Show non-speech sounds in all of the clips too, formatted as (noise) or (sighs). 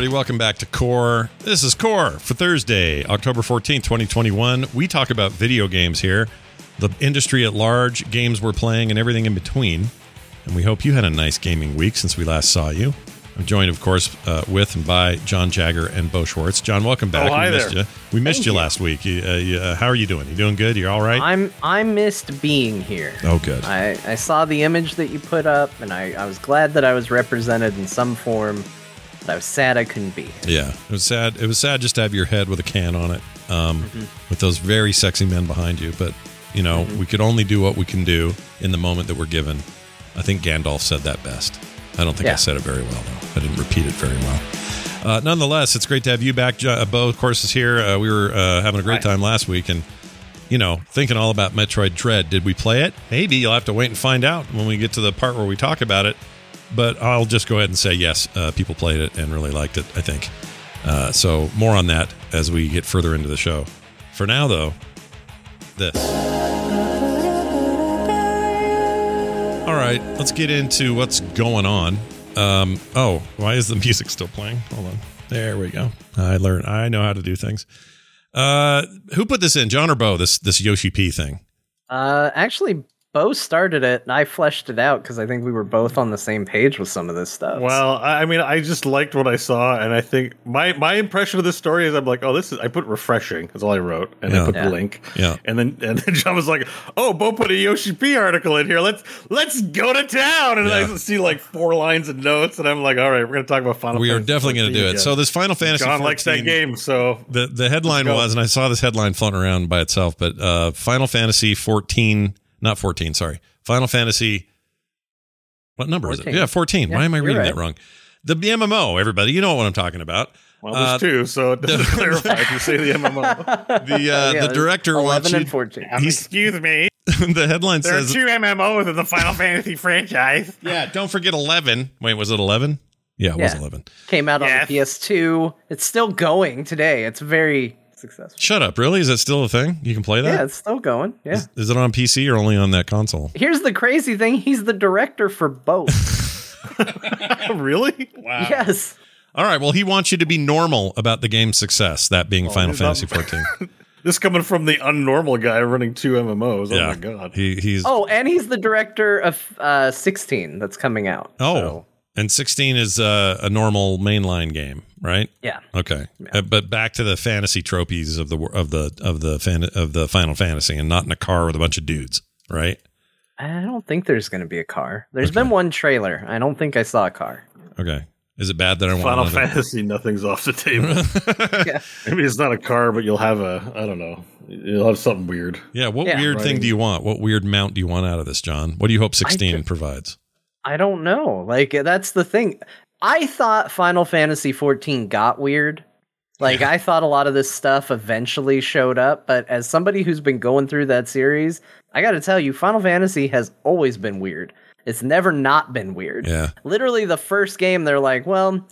everybody. Welcome back to Core. This is Core for Thursday, October 14th, 2021. We talk about video games here, the industry at large, games we're playing, and everything in between. And we hope you had a nice gaming week since we last saw you. I'm joined, of course, uh, with and by John Jagger and Bo Schwartz. John, welcome back. Oh, hi we missed there. you. We missed you you. last week. You, uh, you, uh, how are you doing? You doing good? You're all right? I'm I missed being here. oh, good. I, I saw the image that you put up, and I, I was glad that I was represented in some form. I was sad I couldn't be. here. Yeah, it was sad. It was sad just to have your head with a can on it, um, Mm-hmm. with those very sexy men behind you. But you know, we could only do what we can do in the moment that we're given. I think Gandalf said that best. I don't think I said it very well though. I didn't repeat it very well. Uh, nonetheless, it's great to have you back. Jo- uh, Bo, of course, is here. Uh, we were uh, having a great time last week, and you know, thinking all about Metroid Dread. Did we play it? Maybe you'll have to wait and find out when we get to the part where we talk about it. But I'll just go ahead and say yes. Uh, people played it and really liked it. I think. Uh, so more on that as we get further into the show. For now, though, this. All right, let's get into what's going on. Um, oh, why is the (laughs) music still playing? Hold on. There we go. I learned. I know how to do things. Uh, who put this in, John or Bo? This this Yoshi P thing. Uh, actually, Bo started it, and I fleshed it out because I think we were both on the same page with some of this stuff. Well, I I mean, I just liked what I saw, and I think my my impression of this story is I'm like, oh, this is. I put refreshing. That's all I wrote, and Yeah. I put Yeah. link. Yeah. and then and then (laughs) John was like, oh, Bo put a Yoshi P article in here. Let's let's go to town. And Yeah. I see like four lines of notes, and I'm like, all right, we're gonna talk about Final. Fantasy. We are definitely going to do it. again. So this Final Fantasy John likes that game, so The the headline was, and I saw this headline floating around by itself, but uh, Final Fantasy 14, not 14, sorry, Final Fantasy. What number is it? 14. Yeah, 14. Why am I reading right. that wrong? The MMO, everybody, you know what I'm talking about. well, there's Uh, two, so it doesn't (laughs) clarify if you say the MMO. (laughs) The uh, Yeah, the director wants 11 you. and 14. He's, Excuse me, (laughs) the headline there are says, two MMOs in the Final Fantasy franchise. "Yeah, don't forget 11." Wait, was it 11? Yeah, it was 11. Came out Yes. on the PS2. It's still going today. It's very successful. Shut up! Really? Is that still a thing? You can play that? Yeah, it's still going. Yeah. Is, is it on PC or only on that console? Here's the crazy thing: he's the director for both. (laughs) (laughs) really? Wow. (laughs) Yes. All right. Well, he wants you to be normal about the game's success. That being Final he's not- Fantasy 14. This coming from the unnormal guy running two MMOs. Oh yeah. my god. He he's Oh, and he's the director of uh, 16 that's coming out. oh, So, and 16 is uh, a normal mainline game, right? yeah. Okay. Uh, but back to the fantasy trophies of the of the of the fan, of the Final Fantasy, and not in a car with a bunch of dudes, right? I don't think there's going to be a car. There's Okay. been one trailer. I don't think I saw a car. Okay. Is it bad that I want Final another- Fantasy, nothing's off the table. (laughs) Yeah. Maybe it's not a car, but you'll have a, I don't know, you'll have something weird. Yeah. What Yeah. weird thing do you want? What weird mount do you want out of this, John? What do you hope 16 ju- provides? I don't know. Like uh, that's the thing. I thought Final Fantasy 14 got weird. Like I thought a lot of this stuff eventually showed up, but as somebody who's been going through that series, I got to tell you Final Fantasy has always been weird. It's never not been weird. Yeah. Literally the first game they're like, "Well,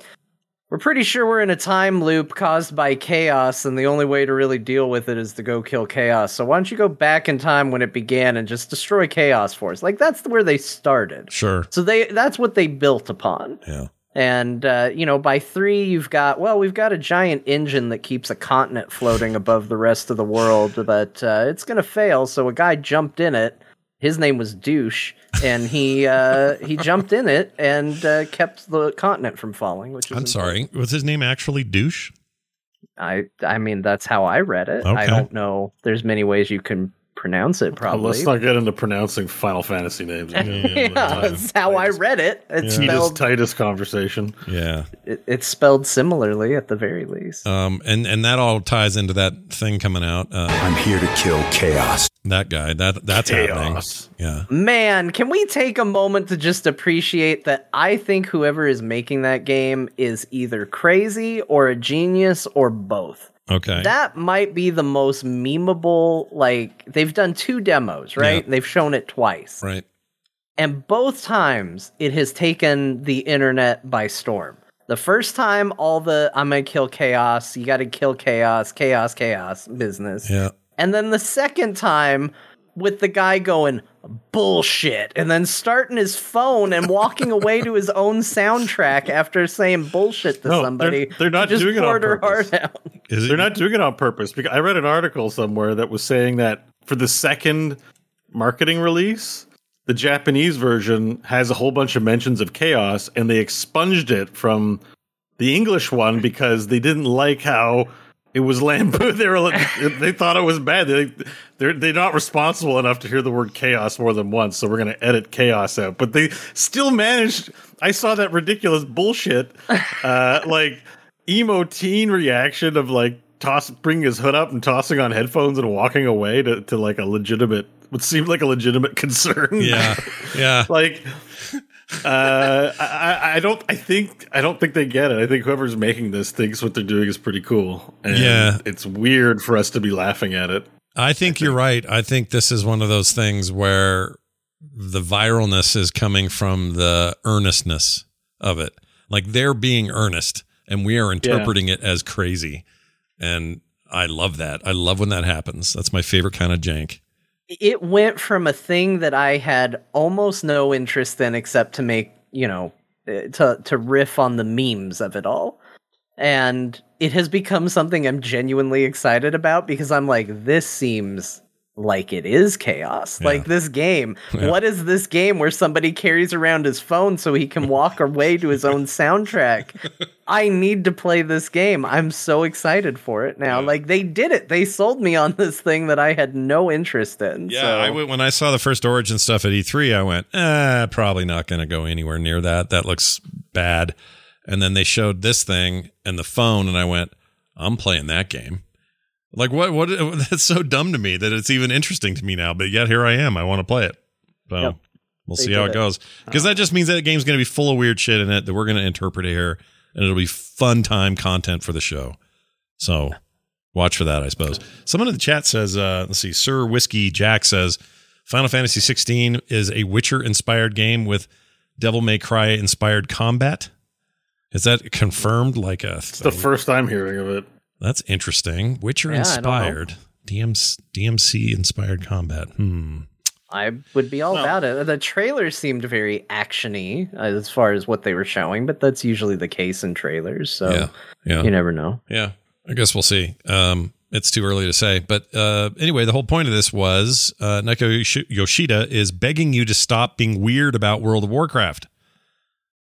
we're pretty sure we're in a time loop caused by chaos, and the only way to really deal with it is to go kill chaos. So why don't you go back in time when it began and just destroy chaos for us? Like that's where they started. Sure. So they that's what they built upon. Yeah. And uh, you know, by three, you've got well, we've got a giant engine that keeps a continent floating above the rest of the world, but uh, it's gonna fail. So a guy jumped in it. His name was Douche, and he uh, he jumped in it and uh, kept the continent from falling. Which is I'm sorry. Was his name actually Douche? I I mean that's how I read it. Okay. I don't know. There's many ways you can pronounce it. Probably. let's not get into pronouncing Final Fantasy names. (laughs) yeah, that's how I read it. It's Titus spelled Titus conversation. Yeah. it, it's spelled similarly at the very least. Um, and and that all ties into that thing coming out. Uh, I'm here to kill chaos. That guy. That that's happening. Yeah. Man, can we take a moment to just appreciate that I think whoever is making that game is either crazy or a genius or both. Okay. That might be the most memeable like they've done two demos, right? Yeah. They've shown it twice. right. And both times it has taken the internet by storm. The first time all the I'm going to kill chaos, you got to kill chaos, chaos, chaos business. Yeah. And then the second time, with the guy going bullshit and then starting his phone and walking away to his own soundtrack after saying bullshit to No, they're- somebody. they're not just doing it on purpose. heart out. Is it? They're not doing it on purpose because I read an article somewhere that was saying that for the second marketing release, the Japanese version has a whole bunch of mentions of chaos and they expunged it from the English one because they didn't like how it was lampooned. (laughs) They were they thought it was bad. They they're they're not responsible enough to hear the word chaos more than once, so we're going to edit chaos out. But they still managed. I saw that ridiculous bullshit, uh, (laughs) like emo teen reaction of like toss bringing his hood up and tossing on headphones and walking away to, to like a legitimate what seemed like a legitimate (laughs) concern. Yeah, yeah. like uh I, I- I don't i think i don't think they get it i think whoever's making this thinks what they're doing is pretty cool and Yeah. it's weird for us to be laughing at it I think you're right. I think this is one of those things where the viralness is coming from the earnestness of it. Like they're being earnest and we are interpreting it as crazy. And I love that. I love when that happens. That's my favorite kind of jank. It went from a thing that I had almost no interest in except to make, you know, uh, to to riff on the memes of it all. And it has become something I'm genuinely excited about because I'm like this seems like it is chaos. Like this game. (laughs) What is this game where somebody carries around his phone so he can walk (laughs) away to his own soundtrack? (laughs) I need to play this game. I'm so excited for it now. Like they did it. They sold me on this thing that I had no interest in. Yeah, so. I went when I saw the first Origin stuff at E3. I went, eh, probably not going to go anywhere near that. That looks bad. And then they showed this thing and the phone, and I went, I'm playing that game. Like what? What? (laughs) That's so dumb to me that it's even interesting to me now. But yet here I am. I want to play it. So Yep. we'll They see how it it. goes. Because that just means that game's going to be full of weird shit in it that we're going to interpret here, and it'll be fun time content for the show. So watch for that, I suppose. Someone in the chat says, uh, let's see, Sir Whiskey Jack says, Final Fantasy 16 is a Witcher inspired game with Devil May Cry inspired combat. Is that confirmed? Like a, it's the first i'm hearing of it that's interesting. Witcher Yeah, I don't know. inspired DMC, DMC inspired combat. Hmm. I would be all Well- about it. The trailer seemed very actiony uh, as far as what they were showing, but that's usually the case in trailers. So Yeah. Yeah. you never know. Yeah, I guess we'll see. Um, it's too early to say, but uh, anyway, the whole point of this was uh, Naoki Yoshida is begging you to stop being weird about World of Warcraft.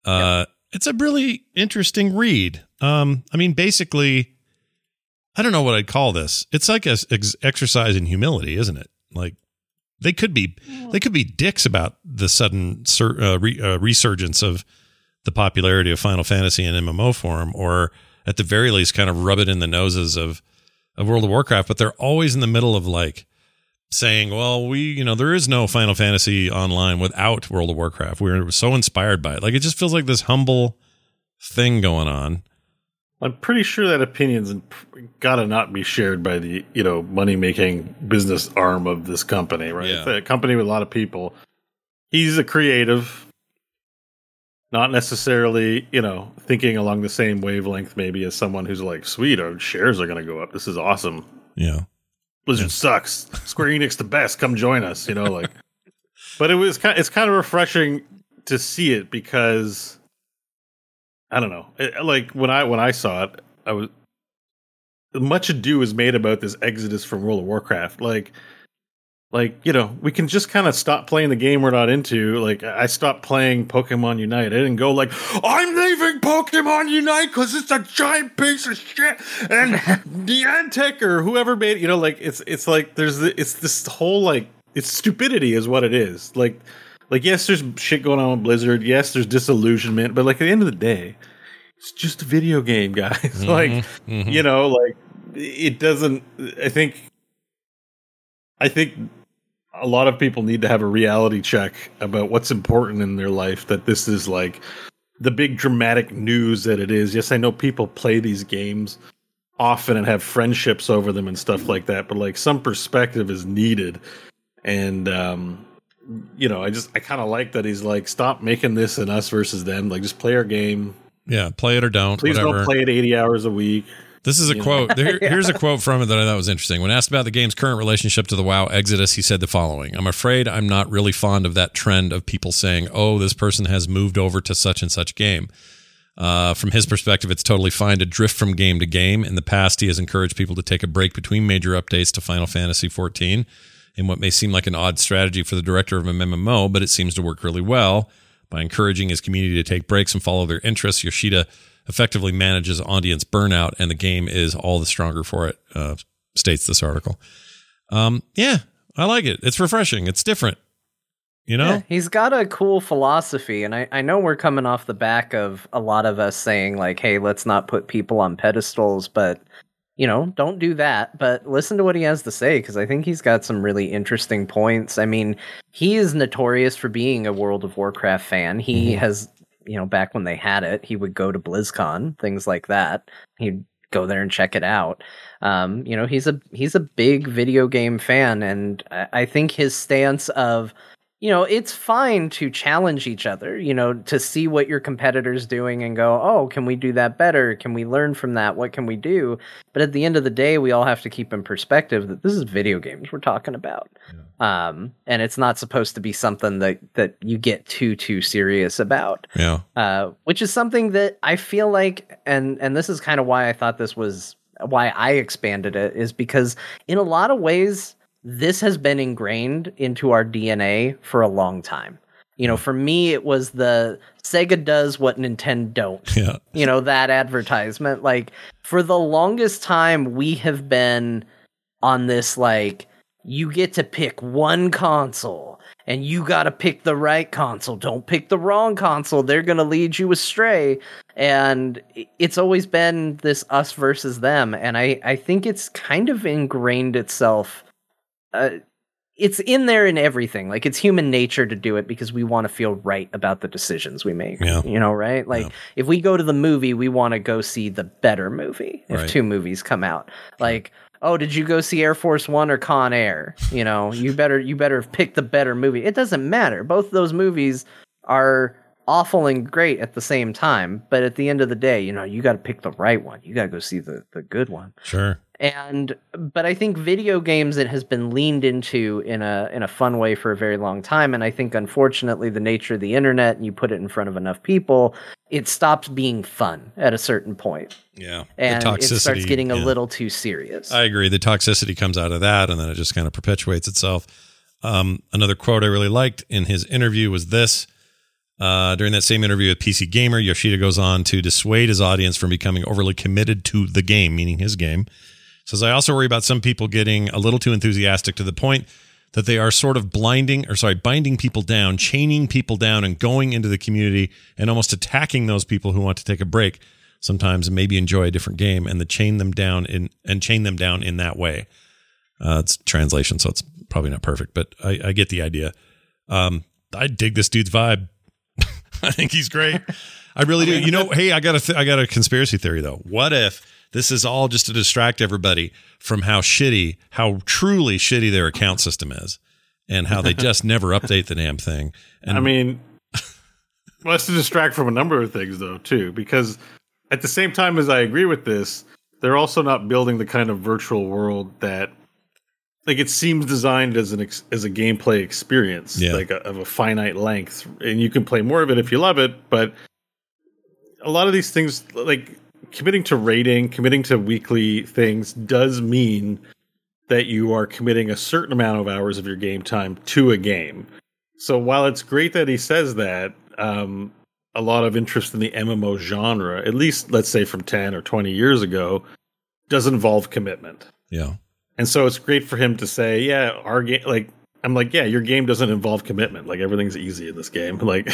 Uh, It's a really interesting read. Um, I mean, basically, I don't know what I'd call this. It's like a ex- exercise in humility, isn't it? Like they could be they could be dicks about the sudden sur- uh, re- uh, resurgence of the popularity of Final Fantasy in MMO form, or at the very least, kind of rub it in the noses of of World of Warcraft. But they're always in the middle of like saying, "Well, we, you know, there is no Final Fantasy online without World of Warcraft. We're so inspired by it. Like it just feels like this humble thing going on." I'm pretty sure that opinion's gotta not be shared by the you know money making business arm of this company right? Yeah. It's a company with a lot of people. He's a creative not necessarily you know thinking along the same wavelength maybe as someone who's like sweet our shares are going to go up. This is awesome. Yeah, blizzard sucks. (laughs) Square enix the best. Come join us you know like. (laughs) But it was kind it's kind of refreshing to see it because i don't know. It- like when i when i saw it i was much ado is made about this exodus from world of warcraft. Like like you know we can just kind of stop playing the game we're not into. Like i stopped playing pokemon unite. I didn't go like i'm leaving pokemon unite because it's a giant piece of shit and (laughs) niantic or whoever made it, you know like it's it's like there's the, it's this whole like it's stupidity is what it is. Like like yes there's shit going on with blizzard. Yes there's disillusionment but like at the end of the day it's just a video game (laughs) guys. Like you know like it doesn't i think i think a lot of people need to have a reality check about what's important in their life that this is like the big dramatic news that it is. Yes i know people play these games often and have friendships over them and stuff like that but like some perspective is needed. And um you know i just i kind of like that he's like stop making this an us versus them like just play our game yeah. Play it or don't. please whatever. don't play it 80 hours a week This is a You quote. There- (laughs) Here's a quote from it that I thought was interesting. When asked about the game's current relationship to the WoW Exodus, he said the following I'm afraid I'm not really fond of that trend of people saying, oh, this person has moved over to such and such game. Uh, from his perspective, it's totally fine to drift from game to game. In the past, he has encouraged people to take a break between major updates to Final Fantasy XIV in what may seem like an odd strategy for the director of an MMO, but it seems to work really well. By encouraging his community to take breaks and follow their interests, Yoshida effectively manages audience burnout, and the game is all the stronger for it, uh, states this article. Um, yeah, I like it. It's refreshing. It's different. You know? Yeah, he's got a cool philosophy, and I, I know we're coming off the back of a lot of us saying, like, hey, let's not put people on pedestals, but, you know, don't do that. But listen to what he has to say, because I think he's got some really interesting points. I mean, he is notorious for being a World of Warcraft fan. He Mhm. has, you know, back when they had it, he would go to BlizzCon, things like that. He'd go there and check it out. Um, you know, he's a he's a big video game fan, and I think his stance of you know, it's fine to challenge each other, you know, to see what your competitor's doing and go, oh, can we do that better? Can we learn from that? What can we do? But at the end of the day, we all have to keep in perspective that this is video games we're talking about. Um, and it's not supposed to be something that, that you get too, too serious about Yeah. uh, which is something that I feel like, and and this is kind of why I thought this was why I expanded it is because in a lot of ways this has been ingrained into our DNA for a long time. You know, for me, it was the Sega does what Nintendo don't. (laughs) Yeah. you know that advertisement. Like for the longest time we have been on this like you get to pick one console and you got to pick the right console. Don't pick the wrong console. They're going to lead you astray. And it's always been this us versus them. And i i think it's kind of ingrained itself uh, it's in there in everything. Like it's human nature to do it because we want to feel right about the decisions we make. Yeah. You know, right? Like Yeah. if we go to the movie, we want to go see the better movie if Right. two movies come out. Like, oh, did you go see Air Force One or Con Air? You know, you better you better pick the better movie. It doesn't matter. Both those movies are awful and great at the same time. But at the end of the day, you know, you got to pick the right one. You got to go see the the good one Sure. and but i think video games it has been leaned into in a in a fun way for a very long time and i think unfortunately the nature of the internet and you put it in front of enough people it stops being fun at a certain point Yeah. and it starts getting a little too serious I agree. The toxicity comes out of that, and then it just kind of perpetuates itself. Um, another quote I really liked in his interview was this. Uh, during that same interview with PC Gamer, Yoshida goes on to dissuade his audience from becoming overly committed to the game, meaning his game. Says, I also worry about some people getting a little too enthusiastic to the point that they are sort of blinding or sorry, binding people down, chaining people down, and going into the community and almost attacking those people who want to take a break sometimes and maybe enjoy a different game and the chain them down in and chain them down in that way. Uh, it's translation, so it's probably not perfect, but I, I get the idea. Um, I dig this dude's vibe. (laughs) I think he's great. I really do. You know, (laughs) hey, I got a th- I got a conspiracy theory though. What if this is all just to distract everybody from how shitty, how truly shitty their account system is, and how they just (laughs) never update the damn thing? And I mean, well, it's to distract from a number of things, though, too, because at the same time as I agree with this, they're also not building the kind of virtual world that, like, it seems designed as an ex- as a gameplay experience, Yeah. like a, of a finite length, and you can play more of it if you love it. But a lot of these things, like committing to raiding, committing to weekly things, does mean that you are committing a certain amount of hours of your game time to a game. So while it's great that he says that, um, a lot of interest in the MMO genre, at least let's say from 10 or 20 years ago, does involve commitment. yeah, And so it's great for him to say, yeah, our game, like, I'm like, yeah, your game doesn't involve commitment. Like everything's easy in this game. (laughs) Like,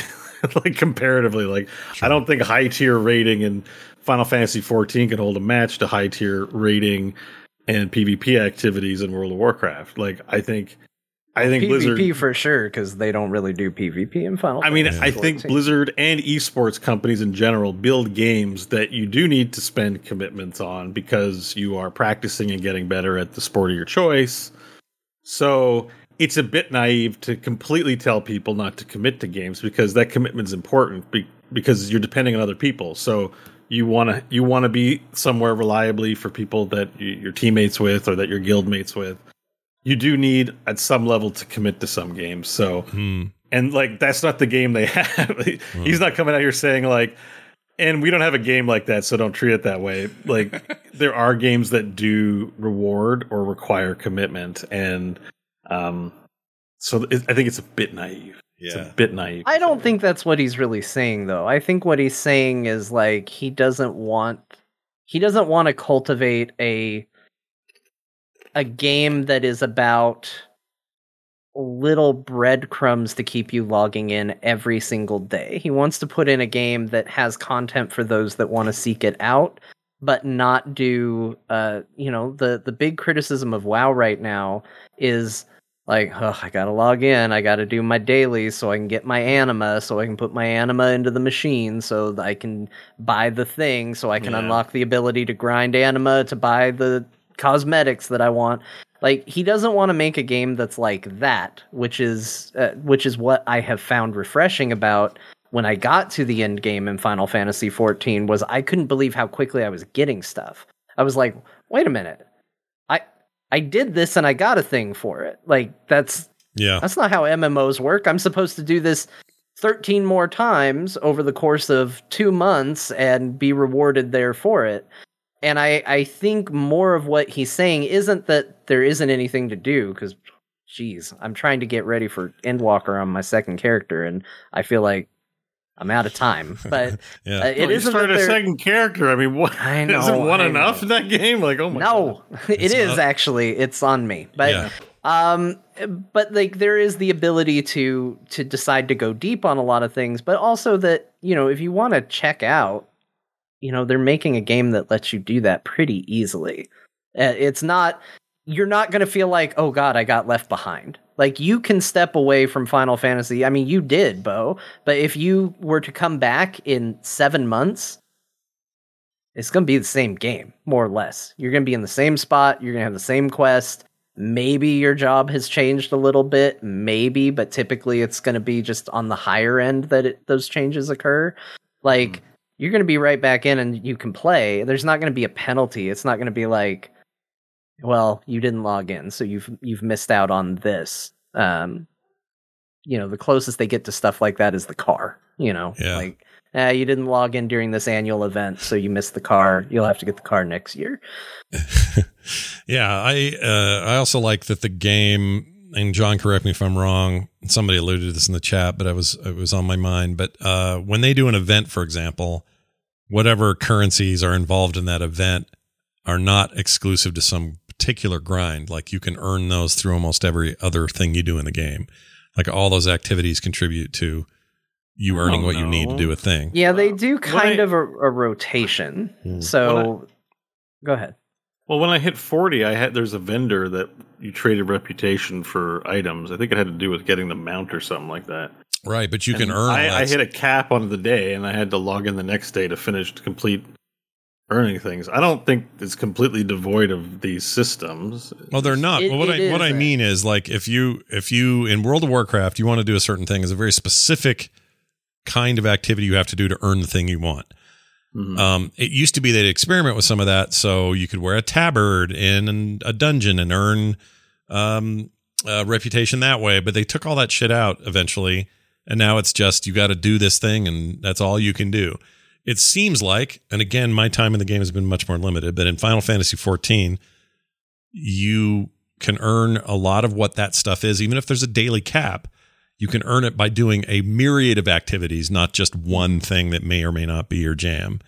like comparatively, like I don't think high tier raiding in Final Fantasy 14 can hold a match to high tier raiding and PvP activities in World of Warcraft. Like, I think, I think PvP Blizzard. for sure because they don't really do PvP in Final. I mean, I think 14. Blizzard and esports companies in general build games that you do need to spend commitments on because you are practicing and getting better at the sport of your choice. So it's a bit naive to completely tell people not to commit to games because that commitment is important be- because you're depending on other people. So you want to you want to be somewhere reliably for people that you, your teammates with or that your guild mates with. You do need at some level to commit to some games. So Hmm. and like that's not the game they (laughs) have. He's not coming out here saying like, and we don't have a game like that, so don't treat it that way. Like (laughs) there are games that do reward or require commitment, and um, so it, I think it's a bit naive. It's Yeah. a bit naive. I don't think that's what he's really saying though. I think what he's saying is like he doesn't want he doesn't want to cultivate a a game that is about little breadcrumbs to keep you logging in every single day. He wants to put in a game that has content for those that want to seek it out, but not do uh you know, the the big criticism of WoW right now is like, oh, I gotta log in, I gotta do my dailies so I can get my anima, so I can put my anima into the machine, so that I can buy the thing, so I can Yeah. unlock the ability to grind anima to buy the cosmetics that I want. Like he doesn't want to make a game that's like that, which is uh, which is what I have found refreshing about when I got to the end game in Final Fantasy 14 was I couldn't believe how quickly I was getting stuff. I was like, "Wait a minute. I I did this and I got a thing for it." Like that's Yeah. that's not how MMOs work. I'm supposed to do this 13 more times over the course of 2 months and be rewarded there for it. And I I think more of what he's saying isn't that there isn't anything to do cuz geez, I'm trying to get ready for Endwalker on my second character and I feel like I'm out of time. (laughs) But (laughs) Yeah. uh, it Oh, you isn't that started a second character. I mean, what? I (laughs) know, Isn't one I enough know. in that game? Like, oh my god. no, it It's is not- actually. It's on me. But Yeah. um but like there is the ability to to decide to go deep on a lot of things, but also that, you know, if you want to check out, you know, they're making a game that lets you do that pretty easily. Uh, It's not you're not going to feel like, "Oh god, I got left behind." Like you can step away from Final Fantasy. I mean, you did, Bo, but if you were to come back in 7 months, it's going to be the same game, more or less. You're going to be in the same spot, you're going to have the same quest. Maybe your job has changed a little bit, maybe, but typically it's going to be just on the higher end that it, those changes occur. Like you're going to be right back in and you can play. There's not going to be a penalty. It's not going to be like well, you didn't log in, so you've you've missed out on this. Um you know, the closest they get to stuff like that is the car, you know. Yeah. Like uh, you didn't log in during this annual event, so you missed the car. You'll have to get the car next year. (laughs) yeah, I uh, I also like that the game. And John, correct me if I'm wrong. Somebody alluded to this in the chat, but I was it was on my mind. But uh, when they do an event, for example, whatever currencies are involved in that event are not exclusive to some particular grind. Like you can earn those through almost every other thing you do in the game. Like all those activities contribute to you earning Oh, what you need to do a thing. Yeah, they do kind I- of a, a rotation. Hmm. So go ahead. Well, when I hit 40, I had there's a vendor that you traded reputation for items. I think it had to do with getting the mount or something like that. Right, but you can earn. I, I hit a cap on the day, and I had to log in the next day to finish to complete earning things. I don't think it's completely devoid of these systems. Well, they're not. It- well, what it I what I uh, mean is like if you if you in World of Warcraft you want to do a certain thing, is a very specific kind of activity you have to do to earn the thing you want. Mhm. Um, it used to be they'd experiment with some of that, so you could wear a tabard in a dungeon and earn um, a reputation that way. But they took all that shit out eventually, and now it's just you got to do this thing, and that's all you can do. It seems like, and again, my time in the game has been much more limited. But in Final Fantasy 14, you can earn a lot of what that stuff is, even if there's a daily cap. You can earn it by doing a myriad of activities, not just one thing that may or may not be your jam.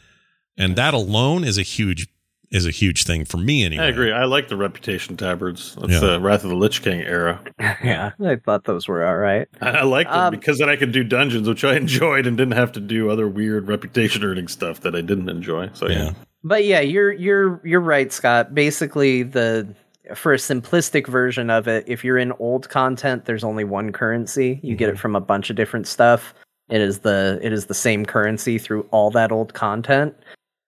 And that alone is a huge is a huge thing for me anyway. I agree. I like the reputation tabards. That's Yeah. the Wrath of the Lich King era. (laughs) yeah, I thought those were all right. I, I like them Um, because then I could do dungeons, which I enjoyed, and didn't have to do other weird reputation earning stuff that I didn't enjoy. So yeah, Yeah. But yeah, you're you're you're right, Scott. Basically, the for a simplistic version of it, if you're in old content, there's only one currency. You get it from a bunch of different stuff. It is the it is the same currency through all that old content.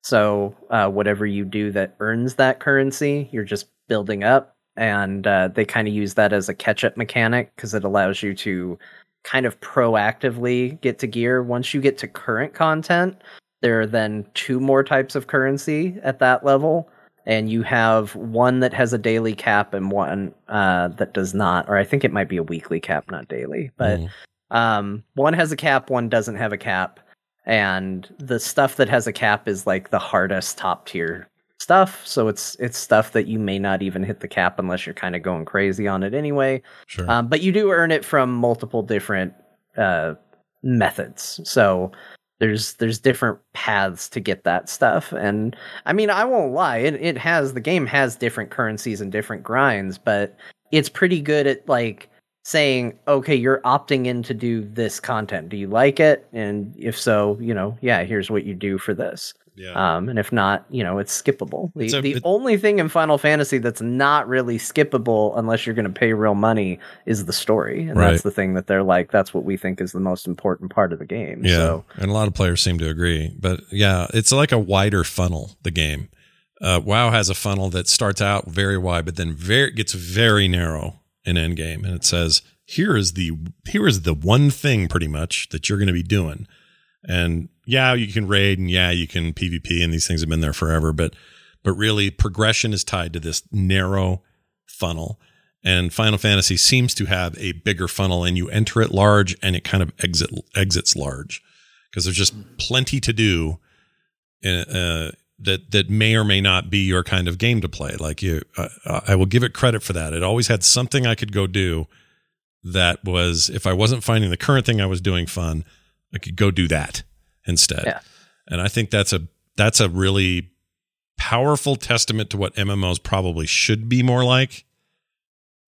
So uh, whatever you do that earns that currency, you're just building up, and uh, they kind of use that as a catch up mechanic because it allows you to kind of proactively get to gear once you get to current content there are then two more types of currency at that level and you have one that has a daily cap and one uh, that does not or i think it might be a weekly cap not daily but Mm. um, one has a cap one doesn't have a cap and the stuff that has a cap is like the hardest top tier stuff so it's it's stuff that you may not even hit the cap unless you're kind of going crazy on it anyway Sure. um, but you do earn it from multiple different uh, methods. So there's there's different paths to get that stuff. And I mean, I won't lie, it it has the game has different currencies and different grinds, but it's pretty good at like saying, okay, you're opting in to do this content. Do you like it? And if so, you know, yeah, here's what you do for this. Yeah. Um, and if not, you know, it's skippable. The, the it- only thing in Final Fantasy that's not really skippable unless you're going to pay real money is the story. And Right. that's the thing that they're like, that's what we think is the most important part of the game. Yeah, So, and a lot of players seem to agree. But yeah, it's like a wider funnel. The game, uh, WoW has a funnel that starts out very wide, but then very gets very narrow in endgame, and it says here is the here is the one thing pretty much that you're going to be doing. And yeah, you can raid, and yeah, you can PvP, and these things have been there forever. But but really, progression is tied to this narrow funnel. And Final Fantasy seems to have a bigger funnel, and you enter it large, and it kind of exit exits large because there's just plenty to do uh, that that may or may not be your kind of game to play. Like you, uh, I will give it credit for that. It always had something I could go do that was if I wasn't finding the current thing I was doing fun, I could go do that instead. Yeah. And I think that's a that's a really powerful testament to what MMOs probably should be more like.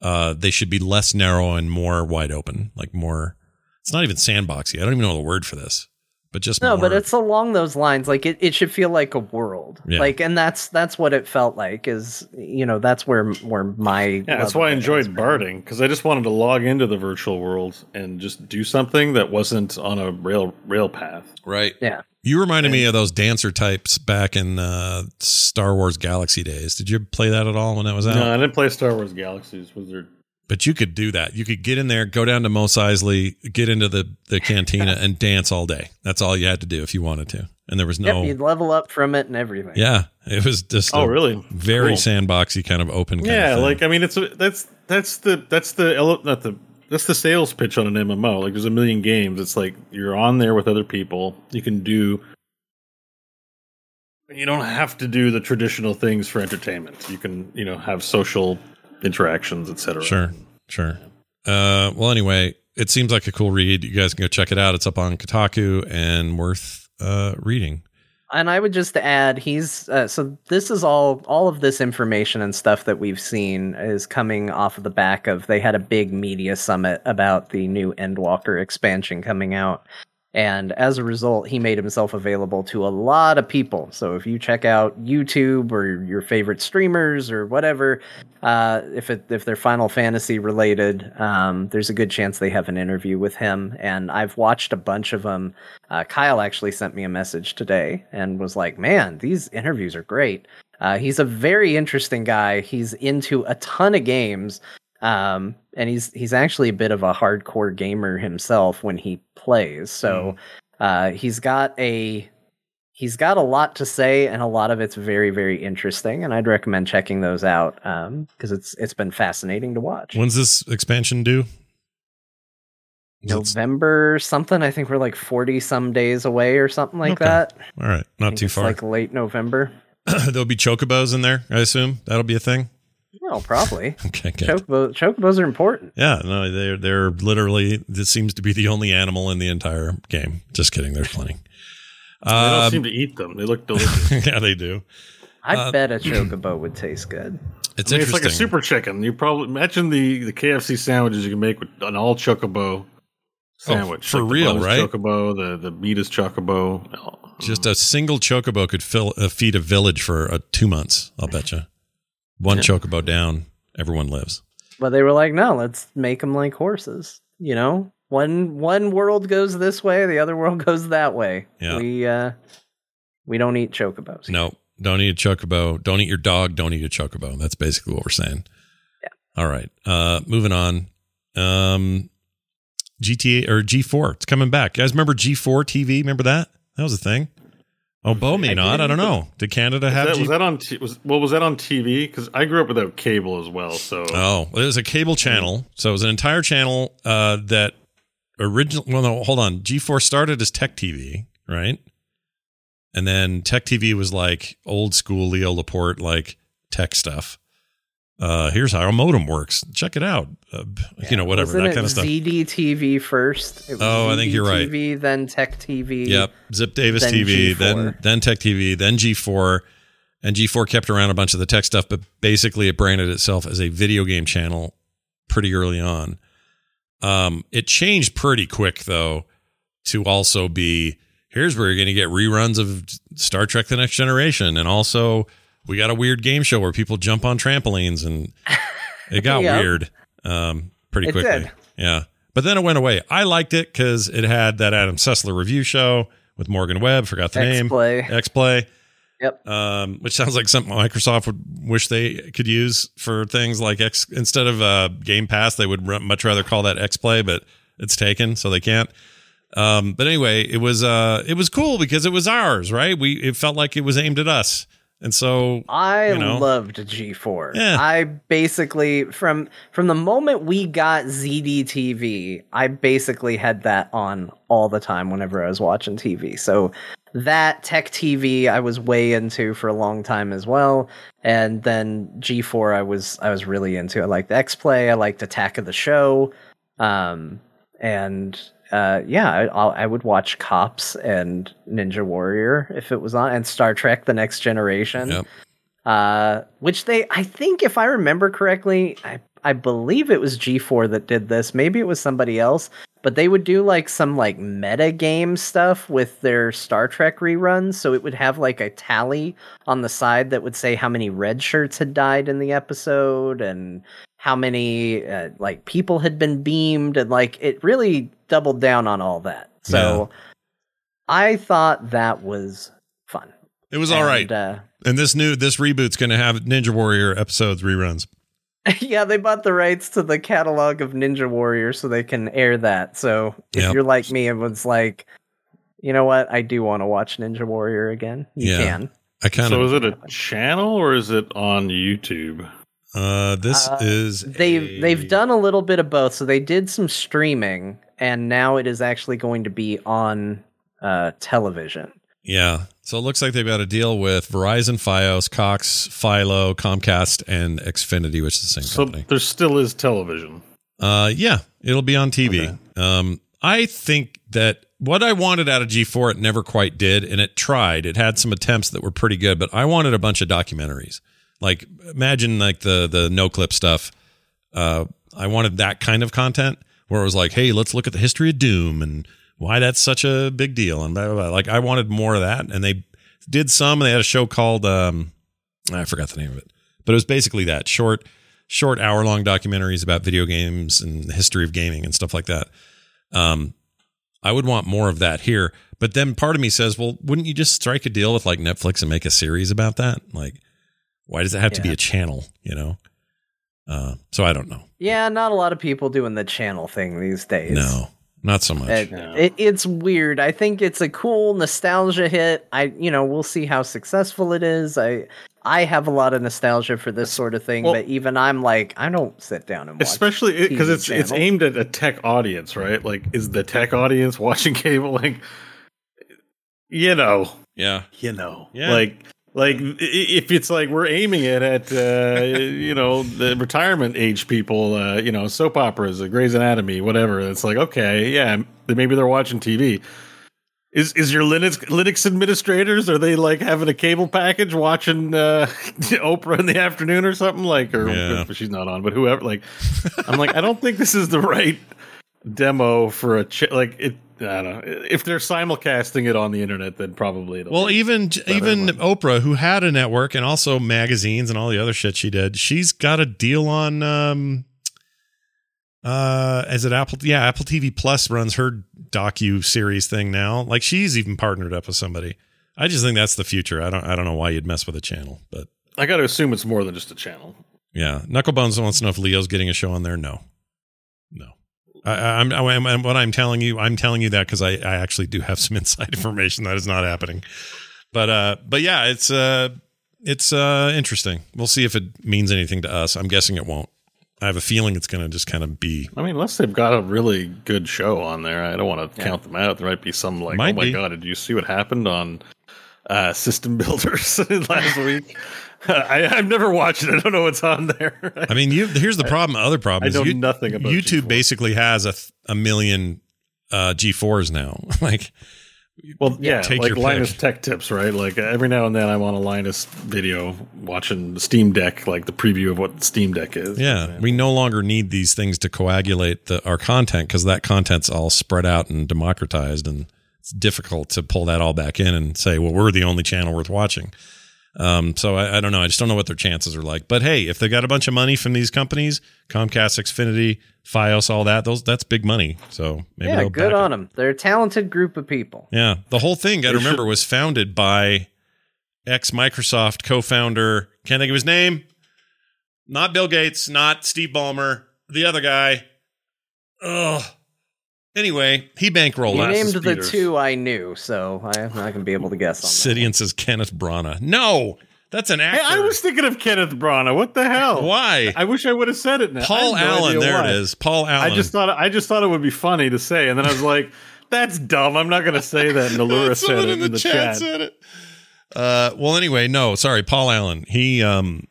Uh, they should be less narrow and more wide open, like more. It's not even sandboxy. I don't even know the word for this, but just no, but it's along those lines. Like it, it should feel like a world. Yeah. Like, and that's, that's what it felt like is, you know, that's where, where my, Yeah, that's why I enjoyed has barding because I just wanted to log into the virtual world and just do something that wasn't on a rail rail path. right. Yeah. You reminded me of those dancer types back in uh, Star Wars Galaxy days. Did you play that at all when that was out? No, I didn't play Star Wars Galaxies. Was there? But you could do that. You could get in there, go down to Mos Eisley, get into the, the cantina, (laughs) and dance all day. That's all you had to do if you wanted to. And there was no. Yep, you'd level up from it and everything. yeah, it was just Oh, a really? very Cool. sandboxy kind of open. Kind Yeah, of thing. like I mean, it's a, that's that's the that's the ele- not the that's the sales pitch on an MMO. Like there's a million games. It's like you're on there with other people. You can do. You don't have to do the traditional things for entertainment. You can you know have social interactions, etc. Sure, sure. Uh, well, anyway, it seems like a cool read. You guys can go check it out. It's up on Kotaku and worth uh, reading. and I would just add, he's uh, so this is all all of this information and stuff that we've seen is coming off of the back of they had a big media summit about the new Endwalker expansion coming out. And as a result, he made himself available to a lot of people. So if you check out YouTube or your favorite streamers or whatever, uh, if it if they're Final Fantasy related, um, there's a good chance they have an interview with him. And I've watched a bunch of them. Uh, Kyle actually sent me a message today and was like, "Man, these interviews are great." Uh, he's a very interesting guy. He's into a ton of games, um, and he's he's actually a bit of a hardcore gamer himself when he plays. So uh, he's got a he's got a lot to say, and a lot of it's very very interesting. And I'd recommend checking those out because it's it's been fascinating to watch. When's this expansion due? November something. I think we're like forty some days away or something like Okay. that. All right, not too it's far. Like late November. (clears throat) There'll be chocobos in there, I assume. That'll be a thing. No, probably. (laughs) Okay, good. Chocobo, chocobos are important. Yeah, no, they're they're literally. This seems to be the only animal in the entire game. Just kidding. There's plenty. They don't Um, seem to eat them. They look delicious. (laughs) yeah, they do. I Uh, bet a chocobo would taste good. It's I mean, it's like a super chicken. You probably imagine the the KFC sandwiches you can make with an all chocobo sandwich. Oh, for Like real, bun right? Chocobo, the the meat is chocobo. Oh, Just a single chocobo could fill uh, feed a village for uh, two months. I'll bet you. One Yeah. chocobo down, everyone lives. But they were like, no, let's make them like horses. You know, one one world goes this way, the other world (laughs) goes that way. Yeah. We uh, we don't eat chocobos. No, don't eat a chocobo. Don't eat your dog. Don't eat a chocobo. That's basically what we're saying. Yeah. All right. Uh, moving on. Um, GTA or G4. It's coming back. You guys remember G4 TV? Remember that? That was a thing. Oh, Bo may not. I don't know. Did Canada have? that, G- was that on? T- was well, was that on TV? Because I grew up without cable as well. So oh, it was a cable channel. So it was an entire channel uh, that original. Well, no, hold on. G4 started as Tech TV, right? And then Tech TV was like old school Leo Laporte, like tech stuff. Uh, here's how a modem works. Check it out. Uh, you know, whatever Wasn't that kind of stuff. ZDTV first. Oh, I think you're right. ZDTV, then Tech TV. Yep. Ziff Davis then TV, G4. then then Tech TV, then G4, and G4 kept around a bunch of the tech stuff, but basically it branded itself as a video game channel pretty early on. Um, it changed pretty quick though to also be here's where you're going to get reruns of Star Trek: The Next Generation, and also we got a weird game show where people jump on trampolines, and (laughs) it got weird um, pretty It quickly. did. Yeah, but then it went away. I liked it because it had that Adam Sessler review show with Morgan Webb. Forgot the name. X-Play. X Play. Yep. Um, which sounds like something Microsoft would wish they could use for things like X instead of uh, Game Pass. They would much rather call that X Play, but it's taken, so they can't. Um, but anyway, it was uh, it was cool because it was ours, right? We it felt like it was aimed at us, and so I You know? loved G4. Yeah. I basically from from the moment we got ZDTV, I basically had that on all the time whenever I was watching TV. So that Tech TV I was way into for a long time as well. And then G4 I was I was really into. I liked X Play, I liked Attack of the Show. Um and uh, yeah, I, I'll- I would watch Cops and Ninja Warrior if it was on, and Star Trek: The Next Generation Yep. uh, which they I think if I remember correctly, I I believe it was G4 that did this. Maybe it was somebody else, but they would do like some like meta game stuff with their Star Trek reruns, so it would have like a tally on the side that would say how many red shirts had died in the episode and how many uh, like people had been beamed and like it really doubled down on all that. So I thought that was fun. it was all right. And, uh, And this new this reboot's going to have Ninja Warrior episodes reruns. (laughs) yeah, they bought the rights to the catalog of Ninja Warrior so they can air that. So if Yep. you're like me and was like, you know what, I do want to watch Ninja Warrior again. You Yeah. can. I kind of. so is it a channel or is it on YouTube? Uh, this Uh, is They've a- they've done a little bit of both. So they did some streaming, and now it is actually going to be on uh, television. Yeah. So it looks like they've got a deal with Verizon, Fios, Cox, Philo, Comcast, and Xfinity, which is the same So company. there still is television. Uh, yeah, it'll be on TV. Okay. Um, I think that what I wanted out of G4, it never quite did, and it tried. It had some attempts that were pretty good, but I wanted a bunch of documentaries. Like imagine like the the Noclip stuff. Uh, I wanted that kind of content where it was like, hey, let's look at the history of Doom and why that's such a big deal and blah blah blah. Like I wanted more of that, and they did some. And they had a show called um, I forgot the name of it, but it was basically that short short hour long documentaries about video games and the history of gaming and stuff like that. Um, I would want more of that here. But then part of me says, well, wouldn't you just strike a deal with like Netflix and make a series about that? Like, why does it have to be a channel? You know. Uh, so I don't know. Yeah, not a lot of people doing the channel thing these days. No, not so much. It, No. it, it's weird. I think it's a cool nostalgia hit. I, you know, we'll see how successful it is. I, I have a lot of nostalgia for this sort of thing, Well- but even I'm like, I don't sit down and watch. especially because TV it's it's aimed at a tech audience, right? Like, is the tech audience (laughs) watching cable? Like, you know, yeah. you know, Yeah. like. Like if it's like we're aiming it at uh, (laughs) you know the retirement age people, uh, you know soap operas, uh, Grey's Anatomy, whatever. It's like okay, yeah, maybe they're watching TV. Is is your Linux Linux administrators are they like having a cable package watching uh, (laughs) Oprah in the afternoon or something like or Yeah. she's not on but whoever like I'm like I don't think this is the right demo for a ch- like it I don't know if they're simulcasting it on the internet then probably it'll Well, even even Oprah, who had a network and also magazines and all the other shit she did, she's got a deal on. Um, uh, is it Apple? Yeah, Apple TV Plus runs her docu series thing now. Like she's even partnered up with somebody. I just think that's the future. I don't. I don't know why you'd mess with a channel, but I got to assume it's more than just a channel. yeah, Knucklebones wants to know if Leo's getting a show on there. No. I, I- I'm, I'm, what I'm telling you. I'm telling you that because I, I actually do have (laughs) some inside information that is not happening. But uh, but yeah, it's uh, it's uh, interesting. We'll see if it means anything to us. I'm guessing it won't. I have a feeling it's going to just kind of be. I mean, unless they've got a really good show on there, I don't want to count them out. There might be some like, Might oh my be. god, did you see what happened on uh, System Builders (laughs) last week? (laughs) I, I've never watched it. I don't know what's on there. I mean, you here's the (laughs) problem. Other problem I know you- nothing about YouTube. G4. Basically, has a a million uh, G4s now. (laughs) like, Well, yeah, Take like Linus pick. Tech Tips, right? Like every now and then I'm on a Linus video watching Steam Deck, like the preview of what Steam Deck is. yeah, we no longer need these things to coagulate the, our content because that content's all spread out and democratized, and it's difficult to pull that all back in and say, well, we're the only channel worth watching. Um, so I, I don't know. I just don't know what their chances are like. But hey, if they got a bunch of money from these companies, Comcast, Xfinity, FiOS, all that, those that's big money. So maybe yeah, they'll good back it. on them. They're a talented group of people. Yeah, the whole thing. I remember was founded by ex Microsoft co-founder. Can't think of his name. Not Bill Gates. Not Steve Ballmer. The other guy. Ugh. Anyway, he bankrolled You us. named the Peters. two I knew, so I'm not going to be able to guess on that. Sidian says Kenneth Branagh. No, that's an Hey, actor. I was thinking of Kenneth Branagh. What the hell? Why? I wish I would have said it now. Paul no Allen. There why. it is. Paul Allen. I just thought I just thought it would be funny to say, and then I was like, (laughs) "That's dumb. I'm not going to say that." And (laughs) Allura said it in the, chat. said it. Uh, well, anyway, no, sorry, Paul Allen. He um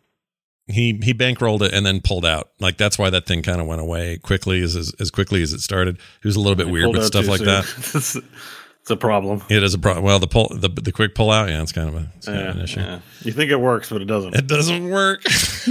he he bankrolled it and then pulled out. Like that's why that thing kind of went away quickly as, as as quickly as it started. He was a little bit weird with stuff like soon. that. (laughs) it's, a problem. It is a problem. Well, the pull the the quick pull out, yeah, it's kind of a it's kind of an Yeah, issue. yeah. You think it works, but it doesn't. It doesn't work. (laughs)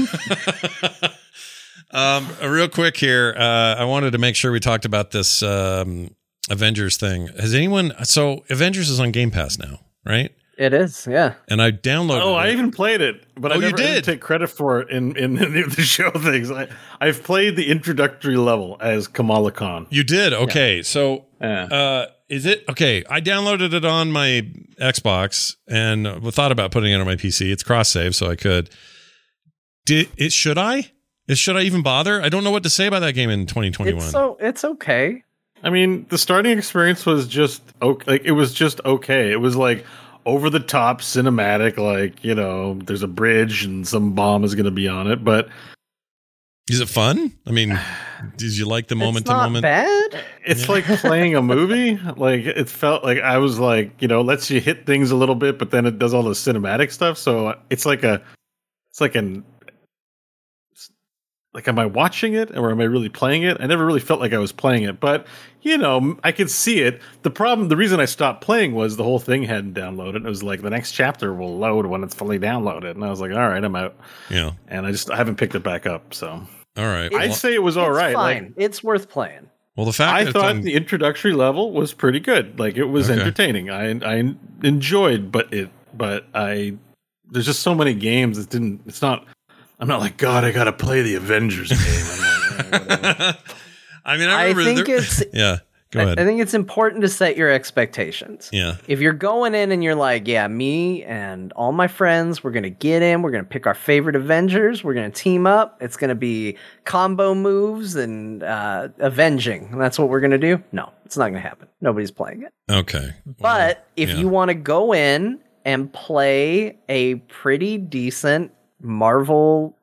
um, uh, real quick here, uh, I wanted to make sure we talked about this um, Avengers thing. Has anyone? So Avengers is on Game Pass now, right? It is, yeah. And I downloaded. Oh, I even played it, but Oh, I you never I didn't take credit for it in in (laughs) the show things. I, I've played the introductory level as Kamala Khan. You did okay. So Yeah. Uh, is it okay? I downloaded it on my Xbox and uh, thought about putting it on my PC. It's cross save, so I could. Did it? Should I? Is should I even bother? I don't know what to say about that game in 2021. It's so it's okay. I mean, the starting experience was just okay. Like it was just okay. It was like over the top cinematic. Like you know, there's a bridge and some bomb is going to be on it. But Is it fun? I mean, (sighs) did you like the moment it's to not moment? bad. it's like playing a movie. (laughs) Like it felt like I was like you know lets you hit things a little bit, but then it does all the cinematic stuff. So uh, it's like a, it's like an. Like, am I watching it or am I really playing it? I never really felt like I was playing it, but you know, I could see it. The problem, the reason I stopped playing was the whole thing hadn't downloaded. It was like the next chapter will load when it's fully downloaded, and I was like, all right, I'm out. Yeah. And I just I haven't picked it back up. So All right. I'd Well, say it was all it's right. Like, fine. it's worth playing. well, the fact I that thought it's the introductory level was pretty good. Like it was Okay. entertaining. I I enjoyed, but it but I there's just so many games that didn't. It's not. I'm not like God. I got to play the Avengers game. I'm like, eh. (laughs) I mean, I I think there- it's (laughs) yeah. Go I, ahead. I think it's important to set your expectations. yeah. If you're going in and you're like, yeah, me and all my friends, we're going to get in, we're going to pick our favorite Avengers, we're going to team up, it's going to be combo moves and uh, avenging. And that's what we're going to do? No, it's not going to happen. Nobody's playing it. Okay. But if yeah. you want to go in and play a pretty decent Marvel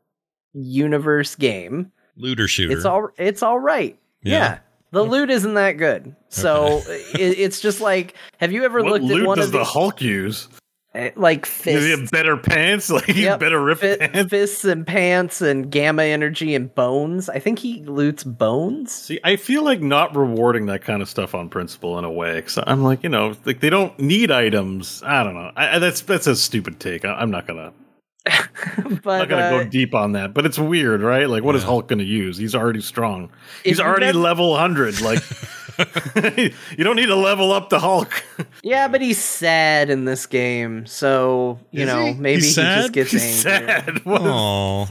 universe game, looter shooter. it's all it's all right. Yeah. Yeah. The loot isn't that good. So (laughs) it, it's just like have you ever what looked at one does of the the Hulk use? Eh, like Does he have better pants? (laughs) Like he's Yep. better rip fi- pants? (laughs) fists and pants and gamma energy and bones? I think he loots bones. See, I feel like not rewarding that kind of stuff on principle in a way. Cause I'm like, you know, like they don't need items. I don't know. I, I, that's that's a stupid take. I, I'm not gonna. (laughs) I'm not gonna uh, go deep on that, but it's weird, right? Like, what is Yeah. Hulk gonna use? He's already strong. He's already never- level hundred. Like, (laughs) (laughs) you don't need to level up the Hulk. yeah, but he's sad in this game, so you Is know he? maybe He's he sad? just gets He's angry. sad. What is- Oh,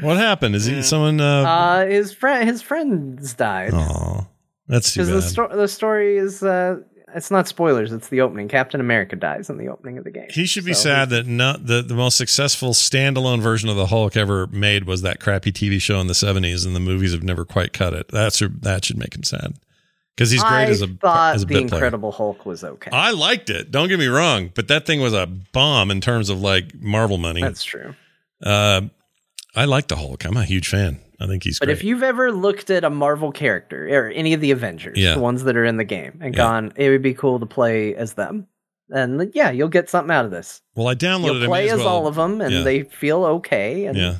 what happened? Is he someone? Uh, Uh, his friend, his friends died. oh, that's too Because bad. the, sto- the story is, uh, it's not spoilers. It's the opening. Captain America dies in the opening of the game. He should be So- sad that not the, the most successful standalone version of the Hulk ever made was that crappy TV show in the seventies, and the movies have never quite cut it. That's that should make him sad because he's great I as a thought as a the bit player. Incredible Hulk was okay. I liked it. Don't get me wrong, but that thing was a bomb in terms of like Marvel money. That's true. Uh, I like the Hulk. I'm a huge fan. I think he's But great. if you've ever looked at a Marvel character or any of the Avengers, Yeah. the ones that are in the game, and Yeah. gone, it would be cool to play as them. And yeah, you'll get something out of this. well, I downloaded. You'll play as well- all of them, and yeah. they feel okay. And Yeah.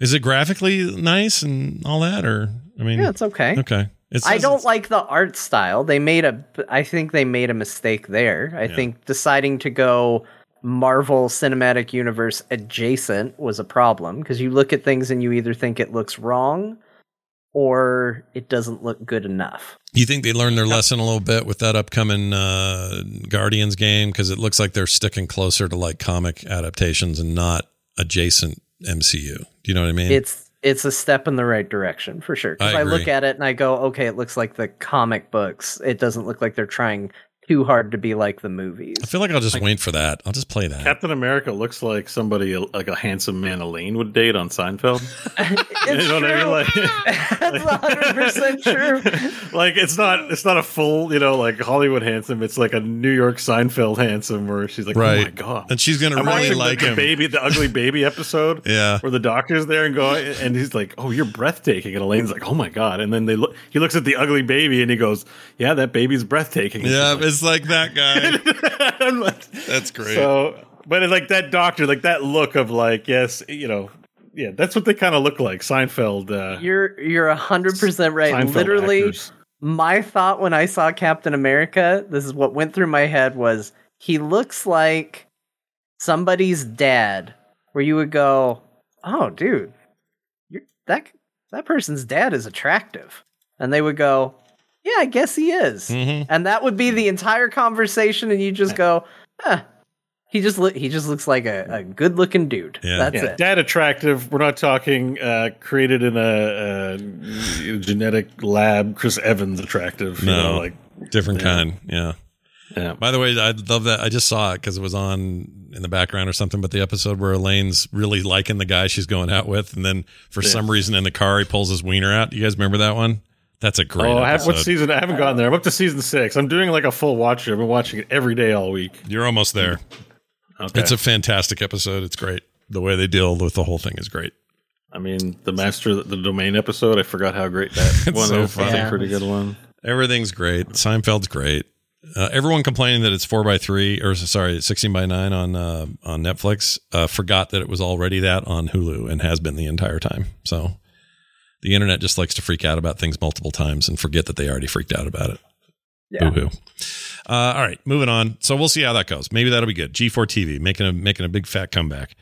Is it graphically nice and all that, or I mean, yeah, it's okay. okay. It I don't like the art style. They made a. I think they made a mistake there. I think deciding to go Marvel Cinematic Universe adjacent was a problem because you look at things and you either think it looks wrong or it doesn't look good enough. You think they learned their lesson a little bit with that upcoming uh, Guardians game because it looks like they're sticking closer to like comic adaptations and not adjacent MCU. Do you know what I mean? It's it's a step in the right direction for sure. Because I I, look at it and I go, okay, it looks like the comic books. It doesn't look like they're trying too hard to be like the movies. I feel like I'll just wait for that. I'll just play that. Captain America looks like somebody like a handsome man Elaine would date on Seinfeld. (laughs) (laughs) it's you know what I mean? true. Like, (laughs) That's hundred percent true. like it's not it's not a full you know like Hollywood handsome. It's like a New York Seinfeld handsome where she's like, oh my god. and she's gonna I'm really like the, the him. baby, the ugly baby episode. Yeah. where the doctor's there and go, and he's like, "Oh, you're breathtaking," and Elaine's like, "Oh my god!" And then they look, he looks at the ugly baby and he goes, "Yeah, that baby's breathtaking." And Yeah, she's it's like that guy. (laughs) like- That's great. So, but it's like that doctor, like that look of like, yes, you know, yeah, that's what they kind of look like. Seinfeld. Uh, You're you're hundred percent right. Seinfeld Literally, actors. my thought when I saw Captain America, this is what went through my head was he looks like somebody's dad, where you would go, "Oh, dude, you're, that that person's dad is attractive," and they would go, "Yeah, I guess he is," Mhm. and that would be the entire conversation, and you just go, "Huh." He just look. He just looks like a, a good looking dude. Yeah. That's yeah, it. dad attractive. We're not talking uh, created in a, a genetic lab. Chris Evans attractive. You No. know, like Different Yeah. kind. Yeah. yeah. By the way, I love that. I just saw it because it was on in the background or something. But the episode where Elaine's really liking the guy she's going out with, and then for Yeah. some reason in the car he pulls his wiener out. You guys remember that one? That's a great Oh, I have, what season? I haven't gotten there. I'm up to season six. I'm doing like a full watch. I've been watching it every day all week. You're almost there. Okay. It's a fantastic episode. It's great. The way they deal with the whole thing is great. I mean, the master, the domain episode. I forgot how great that (laughs) It's one so is. That's a pretty good one. Everything's great. Seinfeld's great. Uh, everyone complaining that it's four by three or sorry, sixteen by nine on uh, on Netflix uh, forgot that it was already that on Hulu and has been the entire time. So the internet just likes to freak out about things multiple times and forget that they already freaked out about it. Yeah. Boo hoo. Uh, all right, moving on. So we'll see how that goes. Maybe that'll be good. G4 TV making a making a big fat comeback.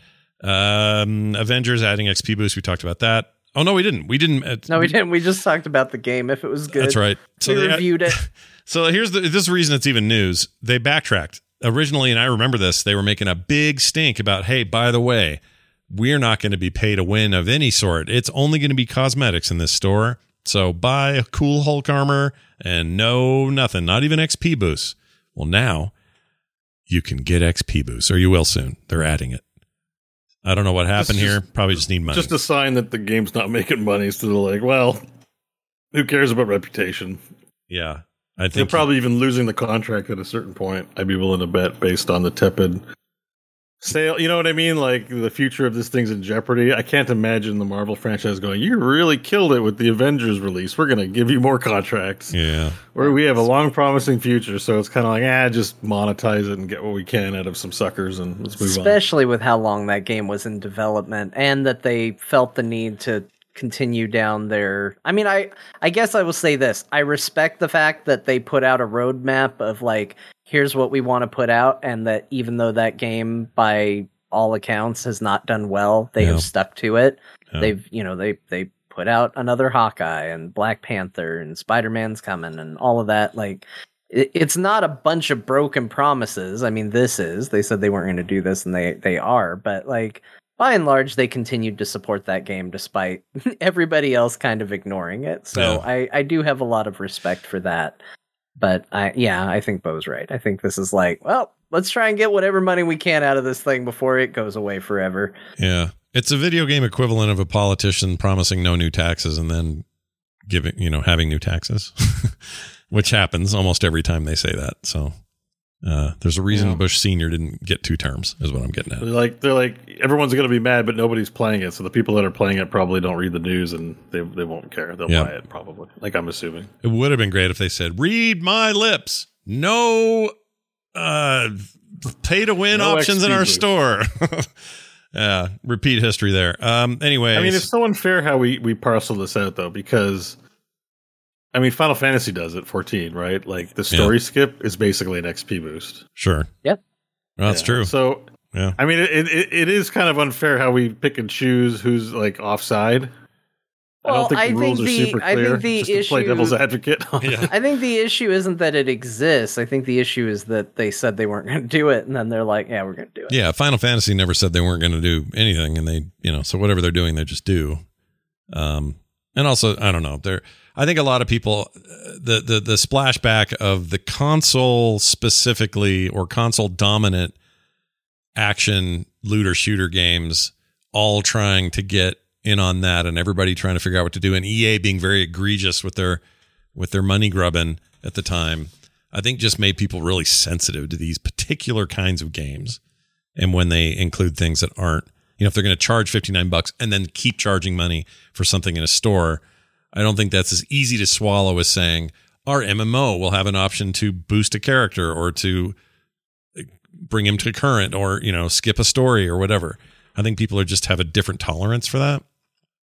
Um, Avengers adding XP boost. We talked about that. Oh no, we didn't. We didn't. Uh, No, we didn't. We just talked about the game. If it was good, That's right. So we they, reviewed it. (laughs) so here's the this is the reason it's even news. They backtracked originally, and I remember this. They were making a big stink about, hey, by the way, we're not going to be paid a win of any sort. It's only going to be cosmetics in this store. So buy a cool Hulk armor and no nothing, not even XP boosts. Well, now you can get XP boosts, or you will soon. They're adding it. I don't know what happened Just- here. Probably just need money. Just a sign that the game's not (laughs) making money. So they're like, well, who cares about reputation? yeah, I think They're probably even losing the contract at a certain point. I'd be willing to bet based on the tepid sale. You know what I mean? Like the future of this thing's in jeopardy. I can't imagine the Marvel franchise going, "You really killed it with the Avengers release. We're going to give you more contracts." yeah. Where we have a long, promising future. So it's kind of like, ah, just monetize it and get what we can out of some suckers, and let's move on. especially with how long that game was in development and that they felt the need to continue down their I mean I I guess I will say this. I respect the fact that they put out a roadmap of like here's what we want to put out and that even though that game by all accounts has not done well, they Yeah. have stuck to it. Yeah. They've you know they they put out another Hawkeye and Black Panther and Spider-Man's coming and all of that like it- it's not a bunch of broken promises. I mean, this is. They said they weren't going to do this, and they they are. But like by and large, they continued to support that game despite (laughs) everybody else kind of ignoring it. So Yeah. I I do have a lot of respect for that. But I yeah, I think Bo's right. I think this is like, well, let's try and get whatever money we can out of this thing before it goes away forever. Yeah. It's a video game equivalent of a politician promising no new taxes and then giving you know having new taxes, (laughs) which happens almost every time they say that. So uh, there's a reason Yeah. Bush Senior didn't get two terms, is what I'm getting They're at. like they're like everyone's going to be mad, but nobody's playing it. So the people that are playing it probably don't read the news and they they won't care. They'll Yeah. buy it probably. Like I'm assuming. It would have been great if they said, "Read my lips, no uh, pay to win No options in our boost. store." (laughs) yeah, repeat history there. Um, anyway, I mean, it's so unfair how we we parcel this out though, because I mean, Final Fantasy does it, 14, right? Like the story skip is basically an XP boost. sure. Yep. Well, that's Yeah. true. So Yeah. I mean, it, it it is kind of unfair how we pick and choose who's like offside. I Well, don't think the I rules think are the- super I think the just to play issue- devil's advocate. (laughs) Yeah. I think the issue isn't that it exists. I think the issue is that they said they weren't going to do it, and then they're like, "Yeah, we're going to do it." Yeah, Final Fantasy never said they weren't going to do anything, and they, you know, so whatever they're doing, they just do. Um, and also, I don't know. There, I think a lot of people, uh, the the the splashback of the console specifically or console dominant action looter shooter games, all trying to get in on that, and everybody trying to figure out what to do, and EA being very egregious with their with their money grubbing at the time. I think just made people really sensitive to these particular kinds of games and when they include things that aren't you know if they're going to charge 59 bucks and then keep charging money for something in a store i don't think that's as easy to swallow as saying our mmo will have an option to boost a character or to eh, bring him to current or you know skip a story or whatever i think people are just have a different tolerance for that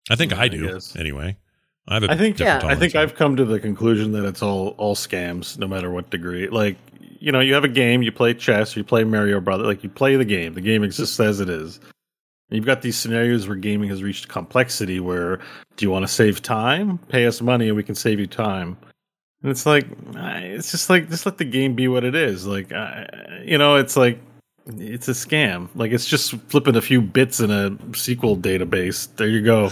i think mm, i I do guess. anyway i have a I think different I think tolerance. I've come to the conclusion that it's all all scams, no matter what degree. Like you know, you have a game, you play chess, you play Mario Brother, like you play the game. The game exists as it is. You've got these scenarios where gaming has reached complexity. Where do you want to save time? Pay us money, and we can save you time. And it's like it's just like just let the game be what it is. Like you know, it's like it's a scam. Like it's just flipping a few bits in a SQL database. There you go.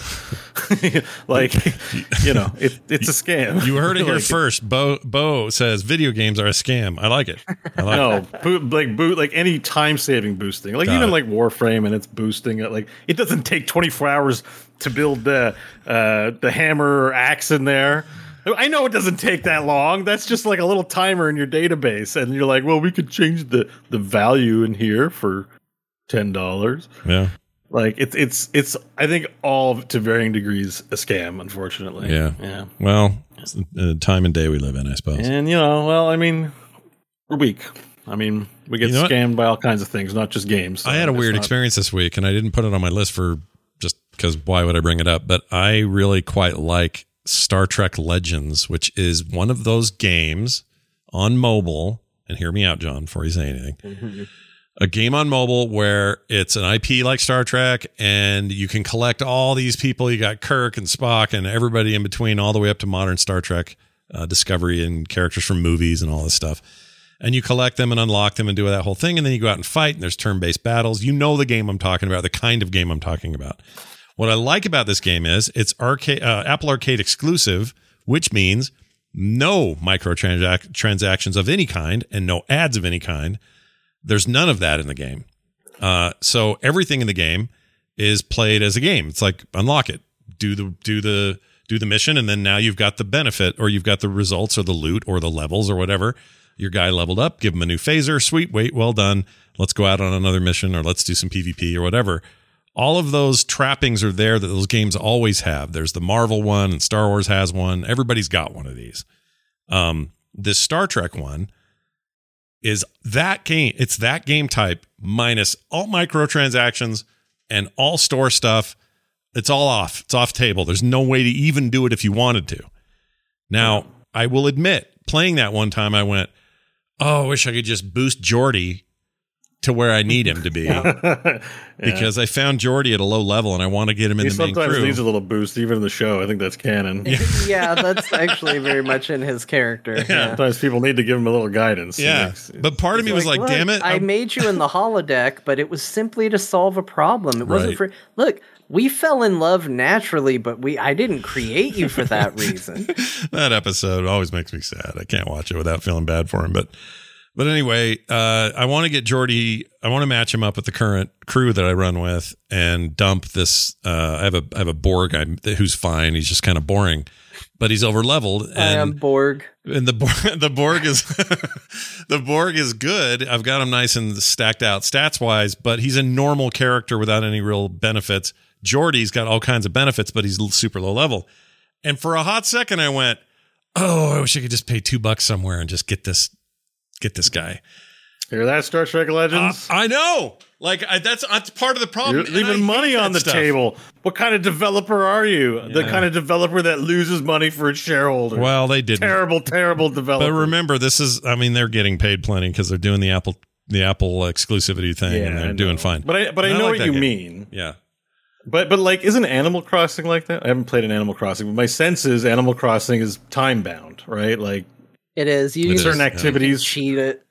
(laughs) like (laughs) you know, it, it's a scam. you heard it (laughs) here Like, first bo bo says video games are a scam i like it i like it No, boot, like boot, like any time saving boosting, like Got even it. like Warframe and it's boosting it. Like it doesn't take twenty four hours to build the uh, the hammer or axe in there. I know it doesn't take that long. That's just like a little timer in your database, and you're like, well, we could change the the value in here for ten dollars. yeah Like it's it's it's I think all to varying degrees a scam. Unfortunately, Yeah. yeah. well it's the time and day we live in i suppose And you know, well, I mean, we're weak. I mean, we get You know what? scammed by all kinds of things, not just games. so I had a weird not- experience this week, and I didn't put it on my list for just because why would I bring it up? But I really quite like Star Trek Legends, which is one of those games on mobile. And hear me out, John, before you say anything. (laughs) A game on mobile where it's an IP like Star Trek, and you can collect all these people. You got Kirk and Spock and everybody in between, all the way up to modern Star Trek uh, Discovery and characters from movies and all this stuff and you collect them and unlock them and do that whole thing and then you go out and fight and there's turn-based battles you know the game i'm talking about the kind of game i'm talking about what i like about this game is it's arcade uh, apple arcade exclusive which means no microtransactions of any kind and no ads of any kind. There's none of that in the game. Uh, so everything in the game is played as a game. It's like unlock it. Do the do the do the mission and then now you've got the benefit or you've got the results or the loot or the levels or whatever. Your guy leveled up give him a new phaser. Sweet wait well done. Let's go out on another mission or let's do some pvp or whatever all of those trappings are there that those games always have. There's the marvel one and star wars has one. Everybody's got one of these. Um this star trek one is that game it's that game type minus all microtransactions and all store stuff. It's all off it's off table. There's no way to even do it if you wanted to. Now i will admit playing that one time i went oh i wish i could just boost Geordi to where i need him to be (laughs) because i found Geordi at a low level and i want to get him in He the main sometimes crew needs a little boost, even in the show. I think that's canon. yeah, (laughs) (laughs) that's actually very much in his character. Yeah. Sometimes people need to give him a little guidance. yeah It's- but part of me was like, "Look, damn it I I'm- made you in the holodeck, but it was simply to solve a problem. It wasn't Right. for look. We fell in love naturally, but we I didn't create you for that reason. that episode always makes me sad. I can't watch it without feeling bad for him. But But anyway, uh, I want to get Geordi. I want to match him up with the current crew that I run with and dump this. Uh, I have a I have a Borg I'm, who's fine. He's just kind of boring, but he's over leveled. I am Borg. and the (laughs) the Borg is (laughs) the Borg is good. I've got him nice and stacked out stats wise, but he's a normal character without any real benefits. Geordi's got all kinds of benefits, but he's super low level. And for a hot second, I went, "Oh, I wish I could just pay two bucks somewhere and just get this get this guy." Hear that, Star Trek Uh, Legends? I know, like I, that's that's part of the problem. You're leaving money on the stuff. table. What kind of developer are you? The kind of developer that loses money for its shareholders. Well, they didn't. terrible, terrible developer. But remember, this is I mean, they're getting paid plenty because they're doing the Apple the Apple exclusivity thing and they're doing fine. But I, but I I know like what you game. mean. yeah. But but like, isn't Animal Crossing like that? I haven't played an Animal Crossing, but my sense is Animal Crossing is time bound, right? Like It is. You It is, certain yeah. activities. cheat it.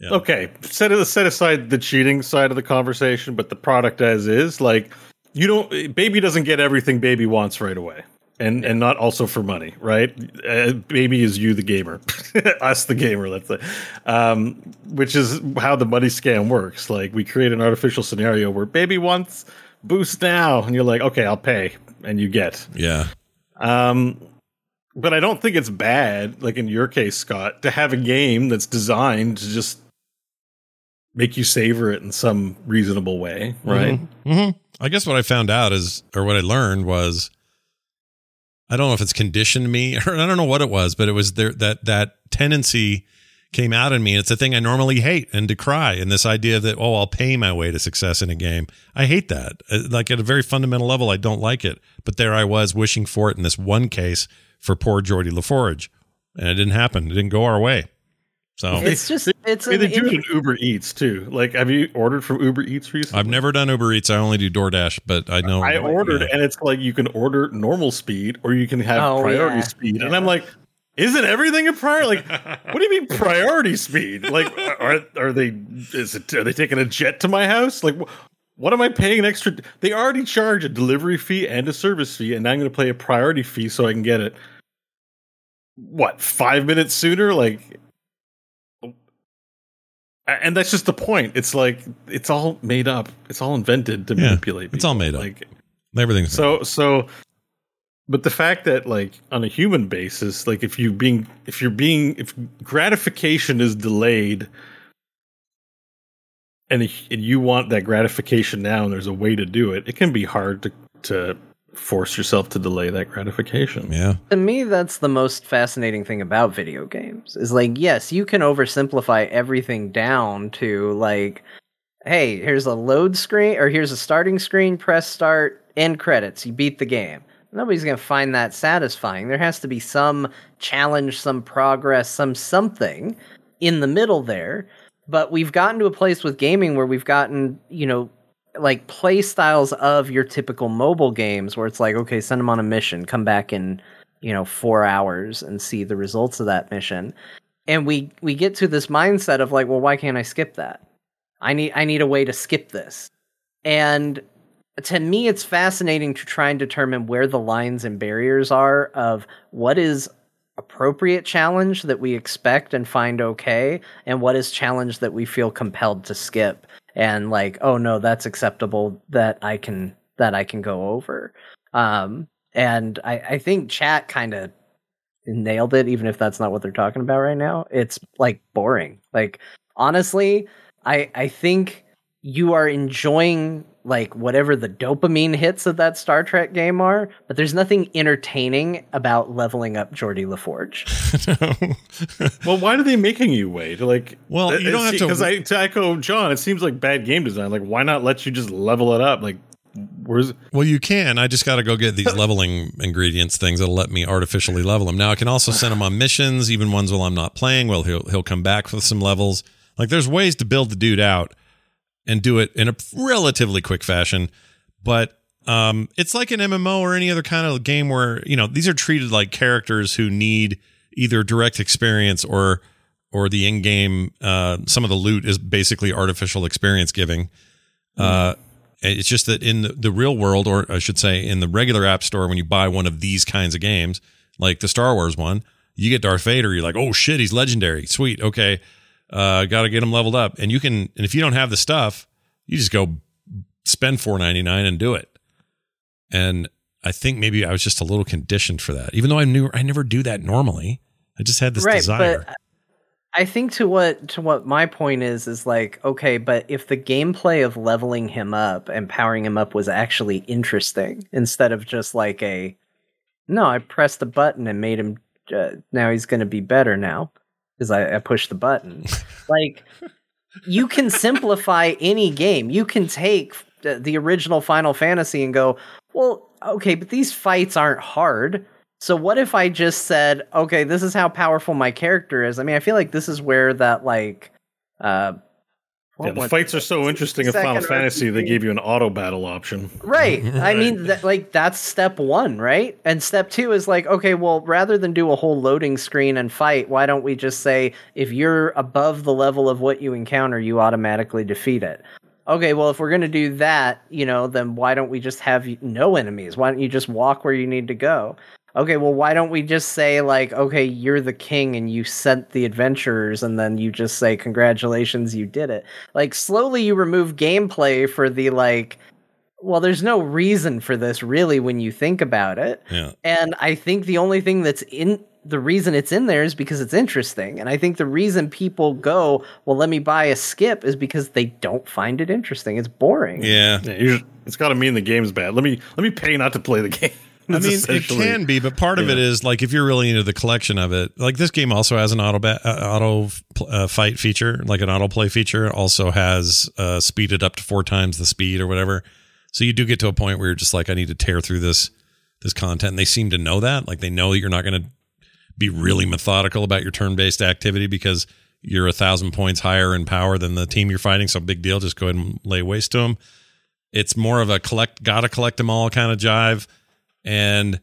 Yeah. Okay, set it set aside the cheating side of the conversation, but the product as is, like you don't. Baby doesn't get everything baby wants right away, and and not also for money, right? Uh, baby is you, the gamer, (laughs) us, the gamer. Let's say, um, which is how the money scam works. Like we create an artificial scenario where baby wants boost now, and you're like, okay, I'll pay, and you get. Yeah. Um, but I don't think it's bad, like in your case, Scott, to have a game that's designed to just make you savor it in some reasonable way, right? hmm I guess what I found out is, or what I learned was, I don't know if it's conditioned me, (laughs) or I don't know what it was, but it was there that that tendency came out in me. It's a thing I normally hate and decry. And this idea that oh, I'll pay my way to success in a game, I hate that. Uh, Like at a very fundamental level, I don't like it. But there I was wishing for it in this one case for poor Geordi La Forge, and it didn't happen. It didn't go our way. So It's just it's I mean, an they do it in- in Uber Eats too. Like, have you ordered from Uber Eats recently? I've never done Uber Eats. I only do DoorDash, but I know I ordered, Yeah. and it's like you can order normal speed or you can have Oh, priority yeah. speed, and I'm like. Isn't everything a priority? Like, what do you mean (laughs) priority speed? Like, are are they is it are they taking a jet to my house? Like, wh- what am I paying an extra? They already charge a delivery fee and a service fee, and now I'm going to pay a priority fee so I can get it. What five minutes sooner? Like, and that's just the point. It's like it's all made up. It's all invented to Yeah, manipulate. it's all made up. Like, everything's so so but the fact that like on a human basis like if you being if you're being if gratification is delayed and, and you want that gratification now and there's a way to do it it can be hard to to force yourself to delay that gratification. Yeah. to me that's the most fascinating thing about video games is like yes you can oversimplify everything down to like hey here's a load screen or here's a starting screen press start end credits you beat the game. Nobody's going to find that satisfying. There has to be some challenge some progress some something in the middle there but we've gotten to a place with gaming where we've gotten you know like play styles of your typical mobile games where it's like okay send them on a mission come back in you know 4 hours and see the results of that mission. And we we get to this mindset of like well why can't I skip that? I need I need a way to skip this. And to me it's fascinating to try and determine where the lines and barriers are of what is appropriate challenge that we expect and find okay and what is challenge that we feel compelled to skip and like oh no that's acceptable that i can that i can go over. Um and i i think chat kind of nailed it even if that's not what they're talking about right now. It's like boring. Like honestly i i think you are enjoying like whatever the dopamine hits of that Star Trek game are, but there's nothing entertaining about leveling up Geordie LaForge. (laughs) well why are they making you wait like Well, uh, you don't uh, have to- because i to echo john it seems like bad game design like why not let you just level it up like where's Well, you can. I just got to go get these (laughs) leveling ingredients things that'll let me artificially level them. Now I can also send them on missions, even ones while I'm not playing. Well, he'll he'll come back with some levels. Like there's ways to build the dude out and do it in a relatively quick fashion, but um, it's like an MMO or any other kind of game where you know these are treated like characters who need either direct experience or or the in-game. Uh, some of the loot is basically artificial experience giving. Uh, it's just that in the, the real world, or I should say, in the regular app store, when you buy one of these kinds of games, like the Star Wars one, you get Darth Vader. You're like, oh shit, he's legendary. Sweet, okay. Uh, got to get them leveled up, and you can. And if you don't have the stuff, you just go spend four ninety nine and do it. And I think maybe I was just a little conditioned for that, even though I knew I never do that normally. I just had this right, desire. but I think to what to what my point is is like okay, but if the gameplay of leveling him up and powering him up was actually interesting instead of just like a no, I pressed the button and made him uh, now he's going to be better now because I, I the button. like you can simplify any game. You can take the, the original Final Fantasy and go, well, okay, but these fights aren't hard. So what if I just said, okay, this is how powerful my character is? I mean, I feel like this is where that like uh Yeah, the fights are so interesting in Final Second Fantasy. They gave you an auto battle option. Right. (laughs) I mean, that, like that's step one, right? And step two is like, okay, well, rather than do a whole loading screen and fight, why don't we just say if you're above the level of what you encounter, you automatically defeat it? Okay, well, if we're gonna do that, you know, then why don't we just have no enemies? Why don't you just walk where you need to go? Okay, well, why don't we just say like, okay, you're the king and you sent the adventurers, and then you just say congratulations, you did it. Like slowly, you remove gameplay for the like well, there's no reason for this really when you think about it. yeah, And I think the only thing that's in the reason it's in there is because it's interesting. And I think the reason people go, well, let me buy a skip is because they don't find it interesting. It's boring. yeah. Yeah, you, it's got to mean the game's bad. Let me let me pay not to play the (laughs) game. I mean, it can be, but part of it yeah. is like if you're really into the collection of it. Like this game also has an auto ba- uh, auto uh, fight feature, like an auto play feature. It also has uh, speeded up to four times the speed or whatever. So you do get to a point where you're just like, I need to tear through this this content. And they seem to know that. Like they know that you're not going to be really methodical about your turn based activity because you're a thousand points higher in power than the team you're fighting. So big deal. Just go ahead and lay waste to them. It's more of a collect, gotta collect them all kind of jive. And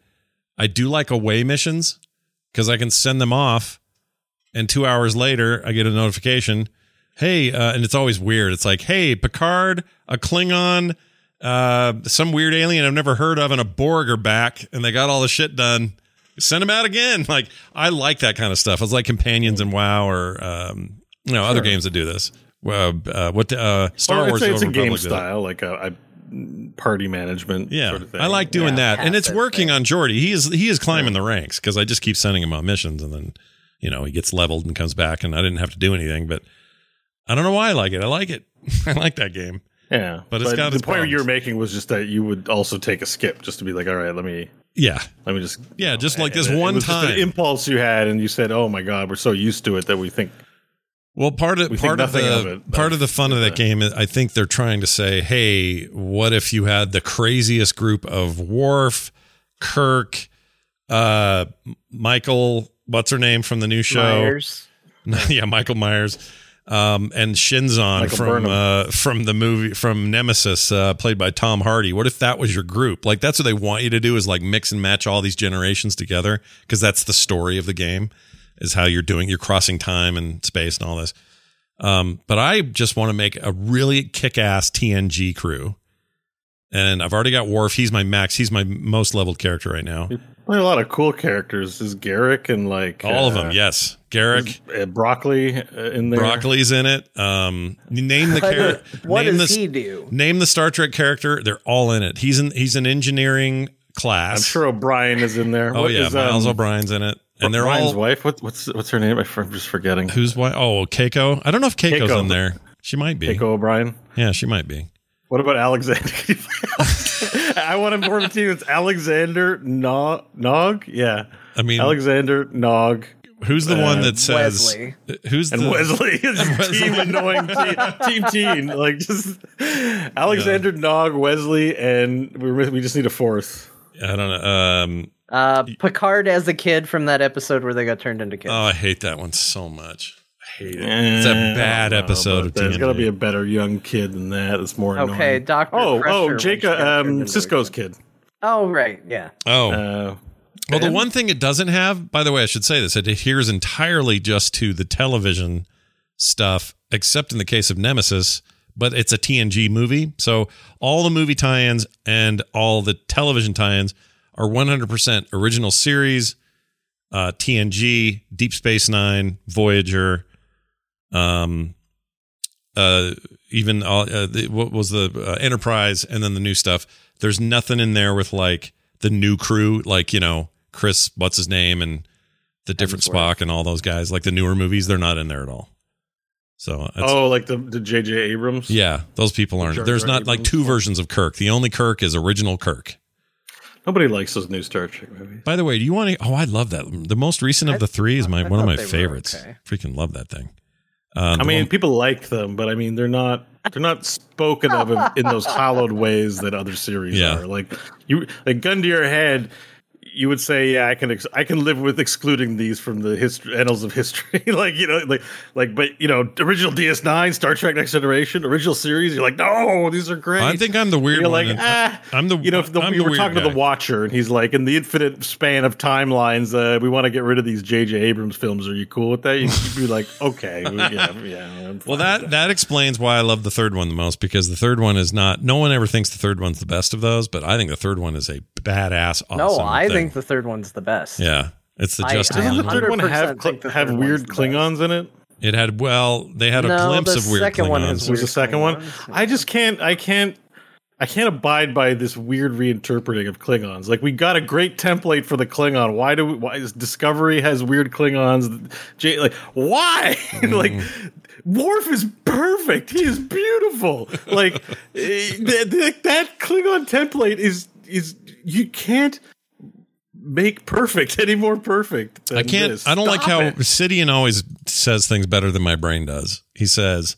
I do like away missions because I can send them off, and two hours later I get a notification. Hey, uh, and it's always weird. It's like, hey, Picard, a Klingon, uh, some weird alien I've never heard of, and a Borg are back, and they got all the shit done. Send them out again. (laughs) Like I like that kind of stuff. It's like companions in WoW or um, you know other games that do this. Well, uh, what uh, Star Wars? It's, it's a game style, like a, a party management. Yeah, sort of thing. I like doing Yeah, that, and it's working thing. on Geordi. He is he is climbing the ranks because I just keep sending him on missions, and then you know he gets leveled and comes back, and I didn't have to do anything. But I don't know why I like it. I like it. (laughs) I like that game. Yeah, But it's got the point problems. you were making was just that you would also take a skip just to be like, all right, let me Yeah, let me just yeah, just like eh, this And it- one it was just time. an impulse you had, and you said, "Oh my god, we're so used to it that we think." Well, part of We part of the of it, part of the fun of that game is I think they're trying to say, hey, what if you had the craziest group of Worf, Kirk, uh, Michael, what's her name from the new show? Myers. (laughs) yeah, Michael Myers, um, and Shinzon Michael from uh, from the movie from Nemesis, uh, played by Tom Hardy. What if that was your group? Like that's what they want you to do is like mix and match all these generations together because that's the story of the game is how you're doing you're crossing time and space and all this. Um, but I just want to make a really kick-ass TNG crew. And I've already got Worf. He's my max. He's my most leveled character right now. Play a lot of cool characters. Is Garak and like All of uh, them, yes. Garak, uh, broccoli uh, in there. Broccoli's in it. Um, name the character. (laughs) what name does the, he do? Name the Star Trek character. They're all in it. He's in. He's an engineering class. I'm sure O'Brien is in there. Oh What yeah, is, Miles um, O'Brien's in it, and they're Ryan's all. wife. What, what's what's her name? I'm just forgetting. Who's why? Oh, Keiko. I don't know if Keiko's Keiko. in there. She might be. Keiko O'Brien. Yeah, she might be. What about Alexander? (laughs) I want to more of a team. It's Alexander Nog. Nog? Yeah. I mean, Alexander Nog who's the one uh, that says? Wesley. Who's and the Wesley (laughs) is (laughs) Wesley. team annoying team, team teen like just Alexander Nog Wesley and we we just need a fourth. I don't know. Um, Uh, Picard as a kid from that episode where they got turned into kids. oh, I hate that one so much. I hate it. It's a bad I know episode about of that. There's got to be a better young kid than that. It's more annoying. okay. Doctor. Oh, Crusher oh, Jacob, um, Sisko's kid. kid. Oh, right, yeah. Oh, Uh, Well, the one thing it doesn't have, by the way, I should say this, it adheres entirely just to the television stuff, except in the case of Nemesis, but it's a TNG movie. So all the movie tie ins and all the television tie ins are 100% original series, uh, TNG, Deep Space Nine, Voyager, Um, uh, even all uh, the, what was the uh, Enterprise, and then the new stuff. There's nothing in there with like the new crew, like you know Chris, what's his name, and the different Hemsworth. Spock and all those guys. Like the newer movies, they're not in there at all. So that's, Oh, like the the J.J. Abrams. yeah, those people aren't. Jar There's Jar not like Abrams. two versions of Kirk. The only Kirk is original Kirk. Nobody likes those new Star Trek movies. By the way, do you want to? Oh, I love that. The most recent of the three is my I one of my favorites. okay. Freaking love that thing. Uh, I mean, one- people like them, but I mean, they're not they're not spoken of in, in those hollowed ways that other series Yeah. are. Like you, like gun to your head, you would say, yeah, I can ex- I can live with excluding these from the history annals of history. (laughs) like you know, like like, but you know, original DS9, Star Trek Next Generation, original series. You're like, no, these are great. I think I'm the weird You're one. like, and- ah, I'm the you know, if the, I'm the were weird talking to the Watcher, and he's like, in the infinite span of timelines, uh, we want to get rid of these J.J. Abrams films. Are you cool with that? You'd be like, (laughs) okay, yeah, yeah. Well, fine that that explains why I love the third one the most because the third one is not. No one ever thinks the third one's the best of those, but I think the third one is a badass. Awesome no, I thing. think the third one's the best. yeah, it's the I- Justin. Doesn't the third one 100% have think the have weird one's the best. Klingons in it? it had well, they had a No, glimpse of weird second one Klingons. has Was the Weird second one? Klingons, I just can't. I can't. I can't abide by this weird reinterpreting of Klingons. Like we got a great template for the Klingon. Why do we, why is Discovery has weird Klingons? J, like why? (laughs) like Worf is perfect. He is beautiful. Like eh, th- th- that Klingon template is is you can't make perfect (laughs) any more perfect. Than I can't. this. I don't like how it. Sidian always says things better than my brain does. He says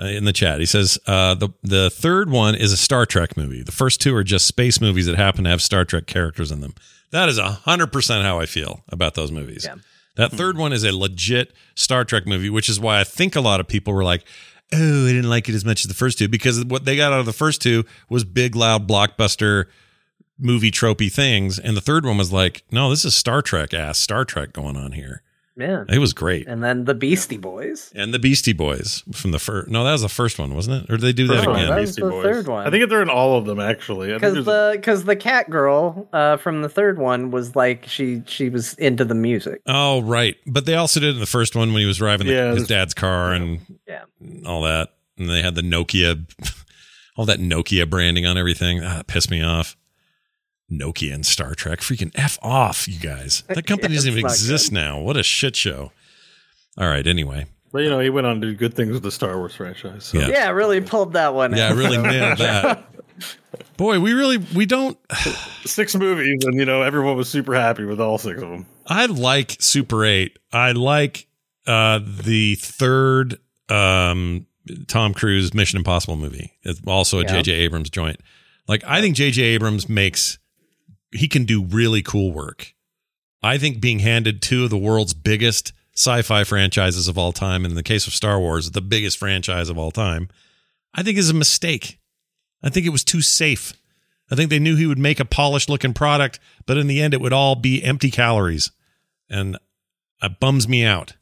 uh, in the chat, he says uh, the the third one is a Star Trek movie. The first two are just space movies that happen to have Star Trek characters in them. That is hundred percent how I feel about those movies. Yeah. That third one is a legit Star Trek movie, which is why I think a lot of people were like, "Oh, I didn't like it as much as the first two because what they got out of the first two was big, loud, blockbuster movie tropey things, and the third one was like, no, this is Star Trek ass Star Trek going on here. Yeah. It was great. And then the Beastie Boys. And the Beastie Boys from the first. No, that was the first one, wasn't it? Or did they do that First one, again? that was Beastie the Boys. third one. I think they're in all of them actually. Because the because the cat girl uh, from the third one was like she she was into the music. Oh, right. But they also did it in the first one when he was driving the, Yeah, his dad's car and Yeah. all that. And they had the Nokia, (laughs) all that Nokia branding on everything. Ah, that pissed me off. Nokia and Star Trek. Freaking F off, you guys. (laughs) That company Yeah, doesn't even it's not exist now. What a shit show. All right. Anyway. But you know, he went on to do good things with the Star Wars franchise. So. Yeah. Yeah, really pulled that one. Yeah, out. really nailed (laughs) that. Boy, we really, we don't. (sighs) Six movies, and you know, everyone was super happy with all six of them. I like Super 8. I like uh the third um Tom Cruise Mission Impossible movie. It's also a Yeah. JJ Abrams joint. Like I think JJ Abrams makes he can do really cool work. I think being handed two of the world's biggest sci-fi franchises of all time and in the case of Star Wars, the biggest franchise of all time, I think is a mistake. I think it was too safe. I think they knew he would make a polished looking product, but in the end it would all be empty calories. And it bums me out.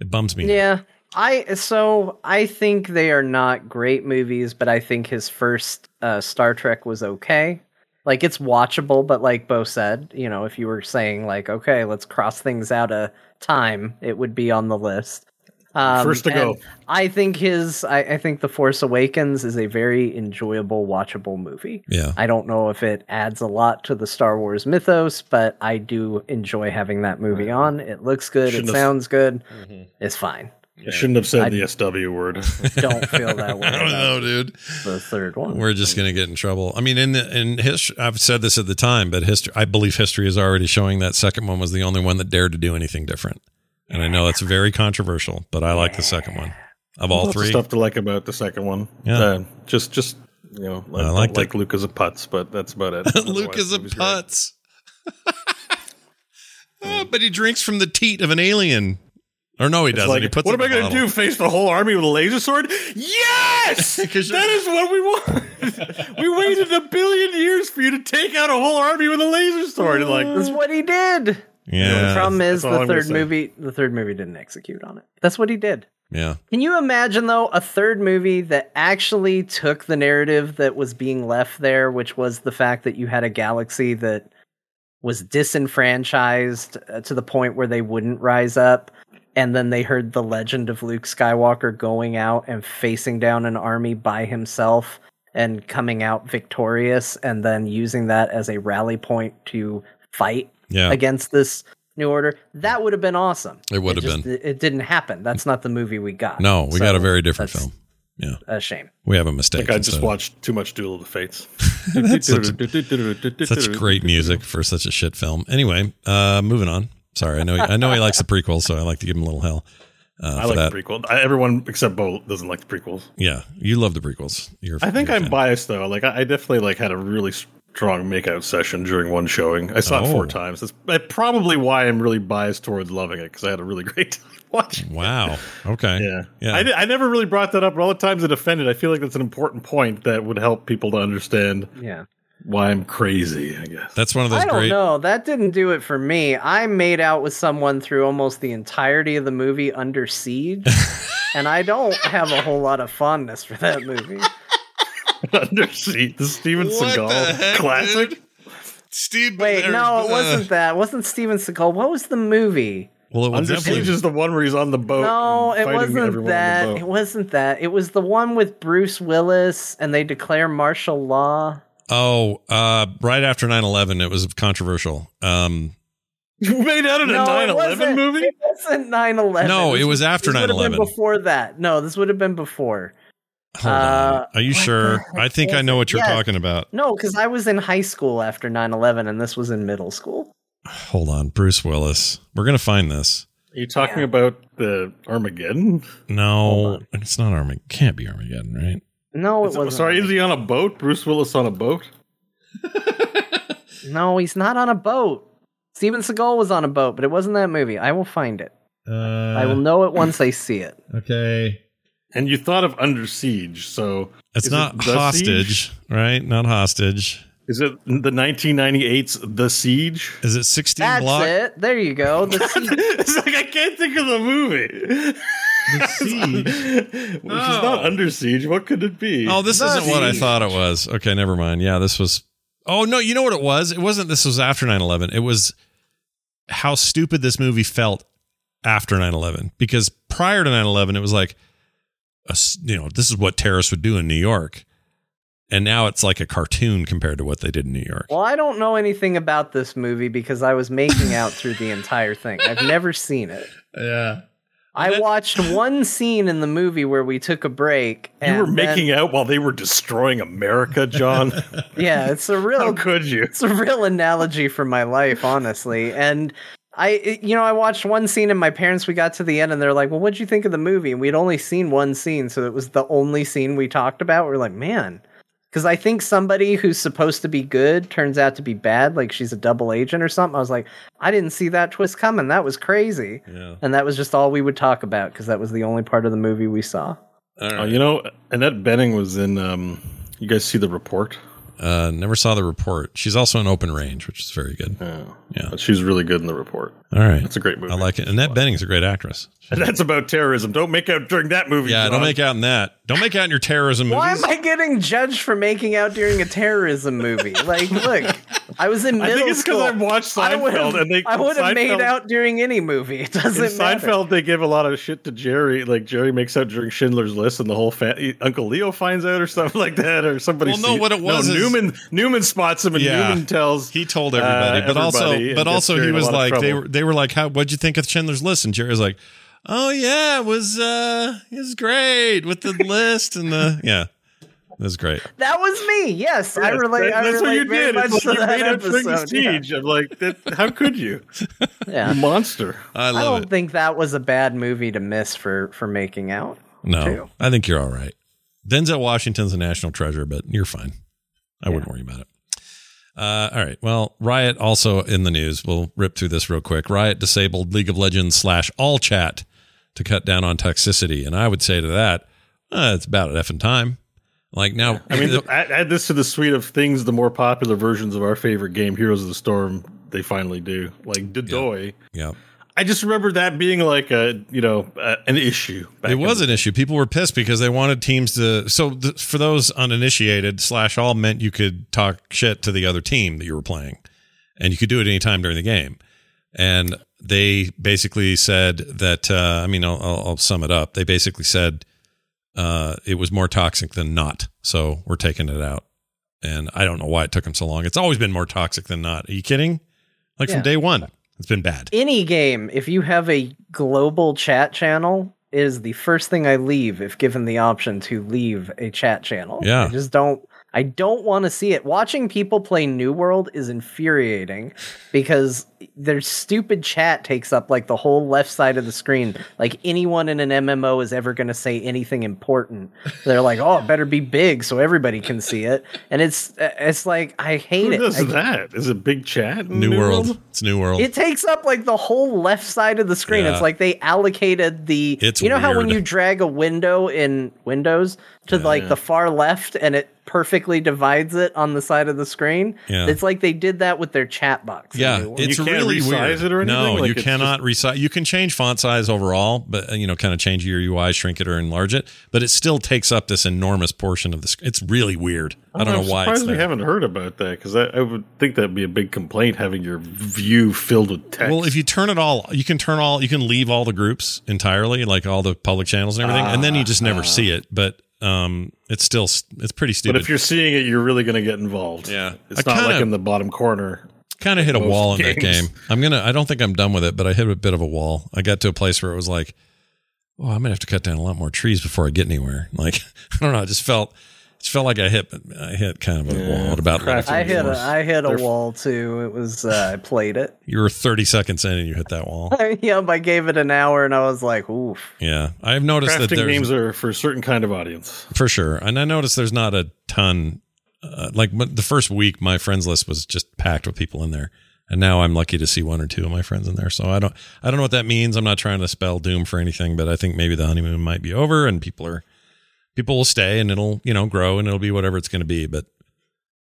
It bums me. out. Yeah. I so I think they are not great movies, but I think his first uh, Star Trek was okay. Like it's watchable, but like Bo said, you know, if you were saying like, okay, let's cross things out of time, it would be on the list. Um, First to go. I think his. I, I think The Force Awakens is a very enjoyable, watchable movie. Yeah. I don't know if it adds a lot to the Star Wars mythos, but I do enjoy having that movie on. It looks good. Shouldn't it have- sounds good. Mm-hmm. It's fine. I shouldn't have said I- the SW word. Don't feel that (laughs) way I don't know, dude. the third one. We're just going to get in trouble. I mean, in the, in history, I've said this at the time, but history, I believe history is already showing that second one was the only one that dared to do anything different. And I know it's very controversial, but I like the second one of all Lots of three. stuff to like about the second one. Yeah. Uh, just, just you know, I, I don't like it. Luke as a putz, but that's about it. (laughs) Luke Otherwise, is a putz. Ah, (laughs) but he drinks from the teat of an alien. Or no, he It's doesn't. like, he puts what am I going to do? Face the whole army with a laser sword? Yes, (laughs) 'Cause you're- that is what we want. (laughs) we waited a billion years for you to take out a whole army with a laser sword. And like, That's what he did. Yeah. The Yeah. problem is that's the third movie. The third movie didn't execute on it. That's what he did. Yeah. Can you imagine though a third movie that actually took the narrative that was being left there, which was the fact that you had a galaxy that was disenfranchised uh, to the point where they wouldn't rise up, and then they heard the legend of Luke Skywalker going out and facing down an army by himself and coming out victorious and then using that as a rally point to fight Yeah. against this new order. That would have been awesome. It would have just- been. It, it didn't happen. That's not the movie we got. No, we So got a very different film. Yeah. A shame. We have a mistake. think I just instead. watched too much Duel of the Fates. That's (laughs) (laughs) such, such great music for such a shit film. Anyway, uh, moving on. Sorry, I know I know he likes the prequels, so I like to give him a little hell uh, I for like that. the prequel. I, everyone except Bo doesn't like the prequels. yeah, you love the prequels. You're, I think you're a I'm fan. biased though. Like I, I definitely like had a really strong makeout session during one showing. I saw it Oh. four times. That's that's probably why I'm really biased towards loving it because I had a really (laughs) great time watching. Wow. Okay. Yeah, Yeah. I, I never really brought that up. But all the times I defended, I feel like that's an important point that would help people to understand Yeah. Why I'm crazy. I guess. That's one of those I don't great. know. That didn't do it for me. I made out with someone through almost the entirety of the movie Under Siege, (laughs) and I don't have a whole lot of fondness for that movie. (laughs) Under Siege, the Steven What the Seagal heck, classic. dude? Steve. Wait, there's, no, it uh, wasn't that. It wasn't Steven Seagal. What was the movie? Well, it was Under definitely. Siege is the one where he's on the boat. No, it wasn't everyone on the that. It wasn't that. It was the one with Bruce Willis, and they declare martial law. Oh, uh, right after 9-11, it was controversial. Um, You made out in a No, 9 it 11 wasn't. movie? It wasn't 9/11. No, it was after this would have been 9/11. Before that. No, this would have been before. hold on. Uh, Are you sure? I think I know what you're Yeah. talking about. No, because I was in high school after 9/11, and this was in middle school. Hold on, Bruce Willis. We're gonna find this. Are you talking Yeah. about the Armageddon? No, it's not Armageddon. Can't be Armageddon, right? No, it Is- wasn't. sorry, is he on a boat? Bruce Willis on a boat? No, he's not on a boat. Steven Seagal was on a boat, but it wasn't that movie. I will find it. Uh, I will know it once I see it. (laughs) Okay. And you thought of Under Siege, so It's Is it not hostage, Siege? right? Not hostage. is it the 1998's The Siege? Is it 16 That's block? it. There you go. The (laughs) sea- it's like I can't think of the movie. The (laughs) Siege. Which is not oh. Under Siege. What could it be? Oh, this The isn't what I thought it was. Okay, never mind. Yeah, this was. Oh no, you know what it was? It wasn't. This was after 9-11. It was how stupid this movie felt after 9-11. Because prior to 9-11, it was like, a s you know, this is what terrorists would do in New York, and now it's like a cartoon compared to what they did in New York. well, I don't know anything about this movie because I was making out through the entire thing. I've never seen it. (laughs) Yeah. I That- watched (laughs) one scene in the movie where we took a break. you were and then- making out while they were destroying America, John. (laughs) Yeah, it's a real. How could you? it's a real analogy for my life, honestly. And I, you know, I watched one scene, and my parents, we got to the end, and they're like, "Well, what'd you think of the movie?" And we'd only seen one scene, so it was the only scene we talked about. We're like, man, because I think somebody who's supposed to be good turns out to be bad, like she's a double agent or something. I was like, I didn't see that twist coming. That was crazy. Yeah. And that was just all we would talk about because that was the only part of the movie we saw. All Oh, you know, Annette Bening was in. Um, you guys see the report? Uh, never saw the report. She's also in Open Range, which is very good. Oh, Yeah. but she's really good in the report. All right. that's a great movie. I like it. Annette Bening's a great actress. And (laughs) that's about terrorism. Don't make out during that movie. Yeah, John. don't make out in that. Don't make out in your terrorism movies. Why am I getting judged for making out during a terrorism movie? Like, look, (laughs) I was in middle I think it's because school. I've watched I would Seinfeld, and they I would have made out during any movie. It doesn't matter. Seinfeld, they give a lot of shit to Jerry. Like Jerry makes out during Schindler's List, and the whole fa- Uncle Leo finds out, or something like that, or somebody. Well, no, sees- what it was No, is- Newman. Newman spots him, and Yeah. Newman tells He told everybody, uh, but also, everybody and but also, he was like, they were, they were like, "How? What'd you think of Schindler's List?" And Jerry was like, "Oh yeah, it was, uh, it was great with the list and the (laughs) yeah, it was great." that was me. Yes, I Yes, relate. that- I that's what you did. It's like you made out during the episode. Yeah. I'm like, that, how could you, (laughs) Yeah. you monster? I I don't it. think that was a bad movie to miss for for making out. No, too. I think you're all right. Denzel Washington's a national treasure, but you're fine. I wouldn't worry about it. Uh, all right. Well, Riot also in the news. We'll rip through this real quick. Riot disabled League of Legends slash all chat to cut down on toxicity, and I would say to that, uh, it's about an effing time. Like now, I mean, the- add, add this to the suite of things. The more popular versions of our favorite game, Heroes of the Storm, they finally do. Like Dodoy. yeah, I just remember that being like a you know uh, an issue. back it was an issue. People were pissed because they wanted teams to. So th- for those uninitiated, slash all meant you could talk shit to the other team that you were playing, and you could do it anytime during the game. and they basically said that. Uh, I mean, I'll, I'll, I'll sum it up. They basically said uh, it was more toxic than not, so we're taking it out. And I don't know why it took them so long. It's always been more toxic than not. Are you kidding? Like Yeah. from day one, it's been bad. Any game, if you have a global chat channel, is the first thing I leave if given the option to leave a chat channel. Yeah. I just don't I don't want to see it. Watching people play New World is infuriating because their stupid chat takes up like the whole left side of the screen. Like anyone in an MMO is ever going to say anything important. They're like, "Oh, it better be big so everybody can see it." And it's uh, it's like I hate Who it. does I- that? Is it big chat? in New, world. It's new world. it takes up like the whole left side of the screen. Yeah. It's like they allocated the. It's you know how when you drag a window in Windows to like the far left and it perfectly divides it on the side of the screen? Yeah. It's like they did that with their chat box. Yeah, it's You can't really resize weird. it or no, anything? Like, you cannot resize. You can change font size overall, but you know, kind of change your UI, shrink it or enlarge it. But it still takes up this enormous portion of the. sc- It's really weird. I don't I'm know why. It's surprised we haven't heard about that because I, I would think that'd be a big complaint having your view filled with text. Well, if you turn it all, you can turn all, you can leave all the groups entirely, like all the public channels and everything, and then you just never see it. But um, it's still it's pretty stupid. but if you're seeing it, you're really going to get involved. Yeah. it's I not like kinda- in the bottom corner. Kind of hit a most wall in that game. I'm gonna. I don't think I'm done with it, but I hit a bit of a wall. I got to a place where it was like, oh, I'm gonna have to cut down a lot more trees before I get anywhere. (laughs) Like I don't know. I just felt. It felt like I hit. I hit kind of a wall at about. Crafting I hit a, Wars. I hit a wall too. It was uh, I played it. You were 30 seconds in and you hit that wall. (laughs) yep, I gave it an hour and I was like, oof. Yeah, I've noticed that Crafting there's games are for a certain kind of audience. for sure, and I noticed there's not a ton. Uh, like the first week, my friends list was just packed with people in there, and now I'm lucky to see one or two of my friends in there. So I don't, I don't know what that means. I'm not trying to spell doom for anything, but I think maybe the honeymoon might be over, and people are, people will stay, and it'll, you know, grow, and it'll be whatever it's going to be. But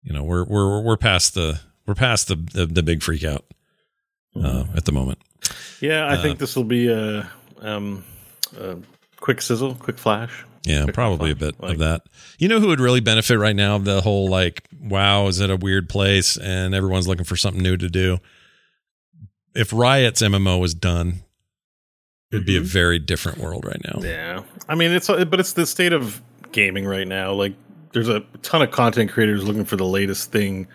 you know, we're we're we're past the we're past the the, the big freak out uh, at the moment. Yeah, I Uh, think this will be a, um, a quick sizzle, quick flash. Yeah, probably a bit like- of that. You know who would really benefit right now? The whole like, wow, is it a weird place and everyone's looking for something new to do? If Riot's MMO was done, it'd be a Mhm. very different world right now. Yeah, I mean it's but it's the state of gaming right now. Like there's a ton of content creators looking for the latest thing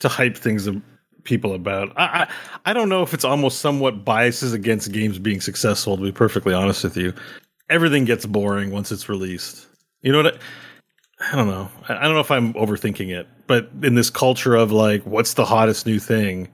to hype things of people about. I, I I don't know if it's almost somewhat biases against games being successful. To be perfectly honest with you, everything gets boring once it's released. You know what? I, I don't know. I, I don't know if I'm overthinking it, but in this culture of like, what's the hottest new thing?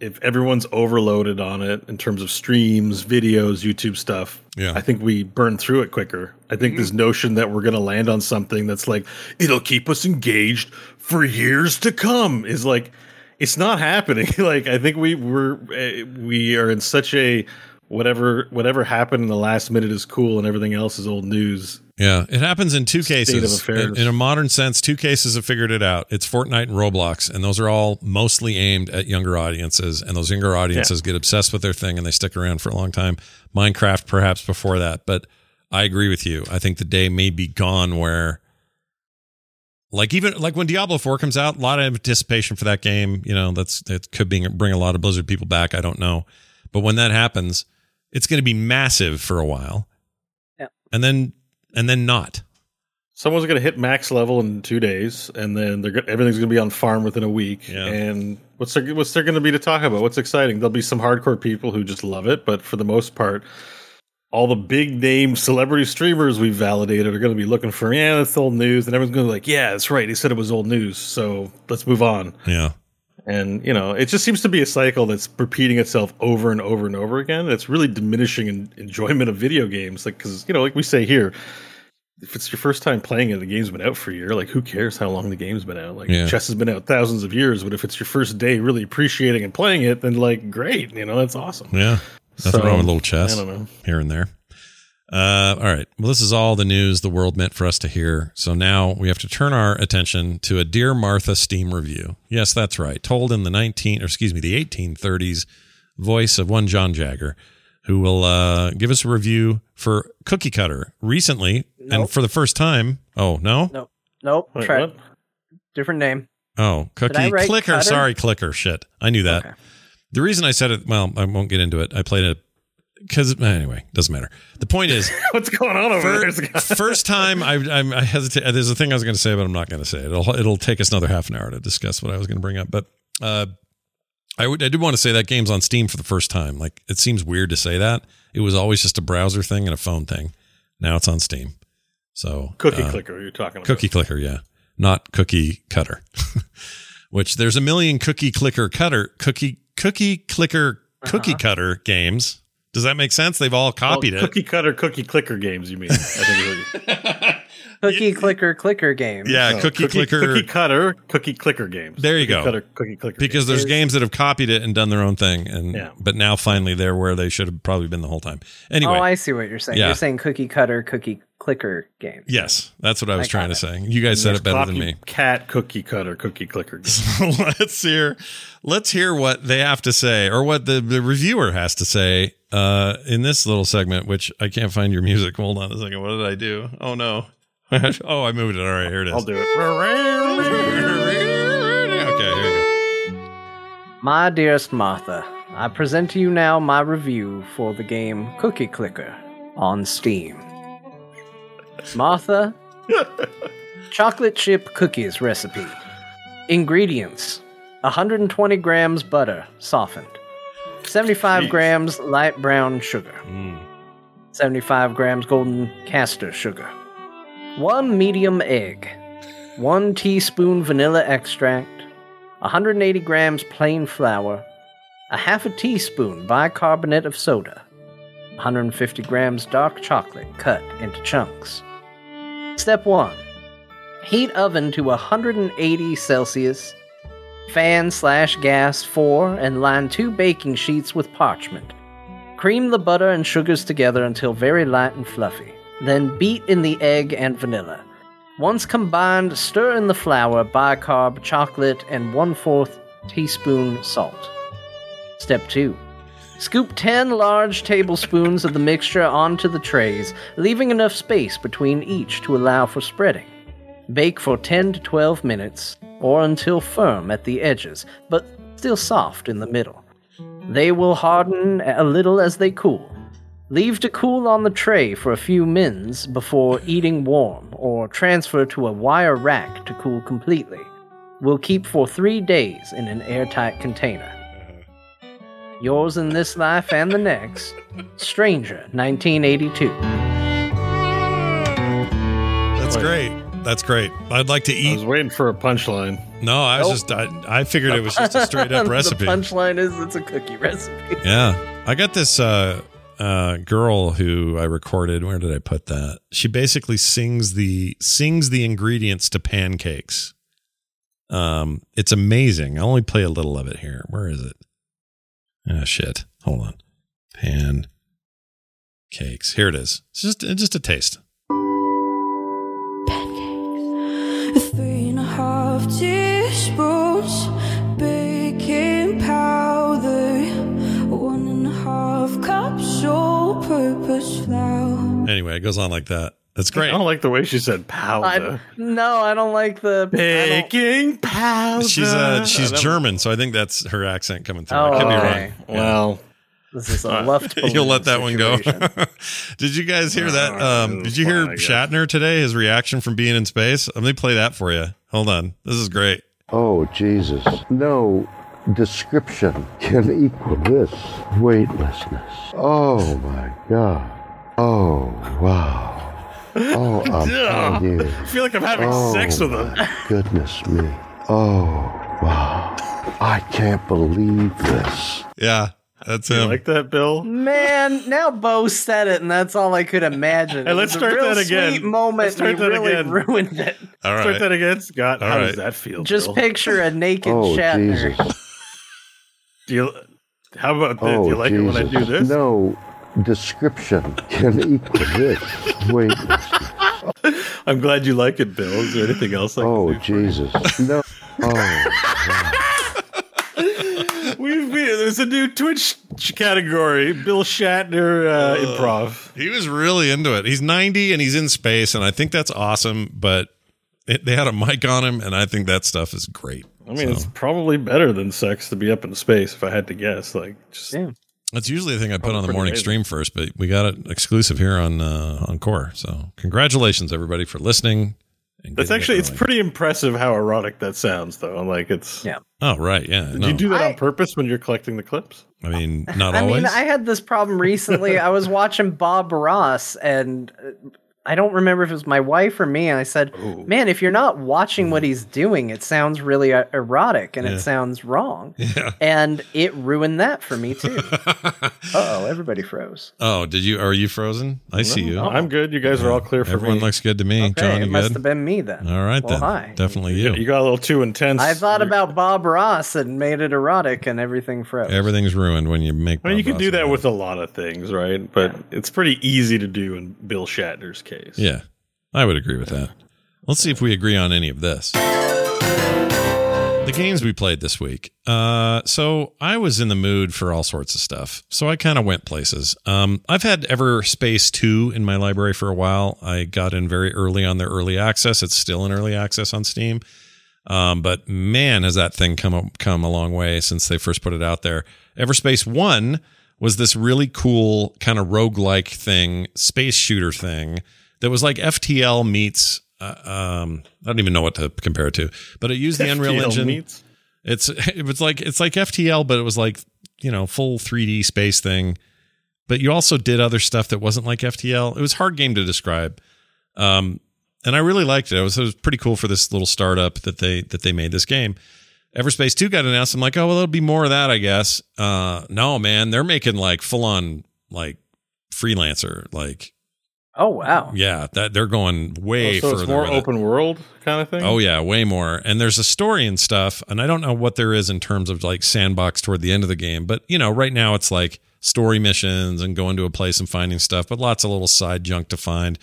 If everyone's overloaded on it in terms of streams, videos, YouTube stuff, Yeah. I think we burn through it quicker. I think this notion that we're going to land on something that's like it'll keep us engaged for years to come is like it's not happening. (laughs) like I think we we're uh, we are in such a whatever whatever happened in the last minute is cool and everything else is old news. Yeah, it happens in two State of cases. affairs. In, in a modern sense, two cases have figured it out. It's Fortnite and Roblox, and those are all mostly aimed at younger audiences. And those younger audiences get obsessed with their thing and they stick around for a long time. Minecraft, perhaps before that, but I agree with you. I think the day may be gone where, like even like when Diablo Four comes out, a lot of anticipation for that game. You know, that's that could be, bring a lot of Blizzard people back. I don't know, but when that happens, it's going to be massive for a while, Yeah. and then and then not. Someone's going to hit max level in two days, and then they're everything's going to be on farm within a week. Yeah. And what's there what's there going to be to talk about? What's exciting? There'll be some hardcore people who just love it, but for the most part, all the big name celebrity streamers we've validated are going to be looking for yeah, it's old news, and everyone's going to be like, yeah, that's right. He said it was old news, so let's move on. Yeah. And you know, it just seems to be a cycle that's repeating itself over and over and over again. It's really diminishing in enjoyment of video games, like because you know, like we say here, if it's your first time playing it, the game's been out for a year. Like, who cares how long the game's been out? Like, Yeah. chess has been out thousands of years, but if it's your first day really appreciating and playing it, then like, great, you know, that's awesome. Yeah. Nothing So, wrong with a little chess I don't know. here and there. Uh, all right. Well, this is all the news the world meant for us to hear. So now we have to turn our attention to a Dear Martha Steam review. Yes, that's right. Told in the 19, or excuse me, the 1830s voice of one John Jagger, who will uh, give us a review for Cookie Cutter recently and for the first time. Oh, no? Nope. Nope. Wait, Try what? different name. Oh, Cookie Clicker. Cutter? Sorry, Clicker. Shit. I knew that. Okay. The reason I said it, well, I won't get into it. I played it because anyway, doesn't matter. The point is, (laughs) What's going on over there? (laughs) first, time I, I'm, I hesitate. There's a thing I was going to say, but I'm not going to say it. It'll, it'll take us another half an hour to discuss what I was going to bring up. But uh, I would, I did want to say that game's on Steam for the first time. Like it seems weird to say that. It was always just a browser thing and a phone thing. Now it's on Steam. So Cookie uh, clicker, you're talking about. Cookie clicker, yeah, not cookie cutter. (laughs) Which there's a million cookie clicker cutter cookie cookie clicker cookie cutter games. Does that make sense? They've all Well, copied it. Cookie cutter, cookie clicker games, you mean? I think is what you- (laughs) Cookie clicker clicker game. Yeah, oh, no, cookie, clicker. Cookie cutter, cookie clicker games. There you Cookie go. Cutter, cookie clicker. because there's games that have copied it and done their own thing, and Yeah. but now finally they're where they should have probably been the whole time. Anyway, Oh, I see what you're saying. Yeah. You're saying cookie cutter cookie clicker game. yes, that's what I was I trying to got say. You guys said it better than me. Cat cookie cutter, cookie clicker games. (laughs) let's hear let's hear what they have to say or what the, the reviewer has to say uh, in this little segment which i can't find your music hold on a second what did i do oh no (laughs) oh i moved it all right here it is I'll do it. okay here we go My dearest Martha, I present to you now my review for the game Cookie Clicker on Steam. Martha, chocolate chip cookies recipe. Ingredients 120 grams butter, softened, 75 Jeez. grams light brown sugar, Mm. 75 grams golden castor sugar, 1 medium egg, 1 teaspoon vanilla extract, 180 grams plain flour, a half a teaspoon bicarbonate of soda, 150 grams dark chocolate cut into chunks. Step 1 Heat oven to 180 Celsius. Fan slash gas 4 and line two baking sheets with parchment. Cream the butter and sugars together until very light and fluffy. Then beat in the egg and vanilla. Once combined, stir in the flour, bicarb, chocolate, and 1 4 teaspoon salt. Step 2. Scoop 10 large tablespoons of the mixture onto the trays, leaving enough space between each to allow for spreading. Bake for 10 to 12 minutes, or until firm at the edges, but still soft in the middle. They will harden a little as they cool. Leave to cool on the tray for a few mins before eating warm, or transfer to a wire rack to cool completely. Will keep for three days in an airtight container. Yours in this life and the next, Stranger, 1982. that's great that's great i'd like to eat. I was waiting for a punchline. no i was Nope. just I, I figured it was just a straight up (laughs) recipe the punchline is it's a cookie recipe. Yeah. I got this uh uh girl who I recorded. Where did I put that? She basically sings the sings the ingredients to pancakes. Um it's amazing. I'll only play a little of it here. Where is it? Ah shit. Hold on. Pan cakes. Here it is. It's just just a taste. Three and a half teaspoons baking powder, one and a half cups all-purpose flour. Anyway, it goes on like that. That's great. I don't like the way she said I, powder. no, I don't like the. I don't- Baking powder. She's uh she's That- German, so I think that's her accent coming through. Oh, I could be wrong. Well, This is a left. (laughs) You'll let that one go. (laughs) did you guys hear that? Um, did you hear fine, I guess. Shatner today? His reaction from being in space. Let me play that for you. Hold on. This is great. Oh, Jesus. No description can equal this weightlessness. Oh, my God. Oh, wow. Oh, (laughs) I'm telling you. I feel like I'm having Oh, sex with her. my goodness me. Oh, wow. I can't believe this. Yeah, that's You him. like that, Bill? Man, now Bo said it, and that's all I could imagine. Hey, let's was a start that again. Sweet moment. Let's start that really again. ruined it. All Start that again, Scott. All How right. does that feel? Just Bill? picture a naked Oh, Shatner. Jesus. (laughs) Do you? How about this? Oh, do you like Jesus. it when I do this? No description can equal this weightlessness. I'm glad you like it, Bill. Is there anything else? I can Oh, do for you? Jesus. No. (laughs) Oh, (laughs) We've been, there's a new Twitch category, Bill Shatner uh, improv. He was really into it. He's 90 and he's in space, and I think that's awesome. But it, they had a mic on him, and I think that stuff is great. I mean, So- it's probably better than sex to be up in space. If I had to guess, like, just Yeah. That's usually the thing I put Probably on the morning amazing. stream first, but we got it exclusive here on uh, on Core. So congratulations everybody for listening. and that's getting it actually it's pretty impressive how erotic that sounds, though. Like, it's. Yeah. Oh right, yeah. Did no. you do that I- on purpose when you're collecting the clips? I mean, not I always. (laughs) I mean, I had this problem recently. I was watching Bob Ross, and uh, I don't remember if it was my wife or me. And I said, Ooh. "Man, if you're not watching what he's doing, it sounds really uh, erotic, and Yeah. it sounds wrong." (laughs) yeah. And it ruined that for me too. (laughs) Uh oh, everybody froze. oh, did you? Are you frozen? I see you. No, I'm good. You guys are all clear for Everyone me. looks good to me. Okay, John, it you must good? have been me then. All right Well, then. hi. Definitely you. you. got a little too intense. I thought about Bob Ross and made it erotic, and everything froze. Everything's ruined when you make. I mean, you Bob can do that a- with a lot of things, right? But it's pretty easy to do in Bill Shatner's case. Yeah, I would agree with that. Let's see if we agree on any of this. The games we played this week. Uh, so I was in the mood for all sorts of stuff. So I kind of went places. Um, I've had Everspace 2 in my library for a while. I got in very early on their early access. It's still in early access on Steam. Um, but man, has that thing come come a long way since they first put it out there. Everspace One was this really cool kind of roguelike thing, space shooter thing that was like FTL meets. Uh, um, I don't even know what to compare it to, but it used the Unreal Engine. meets- It's (laughs) it was like it's like FTL, but it was like you know full 3D space thing. But you also did other stuff that wasn't like FTL. It was hard game to describe, um, and I really liked it. It was, it was pretty cool for this little startup that they that they made this game. Everspace Two got announced. I'm like, oh well, there'll be more of that, I guess. Uh, no, man, they're making like full on like freelancer, like Oh wow! yeah, that they're going way Oh, so further. it's more with it. open world kind of thing. Oh yeah, way more. And there's a story and stuff, and I don't know what there is in terms of like sandbox toward the end of the game, but you know, right now it's like story missions and going to a place and finding stuff, but lots of little side junk to find,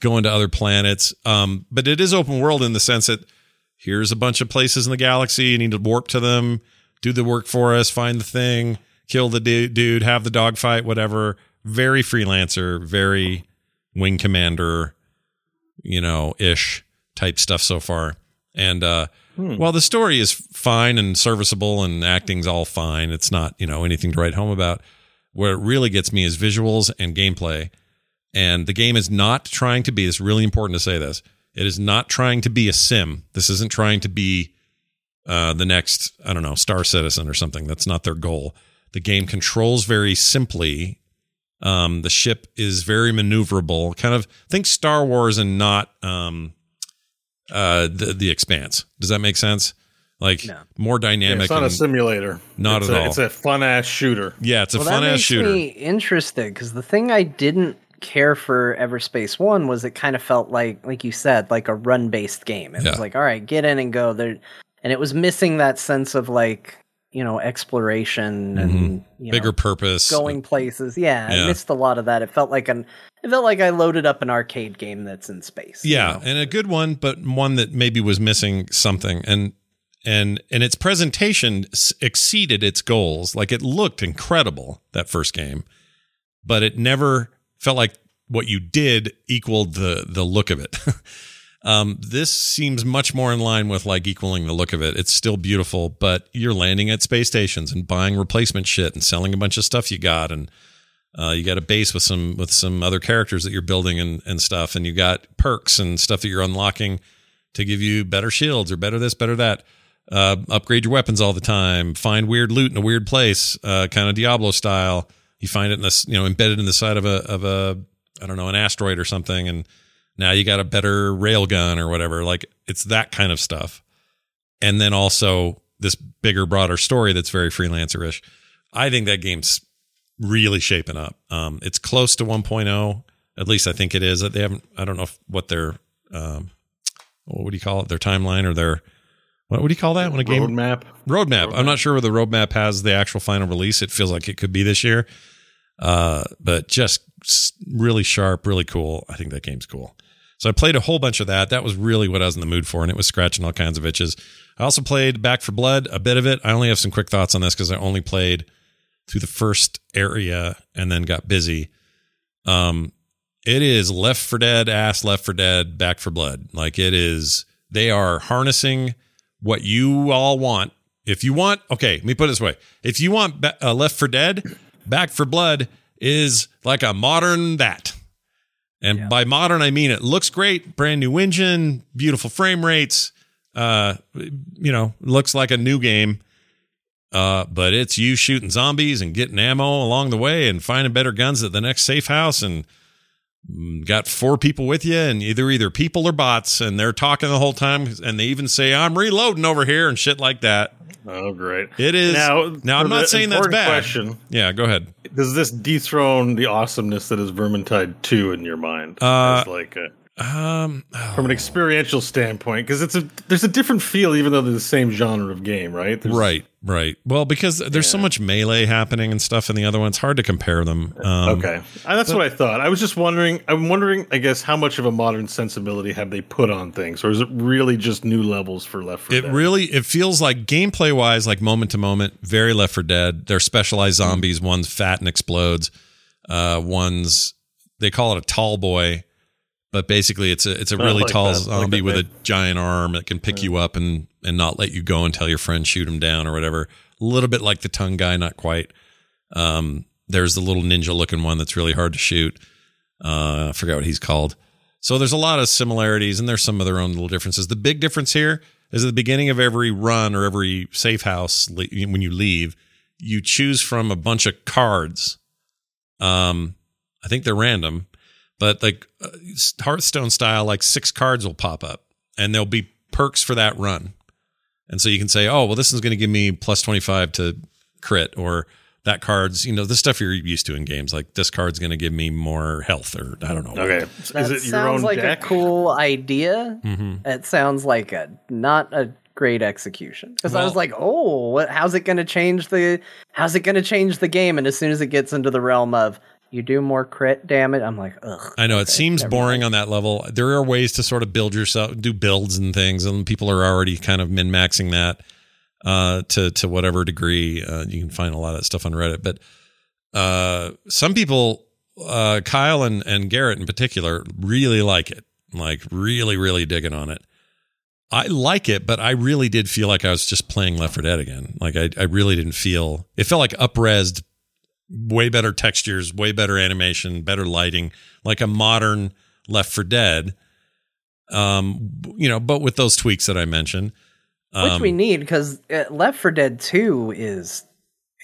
going to other planets. Um, but it is open world in the sense that here's a bunch of places in the galaxy, you need to warp to them, do the work for us, find the thing, kill the du- dude, have the dogfight, whatever. Very freelancer, very wing commander, you know, ish type stuff so far. And uh while the story is fine and serviceable and acting's all fine, it's not, you know, anything to write home about. Where it really gets me is visuals and gameplay. And the game is not trying to be, it's really important to say this. It is not trying to be a sim. This isn't trying to be uh, the next, I don't know, Star Citizen or something. That's not their goal. The game controls very simply. Um, the ship is very maneuverable. Kind of think Star Wars and not um, uh, the the Expanse. Does that make sense? Like No. more Yeah, dynamic. it's not a simulator. Not it's at a, all. It's a fun ass shooter. yeah, it's a well, fun ass shooter. me interested because the thing I didn't care for Everspace One was it kind of felt like, like you said, like a run based game. It Yeah. was like, all right, get in and go there, and it was missing that sense of like you know exploration and Mm-hmm. Bigger know, purpose. going places. Yeah, Yeah. I missed a lot of that. It felt like an it felt like I loaded up an arcade game that's in space. you Yeah, know? and a good one, but one that maybe was missing something, and and and its presentation s- exceeded its goals. Like it looked incredible that first game, but it never felt like what you did equaled the the look of it. (laughs) um, this seems much more in line with like equaling the look of it. It's still beautiful, but you're landing at space stations and buying replacement shit and selling a bunch of stuff you got and uh, you got a base with some with some other characters that you're building and, and stuff, and you got perks and stuff that you're unlocking to give you better shields or better this, better that. Uh, upgrade your weapons all the time. Find weird loot in a weird place, uh, kind of Diablo style. You find it in this, you know, embedded in the side of a of a I don't know an asteroid or something, and now you got a better rail gun or whatever. Like it's that kind of stuff, and then also this bigger, broader story that's very freelancer-ish. I think that game's really shaping up. Um, it's close to 1.0. At least I think it is. They haven't. I don't know if, what their um, what do you call it? Their timeline or their what would you call that when a game Roadmap. roadmap. I'm not sure where the roadmap has the actual final release. It feels like it could be this year, uh, but just really sharp, really cool. I think that game's cool. So I played a whole bunch of that. That was really what I was in the mood for, and it was scratching all kinds of itches. I also played Back 4 Blood, a bit of it. I only have some quick thoughts on this because I only played through the first area and then got busy. Um, it is Left 4 Dead, ass Left 4 Dead, Back 4 Blood. Like it is, they are harnessing what you all want. If you want, okay, let me put it this way: if you want uh, Left 4 Dead, Back 4 Blood is like a modern that. And by modern, I mean it looks great, brand new engine, beautiful frame rates. Uh, you know, looks like a new game. Uh, but it's you shooting zombies and getting ammo along the way and finding better guns at the next safe house and got four people with you and either either people or bots and they're talking the whole time and they even say I'm reloading over here and shit like that. Oh, great. It is Now, now. I'm not saying that's bad. question. Yeah, go ahead. Does this dethrone the awesomeness that is Vermintide 2 in your mind? Uh, like a, Um, from an experiential standpoint, because it's a there's a different feel, even though they're the same genre of game, right? There's, right, right. Well, because there's so much melee happening and stuff in the other one, it's hard to compare them. Um, Okay, Uh, that's what I thought. I was just wondering. I'm wondering, I guess, how much of a modern sensibility have they put on things, or is it really just new levels for Left 4 It Dead? really it feels like gameplay wise, like moment to moment, very Left 4 Dead. They're specialized Mm-hmm. zombies. One's fat and explodes. Uh, one's they call it a tall boy, but basically it's a it's a really like tall that. I like zombie with a giant arm that can pick you up and and not let you go until your friends shoot him down or whatever. A little bit like the tongue guy, not quite. Um, there's the little ninja looking one that's really hard to shoot. Uh, I forgot what he's called. So there's a lot of similarities and there's some of their own little differences. The big difference here is at the beginning of every run or every safe house when you leave, you choose from a bunch of cards. Um, I think they're random, but like uh, Hearthstone style, like six cards will pop up and there'll be perks for that run. And so you can say, oh, well, this is going to give me plus 25 to crit or that card's, you know, the stuff you're used to in games. Like this card's going to give me more health or I don't know. Okay, That is it your sounds own like deck? a cool idea. Mhm. It sounds like a not a great execution because I was like, oh, what, how's it going to change the how's it going to change the game? And as soon as it gets into the realm of you do more crit damage, I'm like, ugh. I know it okay, seems boring mind. on that level. There are ways to sort of build yourself, do builds and things, and people are already kind of min maxing that uh, to to whatever degree. Uh, you can find a lot of that stuff on Reddit, but uh, some people, uh, Kyle and and Garrett in particular, really like it. Like really, really digging on it. I like it, but I really did feel like I was just playing Left 4 Dead again. Like I, I really didn't feel. It felt like upresed way better textures, way better animation, better lighting, like a modern Left 4 Dead. Um, you know, but with those tweaks that I mentioned, Which um, we need because Left 4 Dead 2 is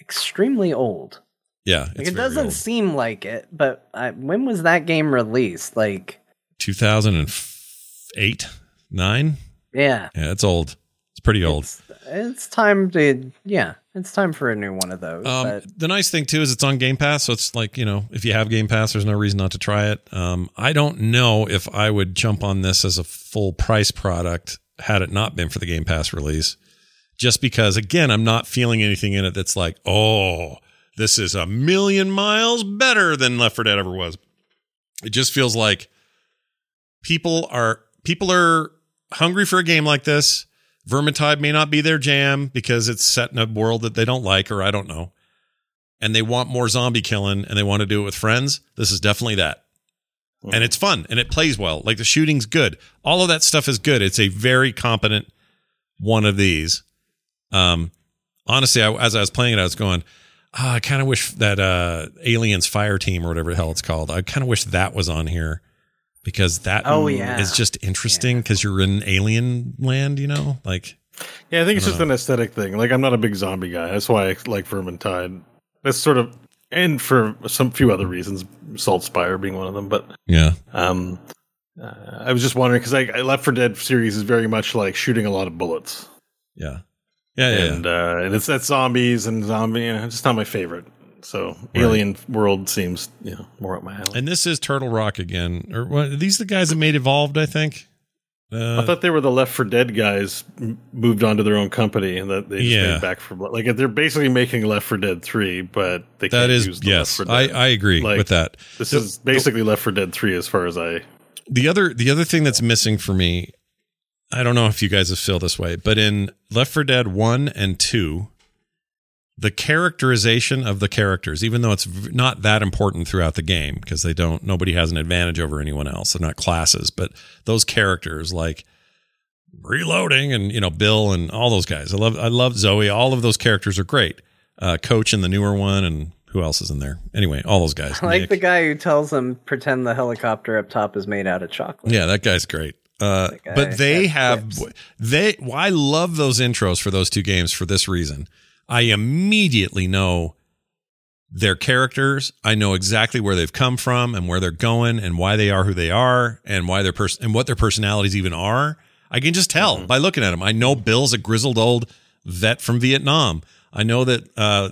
extremely old. yeah, Like it doesn't old. seem like it, but I, when was that game released? Like, 2008, nine. yeah, Yeah, it's old. It's pretty old. It's, it's time to yeah, it's time for a new one of those. Um, the nice thing too is it's on Game Pass, so it's like you know if you have Game Pass, there's no reason not to try it. Um, I don't know if I would jump on this as a full price product had it not been for the Game Pass release, just because again I'm not feeling anything in it that's like oh this is a million miles better than Left 4 Dead ever was. It just feels like people are people are hungry for a game like this. Vermintide may not be their jam because it's set in a world that they don't like, or I don't know. And they want more zombie killing and they want to do it with friends. This is definitely that. And it's fun and it plays well. Like the shooting's good. All of that stuff is good. It's a very competent one of these. Um, honestly, I, as I was playing it, I was going, oh, I kind of wish that uh, Aliens Fire Team or whatever the hell it's called. I kind of wish that was on here because that Oh, yeah. is just interesting because you're in alien land, you know? Like, Yeah, I think it's I just don't an aesthetic thing. Like I'm not a big zombie guy. That's why I like Vermintide. That's sort of and for some few other reasons, Salt Spire being one of them. But yeah. um, uh, I was just wondering because I, I Left for Dead series is very much like shooting a lot of bullets, Yeah. Yeah. Yeah. yeah. and uh, and it's that zombies and zombie. You know, it's just not my favorite. So Alien World seems you know more up my alley. And this is Turtle Rock again. Or what? Are these the guys that made Evolved? I think. Uh, I thought they were the Left 4 Dead guys moved on to their own company and that they just Yeah. made Back 4 Blood. Like they're basically making Left 4 Dead three, but they that can't is use the yes. Left 4 I Dead. I agree Like, with that. This The- is basically Left 4 Dead three as far as I. the other the other thing that's missing for me i don't know if you guys have feel this way but in left 4 dead 1 and 2 the characterization of the characters even though it's not that important throughout the game because they don't nobody has an advantage over anyone else they're not classes but those characters like reloading and you know Bill and all those guys. I love I love Zoe. All of those characters are great. Uh, Coach in the newer one and who else is in there? Anyway, all those guys. (laughs) I like Nick. the guy who tells them pretend the helicopter up top is made out of chocolate. Yeah, that guy's great. Uh, guy but they have quips. they. Well, I love those intros for those two games for this reason. I immediately know their characters. I know exactly where they've come from and where they're going and why they are who they are and why their person and what their personalities even are. I can just tell by looking at them. I know Bill's a grizzled old vet from Vietnam. I know that uh,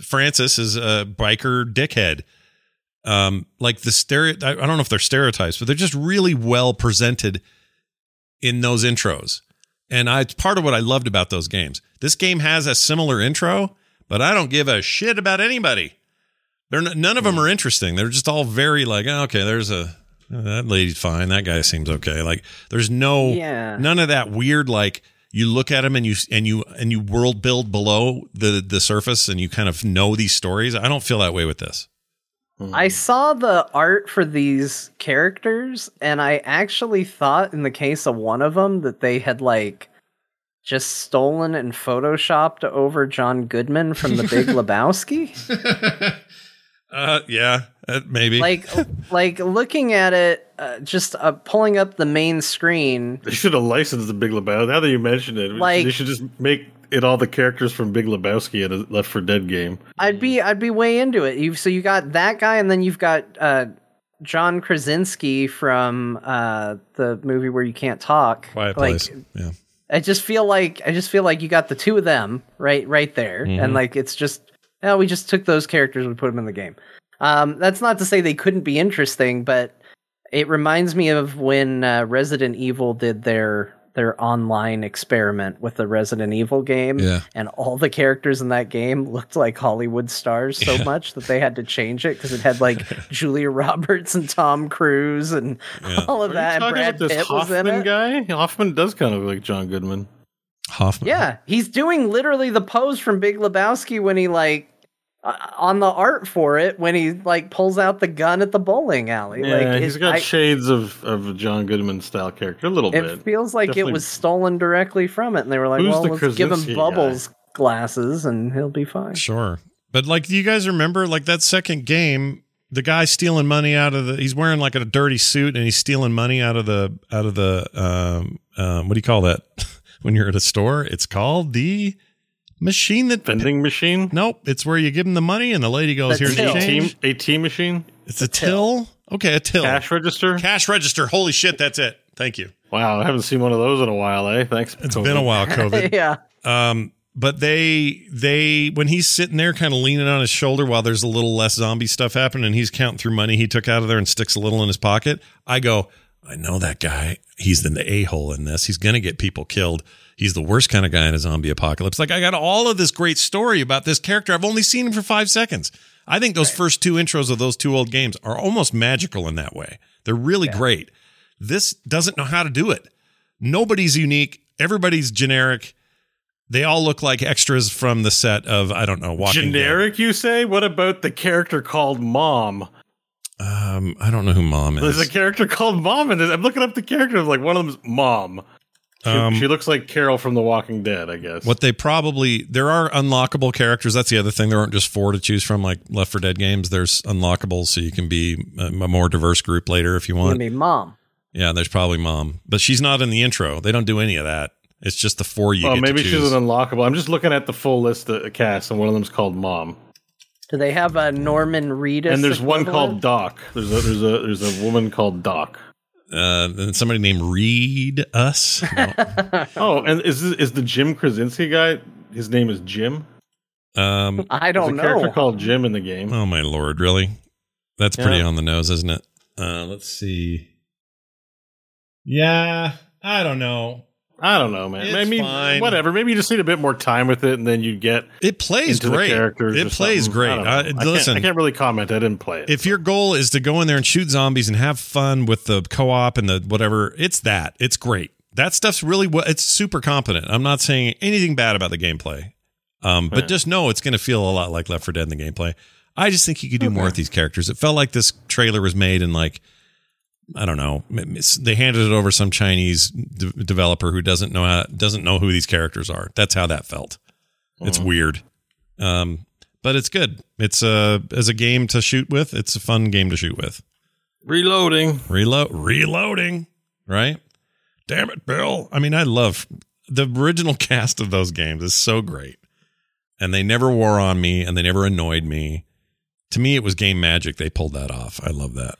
Francis is a biker dickhead um like the stereo I, I don't know if they're stereotypes but they're just really well presented in those intros and i it's part of what i loved about those games. This game has a similar intro but i don't give a shit about anybody. They're n- none of them hmm. are interesting. They're just all very like oh, okay there's a oh, that lady's fine. That guy seems okay. Like there's no Yeah. none of that weird like you look at them and you and you and you world build below the the surface and you kind of know these stories. I don't feel that way with this I saw the art for these characters, and I actually thought, in the case of one of them, that they had like just stolen and photoshopped over John Goodman from The Big (laughs) Lebowski. (laughs) Uh, yeah, uh, maybe. like, (laughs) like looking at it, uh, just uh, pulling up the main screen. They should have licensed the Big Lebowski. Now that you mention it, Like- they should just make it all the characters from Big Lebowski in a Left 4 Dead game. I'd be, I'd be way into it. You so you got that guy, and then you've got uh, John Krasinski from uh, the movie where you can't talk. Quiet like, place. Yeah. I just feel like I just feel like you got the two of them right right there, Mm-hmm. and like it's just oh we just took those characters and put them in the game. Um, that's not to say they couldn't be interesting, but it reminds me of when uh, Resident Evil did their their online experiment with the Resident Evil game, Yeah. and all the characters in that game looked like Hollywood stars so much that they had to change it because it had like (laughs) Julia Roberts and Tom Cruise and all of Are that. you and Brad about this Pitt was in Hoffman it. guy? Hoffman does kind of look like John Goodman. Hoffman. Yeah, he's doing literally the pose from Big Lebowski when he like on the art for it when he like pulls out the gun at the bowling alley. Yeah, like he's it, got I- shades of, of a John Goodman style character, a little it bit. It feels like Definitely- it was stolen directly from it, and they were like, Who's "Well, let's give him Krasinski bubbles glasses, and he'll be fine." Sure. But like, do you guys remember like that second game? The guy stealing money out of the. He's wearing like a dirty suit and he's stealing money out of the out of the. Um, um, what do you call that? (laughs) when you're at a store, it's called the machine that. vending machine, Nope, it's where you give him the money and the lady goes, The "Here's your till. change." AT, AT machine, It's a till. Okay, a till. cash register. Cash register. Holy shit, that's it. Thank you. Wow, I haven't seen one of those in a while, eh? Thanks. It's been a while, COVID. (laughs) yeah, Um, but they they when he's sitting there kind of leaning on his shoulder while there's a little less zombie stuff happening and he's counting through money he took out of there and sticks a little in his pocket, I go, I know that guy. He's in the a hole in this. He's gonna get people killed. He's the worst kind of guy in a zombie apocalypse. Like I got all of this great story about this character. I've only seen him for five seconds. I think those first two intros of those two old games are almost magical in that way. They're really great. This doesn't know how to do it. Nobody's unique. Everybody's generic. They all look like extras from the set of I don't know Walking Generic, you say? What about the character called Mom? Um, I don't know who Mom is. There's a character called Mom, and I'm looking up the characters. Like one of them's Mom. She, Um, she looks like Carol from The Walking Dead, I guess. What they probably there are unlockable characters. That's the other thing. There aren't just four to choose from like Left 4 Dead games. There's unlockables, so you can be a, a more diverse group later if you want. I mean, mom. Yeah, there's probably Mom, but she's not in the intro. They don't do any of that. It's just the four you Oh, get maybe to she's an unlockable. I'm just looking at the full list of cast, and one of them's called Mom. Do they have a Norman Reedus? and there's one called? Doc. There's a there's a there's a woman called Doc. Uh, and somebody named Read Us. No. (laughs) Oh, and is this, is the Jim Krasinski guy? His name is Jim. um, (laughs) I don't know. a character know. called Jim in the game. Oh my lord, really? That's pretty Yeah. on the nose, isn't it? Uh, let's see. Yeah, I don't know. I don't know, man. It's I mean, fine. whatever. Maybe you just need a bit more time with it, and then you get It plays great. characters. It plays something. great. I. Uh, I can't- I can't really comment. I didn't play it. if your goal is to go in there and shoot zombies and have fun with the co-op and the whatever, it's that. It's great. That stuff's really what it's super competent. I'm not saying anything bad about the gameplay. Um, but Yeah. just know it's going to feel a lot like Left 4 Dead in the gameplay. I just think you could do more with these characters. It felt like this trailer was made in like I don't know. They handed it over some Chinese de- developer who doesn't know how, doesn't know who these characters are. That's how that felt. It's weird, um, but it's good. It's a as a game to shoot with. It's a fun game to shoot with. Reloading. Reload, reloading, right? Damn it, Bill. I mean, I love the original (laughs) cast of those games is so great. And they never wore on me and they never annoyed me. To me, it was game magic. They pulled that off. I love that.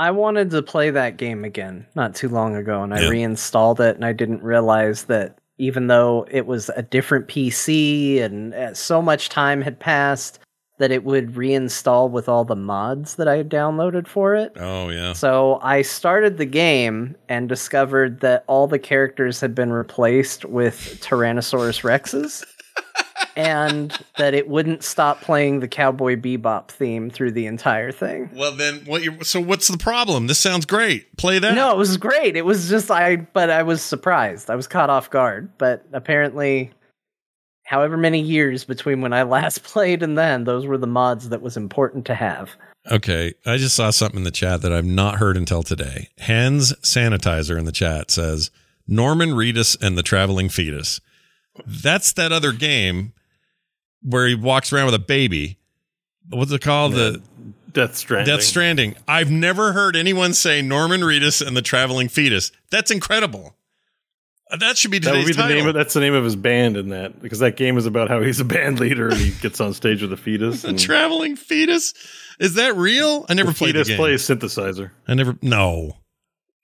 I wanted to play that game again not too long ago, and I Yeah. reinstalled it, and I didn't realize that even though it was a different PC and uh, so much time had passed, that it would reinstall with all the mods that I had downloaded for it. Oh, yeah. So I started the game and discovered that all the characters had been replaced with Tyrannosaurus Rexes. And that it wouldn't stop playing the Cowboy Bebop theme through the entire thing. Well, then what you so what's the problem? This sounds great. Play that. No, it was great. It was just I but I was surprised. I was caught off guard. But apparently however many years between when I (laughs) last played and then, those were the mods that was important to have. Okay, I just saw something in the chat that I've not heard until today. Hens Sanitizer in the chat says Norman Reedus and the Traveling Fetus. That's that other game where he walks around with a baby. What's it called? The Death Stranding. Death Stranding. I've never heard anyone say Norman Reedus and the Traveling Fetus. That's incredible. Uh, That should be That would be the name of that's the name of his band in that because that game is about how he's a band leader and he gets on stage with a fetus. (laughs) the Traveling Fetus. Is that real? I never the played the fetus game. plays synthesizer. I never. No.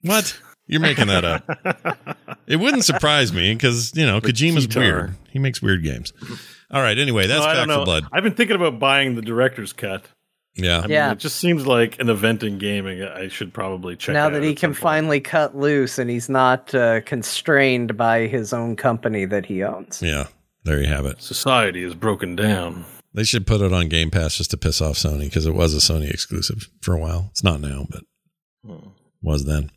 What? You're making that up. (laughs) it wouldn't surprise me because you know Kojima's guitar. weird. He makes weird games. All right. Anyway, that's No, I Back 4. Blood. I've been thinking about buying the director's cut. Yeah. I mean, Yeah. it just seems like an event in gaming. I should probably check. now out that he can point. finally cut loose and he's not uh, constrained by his own company that he owns. Yeah. There you have it. society is broken down. They should put it on Game Pass just to piss off Sony because it was a Sony exclusive for a while. It's not now, but Hmm. was then.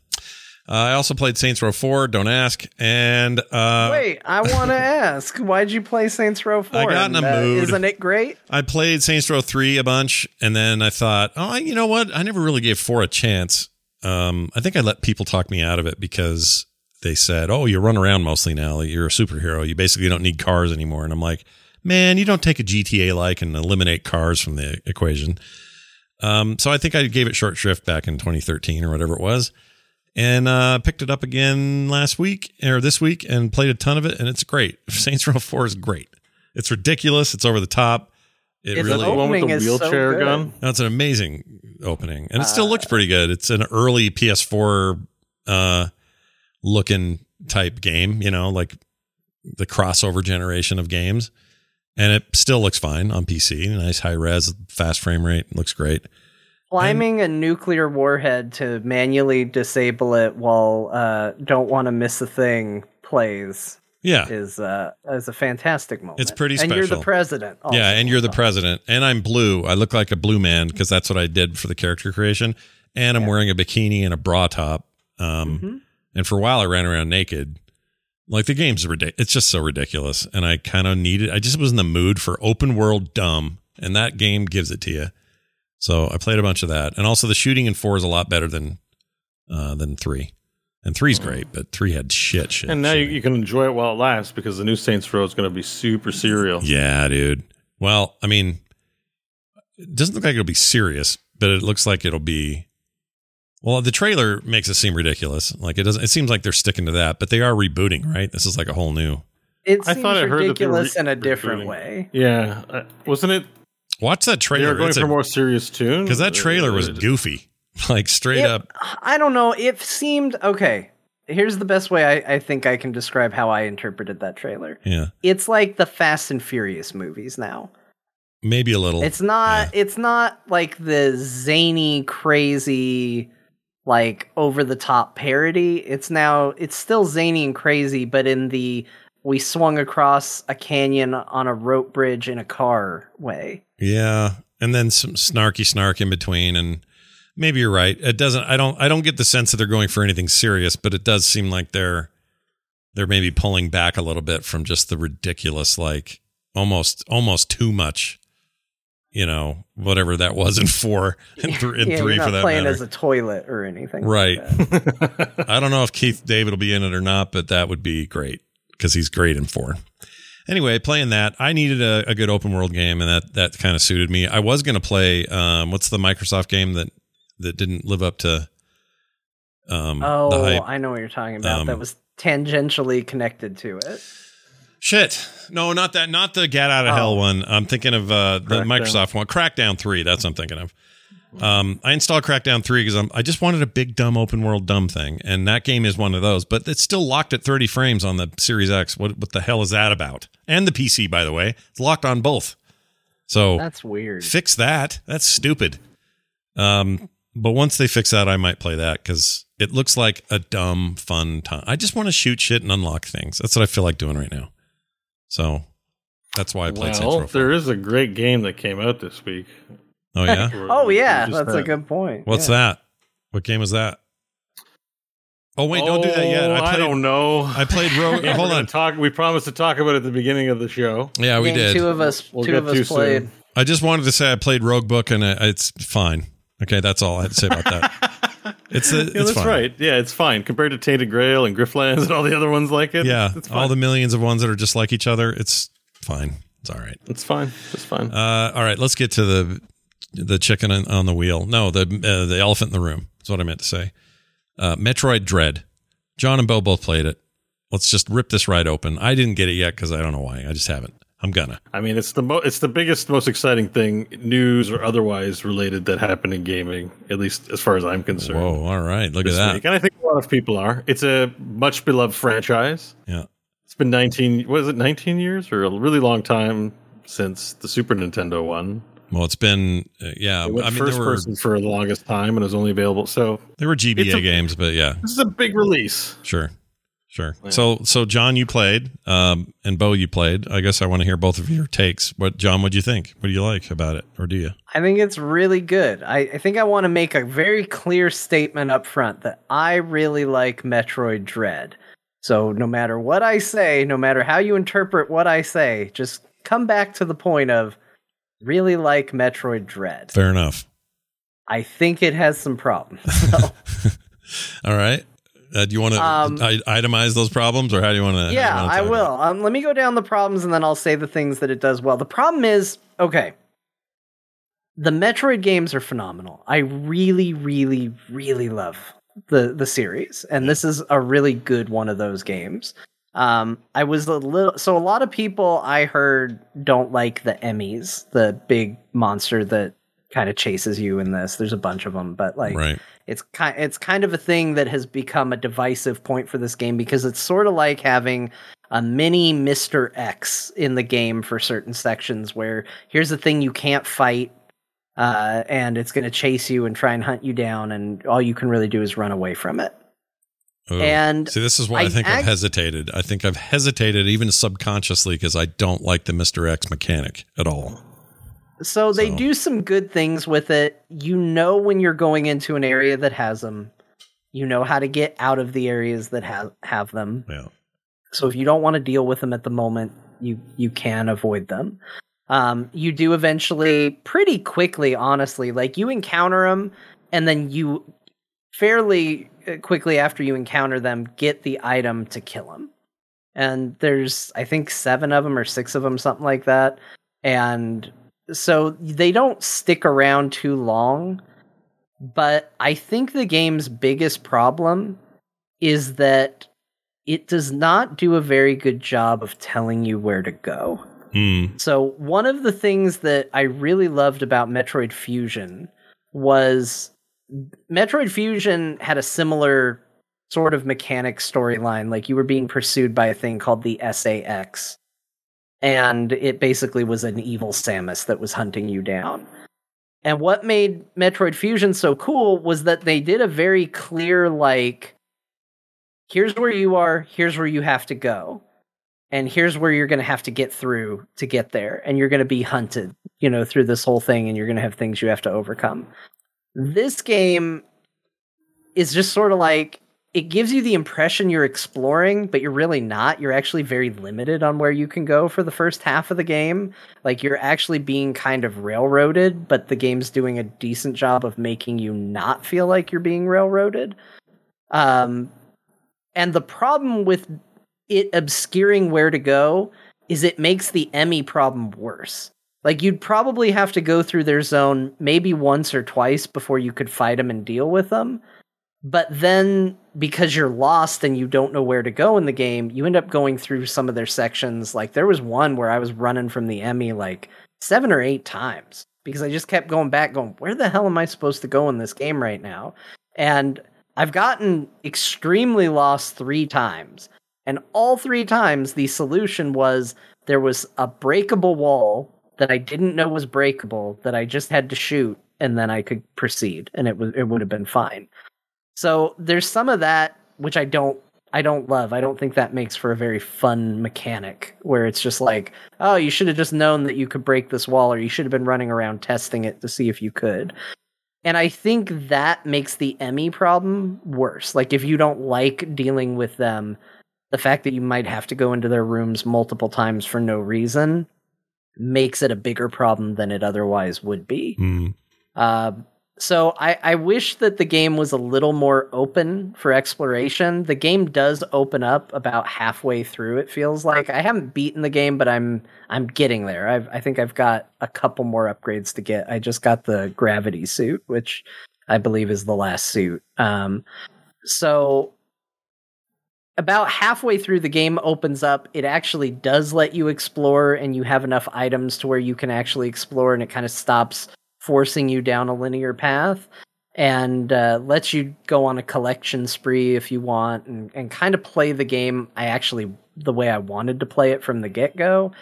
Uh, I also played Saints Row 4. Don't ask. And uh, Wait, I want to (laughs) ask, why'd you play Saints Row 4? I got in a uh, mood. Isn't it great? I played Saints Row 3 a bunch, and then I thought, oh, you know what? I never really gave 4 a chance. Um, I think I let people talk me out of it because they said, oh, you run around mostly now. You're a superhero. You basically don't need cars anymore. And I'm like, man, you don't take a GTA like and eliminate cars from the equation. Um, so I think I gave it short shrift back in 2013 or whatever it was. And uh, picked it up again last week or this week and played a ton of it, and it's great. (laughs) Saints Row 4 is great. It's ridiculous. It's over the top. It It's really the one with the is so wheelchair gun. that's an amazing opening, and it still looks pretty good. It's an early PS4 uh, looking type game, you know, like the crossover generation of games, and it still looks fine on PC. Nice high res, fast frame rate, looks great. Climbing a nuclear warhead to manually disable it while uh, don't want to miss a thing plays Yeah, is uh, is a fantastic moment. It's pretty special And you're the president. also. yeah, and you're the president, and I'm blue. I look like a blue man because that's what I did for the character creation, and I'm wearing a bikini and a bra top. Um, Mhm. And for a while, I ran around naked. Like the game's ridiculous. It's just so ridiculous. And I kind of needed, I just was in the mood for open world dumb. And that game gives it to you. So I played a bunch of that. And also the shooting in four is a lot better than, uh, than three. And three's great, but three had shit, shit. And now you, shit. you can enjoy it while it lasts because the new Saints Row is going to be super serial. Yeah, dude. Well, I mean, it doesn't look like it'll be serious, but it looks like it'll be. Well, the trailer makes it seem ridiculous. Like it doesn't. It seems like they're sticking to that, but they are rebooting, right? This is like a whole new. It I seems thought I heard that ridiculous re- in a different rebooting. way. Yeah, uh, wasn't it? Watch that They trailer. were going It's for a- a more serious tune because that trailer was goofy, (laughs) like straight It- up. I don't know. It seemed okay. Here's the best way I, I think I can describe how I interpreted that trailer. Yeah, It's like the Fast and Furious movies now. maybe a little. It's not. It's not like the zany, crazy, like over the top parody. It's now. It's still zany and crazy, but in the we swung across a canyon on a rope bridge in a car way. Yeah, and then some snarky snark in between, and maybe you're right. It doesn't. I don't. I don't get the sense that they're going for anything serious, but it does seem like they're they're maybe pulling back a little bit from just the ridiculous, like almost almost too much you know, whatever that was in four and, th- and yeah, three you're for that playing matter. as a toilet or anything. like Right. that. (laughs) I don't know if Keith David will be in it or not, but that would be great because he's great in four. Anyway, playing that, I needed a, a good open world game, and that that kind of suited me. I was going to play um, what's the Microsoft game that that didn't live up to um, the Oh. I know what you're talking about. Um, that was tangentially connected to it. Shit, no, not that, not the Get Out of Hell Oh. one. I'm thinking of uh, the Crackdown. Microsoft one, Crackdown Three. That's what I'm thinking of. Um, I installed Crackdown Three because I just wanted a big dumb open world dumb thing, and that game is one of those. But it's still locked at 30 frames on the Series X. What what the hell is that about? And the PC, by the way, it's locked on both. So That's weird. fix that. That's stupid. Um, but once they fix that, I might play that because it looks like a dumb fun time. I just want to shoot shit and unlock things. That's what I feel like doing right now. So that's why I played Saints Well, Row. 4. there is a great game that came out this week. Oh yeah, (laughs) Oh yeah, that's a good point. what's yeah. that? What game was that? Oh wait, don't do that yet. Oh, I I, played. don't know. I played Rogue. (laughs) Yeah, hold on. Talk. We promised to talk about it at the beginning of the show. Yeah, we did. Two of us, We'll two of us too played. soon. I just wanted to say I played Rogue Book and it- it's fine. Okay, that's all I had to say about that. (laughs) It's a, Yeah, it's that's fine. right. Yeah, it's fine compared to Tainted Grail and Griftlands and all the other ones like it. Yeah, it's fine. all the millions of ones that are just like each other. It's fine. It's all right. it's fine. It's fine. Uh, all right, let's get to the the chicken on, on the wheel. No, the uh, the elephant in the room. That's what I meant to say. Uh, Metroid Dread. John and Bo both played it. Let's just rip this right open. I didn't get it yet because I don't know why. I just haven't. I'm gonna. I mean, it's the mo- it's the biggest, most exciting thing, news or otherwise related, that happened in gaming. At least as far as I'm concerned. Whoa! All right, look at that. week. And I think a lot of people are. It's a much beloved franchise. Yeah. It's been 19. What is it? 19 years or a really long time since the Super Nintendo one. Well, it's been uh, yeah. It went I mean, first there were person for the longest time and it was only available. So there were GBA a- games, but yeah, this is a big release. sure, sure. So so John, you played, um, and Bo, you played. I guess I want to hear both of your takes. What John? What do you think? What do you like about it, or do you? I think it's really good. I, I think I want to make a very clear statement up front that I really like Metroid Dread. So no matter what I say, no matter how you interpret what I say, just come back to the point of really like Metroid Dread. Fair enough. I think it has some problems. (laughs) So, All right. Uh, do you want to Um, itemize those problems, or how do you want to? yeah, I will. Um, let me go down the problems and then I'll say the things that it does well. The problem is okay. The Metroid games are phenomenal. I really, really, really love the the series, and this is a really good one of those games. Um, I was a little so a lot of people I heard don't like the Emmys, the big monster that kind of chases you in this. There's a bunch of them, but like Right. it's kind it's kind of a thing that has become a divisive point for this game because it's sort of like having a mini Mr. X in the game for certain sections where here's the thing you can't fight uh, and it's going to chase you and try and hunt you down and all you can really do is run away from it. Oh. And see, this is why I, I think I've hesitated. I think I've hesitated even subconsciously because I don't like the Mister X mechanic at all. So they So- do some good things with it. You know when you're going into an area that has them. You know how to get out of the areas that have have them. Yeah. So if you don't want to deal with them at the moment, you you can avoid them. Um, you do eventually, pretty quickly, honestly. Like you encounter them, and then you fairly uh, quickly after you encounter them, get the item to kill them. And there's, I think, seven of them or six of them, something like that. And so they don't stick around too long. But I think the game's biggest problem is that it does not do a very good job of telling you where to go. Hmm. So, one of the things that I really loved about Metroid Fusion was Metroid Fusion had a similar sort of mechanic storyline. Like you were being pursued by a thing called the SAX, and it basically was an evil Samus that was hunting you down. And what made Metroid Fusion so cool was that they did a very clear, like, here's where you are, here's where you have to go and here's where you're going to have to get through to get there and you're going to be hunted you know through this whole thing and you're going to have things you have to overcome this game is just sort of like it gives you the impression you're exploring, but you're really not. You're actually very limited on where you can go for the first half of the game. Like you're actually being kind of railroaded, but the game's doing a decent job of making you not feel like you're being railroaded. Um, and the problem with it obscuring where to go is it makes the Emmy problem worse. Like you'd probably have to go through their zone maybe once or twice before you could fight them and deal with them. But then because you're lost and you don't know where to go in the game, you end up going through some of their sections. Like there was one where I was running from the Emmy like seven or eight times because I just kept going back, going, where the hell am I supposed to go in this game right now? And I've gotten extremely lost three times. And all three times, the solution was there was a breakable wall that I didn't know was breakable that I just had to shoot, and then I could proceed, and it was it would have been fine. So there's some of that which I don't I don't love. I don't think that makes for a very fun mechanic where it's just like, oh, you should have just known that you could break this wall, or you should have been running around testing it to see if you could. And I think that makes the Emmy problem worse. Like if you don't like dealing with them, the fact that you might have to go into their rooms multiple times for no reason makes it a bigger problem than it otherwise would be. Mm. Uh, so I, I wish that the game was a little more open for exploration. The game does open up about halfway through. It feels like I haven't beaten the game, but I'm I'm getting there. I've, I think I've got a couple more upgrades to get. I just got the gravity suit, which I believe is the last suit. Um, so about halfway through the game opens up it actually does let you explore and you have enough items to where you can actually explore and it kind of stops forcing you down a linear path and uh, lets you go on a collection spree if you want and, and kind of play the game. I actually the way i wanted to play it from the get-go.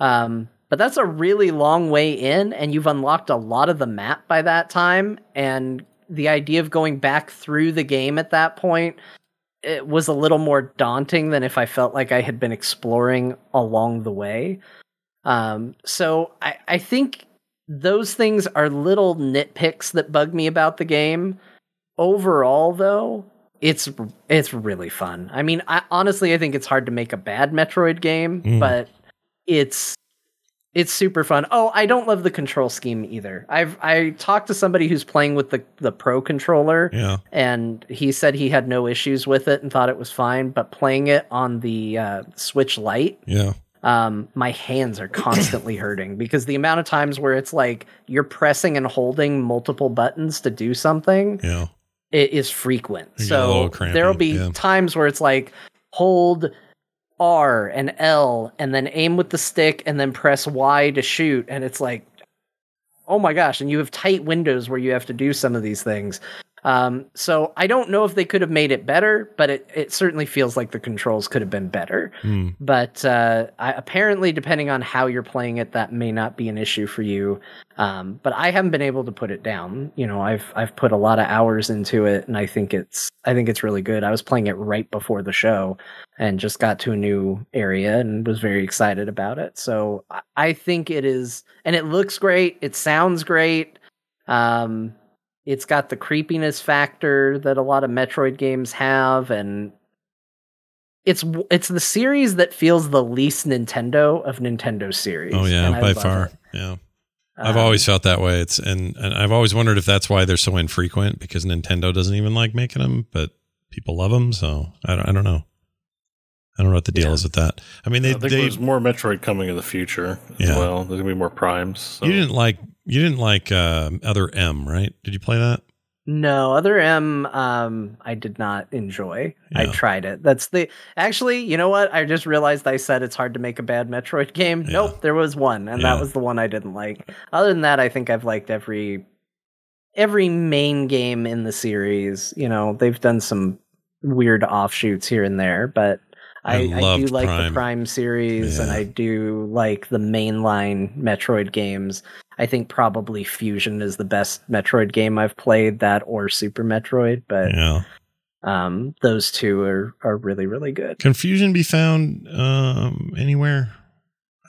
Um, but that's a really long way in and you've unlocked a lot of the map by that time and the idea of going back through the game at that point it was a little more daunting than if I felt like I had been exploring along the way. Um, so I, I think those things are little nitpicks that bug me about the game. Overall, though, it's it's really fun. I mean, I, honestly, I think it's hard to make a bad Metroid game, Mm. but it's it's super fun. Oh, I don't love the control scheme either. I've I talked to somebody who's playing with the the pro controller Yeah. and he said he had no issues with it and thought it was fine but playing it on the uh, switch lite Yeah. um, my hands are constantly hurting because the amount of times where it's like you're pressing and holding multiple buttons to do something Yeah. it is frequent You get a little so there'll be yeah. times where it's like hold r and l and then aim with the stick and then press y to shoot. And it's like oh my gosh. And you have tight windows where you have to do some of these things um, so i don't know if they could have made it better but it, it certainly feels like the controls could have been better. Mm. but uh, I, apparently depending on how you're playing it that may not be an issue for you. Um, but i haven't been able to put it down. You know i've i've put a lot of hours into it and i think it's i think it's really good. I was playing it right before the show and just got to a new area and was very excited about it. So i, I think it is and it looks great. It sounds great. Um, it's got the creepiness factor that a lot of metroid games have and it's it's the series that feels the least Nintendo of Nintendo series. Oh yeah, by far. it. Yeah. I've Um, always felt that way. It's and and I've always wondered if that's why they're so infrequent because Nintendo doesn't even like making them, but people love them. So I don't, I don't know. I don't know what the deal Yeah. is with that. I mean, they I think they there's more Metroid coming in the future as Yeah. well. There's gonna be more primes. So. you didn't like you didn't like uh, other M, right? Did you play that? No, other M, um, I did not enjoy. I tried it. That's the actually, you know what? I just realized I said it's hard to make a bad Metroid (laughs) game. Yeah. Nope, there was one, and Yeah. that was the one I didn't like. Other than that, I think I've liked every every main game in the series. You know, they've done some weird offshoots here and there, but I I, I, do like Prime. the Prime series, and I do like the mainline Metroid games. I think probably Fusion is the best Metroid game I've played, that or Super Metroid, but Yeah. um, those two are are really really good. Confusion be found um, anywhere?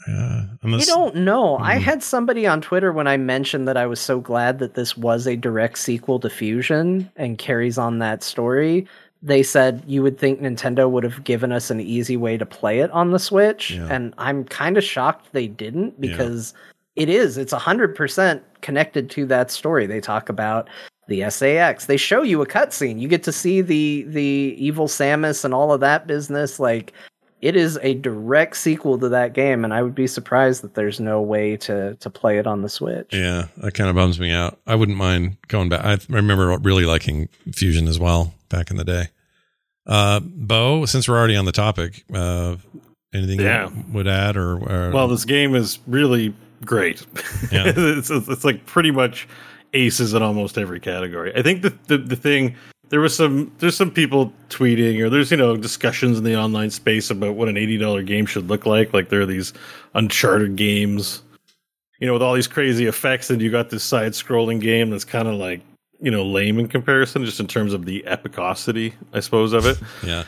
Uh, I unless, don't know. I Mhm. had somebody on Twitter when I mentioned that I was so glad that this was a direct sequel to Fusion and carries on that story. They said you would think Nintendo would have given us an easy way to play it on the Switch, Yeah. and I'm kind of shocked they didn't because it is it's 100% connected to that story. They talk about the SAX. They show you a cutscene. You get to see the the evil Samus and all of that business like it is a direct sequel to that game and I would be surprised that there's no way to to play it on the Switch. Yeah, that kind of bums me out. I wouldn't mind going back. I remember really liking Fusion as well back in the day. Uh, Bo, since we're already on the topic, uh, anything Yeah. you would add or, or Well, this game is really great. Yeah. (laughs) it's, it's like pretty much aces in almost every category. I think the, the the thing there was some there's some people tweeting or there's you know discussions in the online space about what an eighty dollar game should look like. Like there are these Uncharted games, you know, with all these crazy effects, and you got this side scrolling game that's kind of like you know lame in comparison, just in terms of the epicosity, I suppose, of it (laughs) yeah,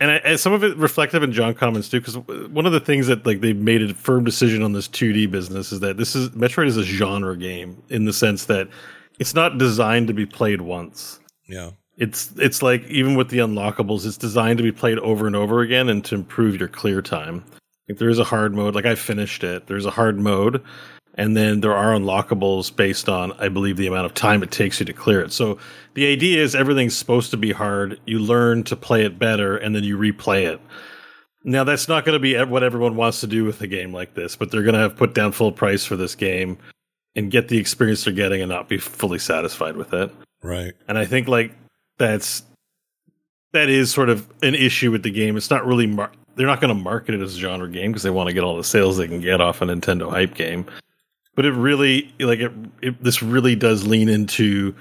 and, I, and some of it reflective in John comments too, because one of the things that like they've made a firm decision on this 2D business is that this is Metroid is a genre game in the sense that it's not designed to be played once. yeah, It's it's like even with the unlockables, it's designed to be played over and over again and to improve your clear time. Like there is a hard mode, like I finished it. There's a hard mode, and then there are unlockables based on, I believe, the amount of time it takes you to clear it. So the idea is everything's supposed to be hard. You learn to play it better, and then you replay it. Now that's not going to be what everyone wants to do with a game like this, but they're going to have put down full price for this game and get the experience they're getting and not be fully satisfied with it. right. And I think like that's that is sort of an issue with the game. It's not really mar- they're not going to market it as a genre game because they want to get all the sales they can get off a Nintendo hype game. But it really like it, it this really does lean into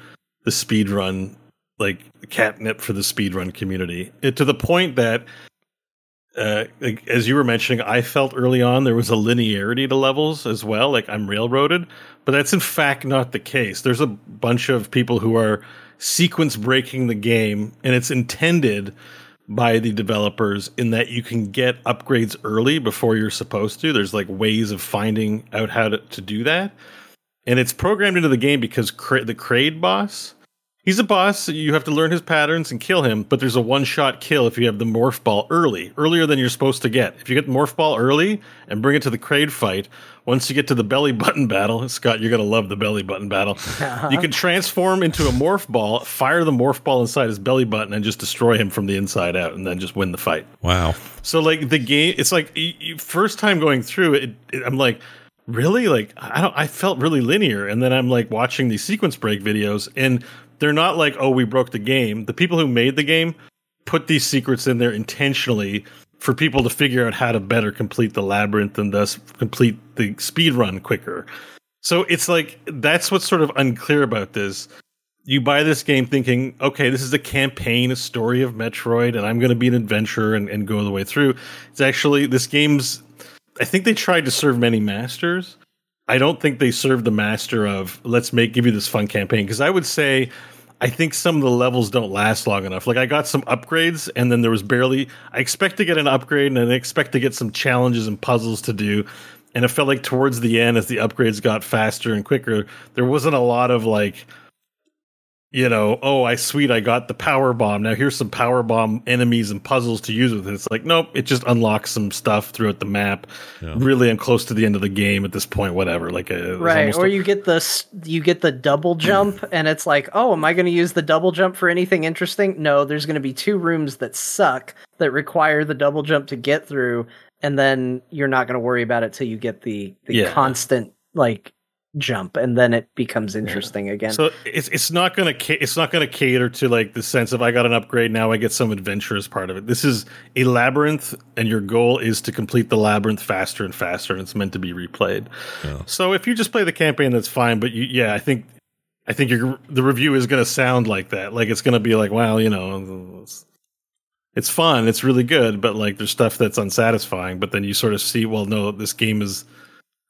the speed run like catnip for the speed run community. It, to the point that uh, like, as you were mentioning, I felt early on there was a linearity to levels as well. Like I'm railroaded, but that's in fact not the case. There's a bunch of people who are sequence breaking the game, and it's intended by the developers in that you can get upgrades early before you're supposed to. There's like ways of finding out how to, to do that. And it's programmed into the game because Cra- the Kraid boss, he's a boss. You have to learn his patterns and kill him, but there's a one shot kill if you have the morph ball early, earlier than you're supposed to get. If you get the morph ball early and bring it to the Kraid fight, once you get to the belly button battle, (laughs) Scott, you're going to love the belly button battle. (laughs) You can transform into a morph ball, fire the morph ball inside his belly button, and just destroy him from the inside out, and then just win the fight. Wow. So like the game, it's like you, you, first time going through it, it, I'm like, really? Like I don't. I felt really linear, and then I'm like watching these sequence break videos, and they're not like, oh, we broke the game. The people who made the game put these secrets in there intentionally for people to figure out how to better complete the labyrinth and thus complete the speed run quicker. So it's like that's what's sort of unclear about this. You buy this game thinking, okay, this is a campaign, a story of Metroid, and I'm going to be an adventurer and, and go the way through. It's actually, this game's, I think they tried to serve many masters. I don't think they served the master of, let's make, give you this fun campaign. Because I would say, I think some of the levels don't last long enough. Like I got some upgrades and then there was barely I expect to get an upgrade and I expect to get some challenges and puzzles to do. And it felt like towards the end as the upgrades got faster and quicker, there wasn't a lot of like you know, oh, I sweet, I got the power bomb. Now here's some power bomb enemies and puzzles to use with it. It's like, nope, it just unlocks some stuff throughout the map. Really, I'm close to the end of the game at this point. Whatever, like, uh, there's Right, or a- you get the you get the double jump, (laughs) and it's like, oh, am I going to use the double jump for anything interesting? No, there's going to be two rooms that suck that require the double jump to get through, and then you're not going to worry about it till you get the the Yeah. constant like jump, and then it becomes interesting again. So it's it's not gonna ca- it's not gonna cater to like the sense of I got an upgrade now I get some adventurous part of it. This is a labyrinth, and your goal is to complete the labyrinth faster and faster, and it's meant to be replayed. So if you just play the campaign, that's fine. But you, yeah, I think I think your the review is gonna sound like that. Like it's gonna be like, well, you know. It's, it's fun, it's really good, but like there's stuff that's unsatisfying. But then you sort of see, well, no, this game is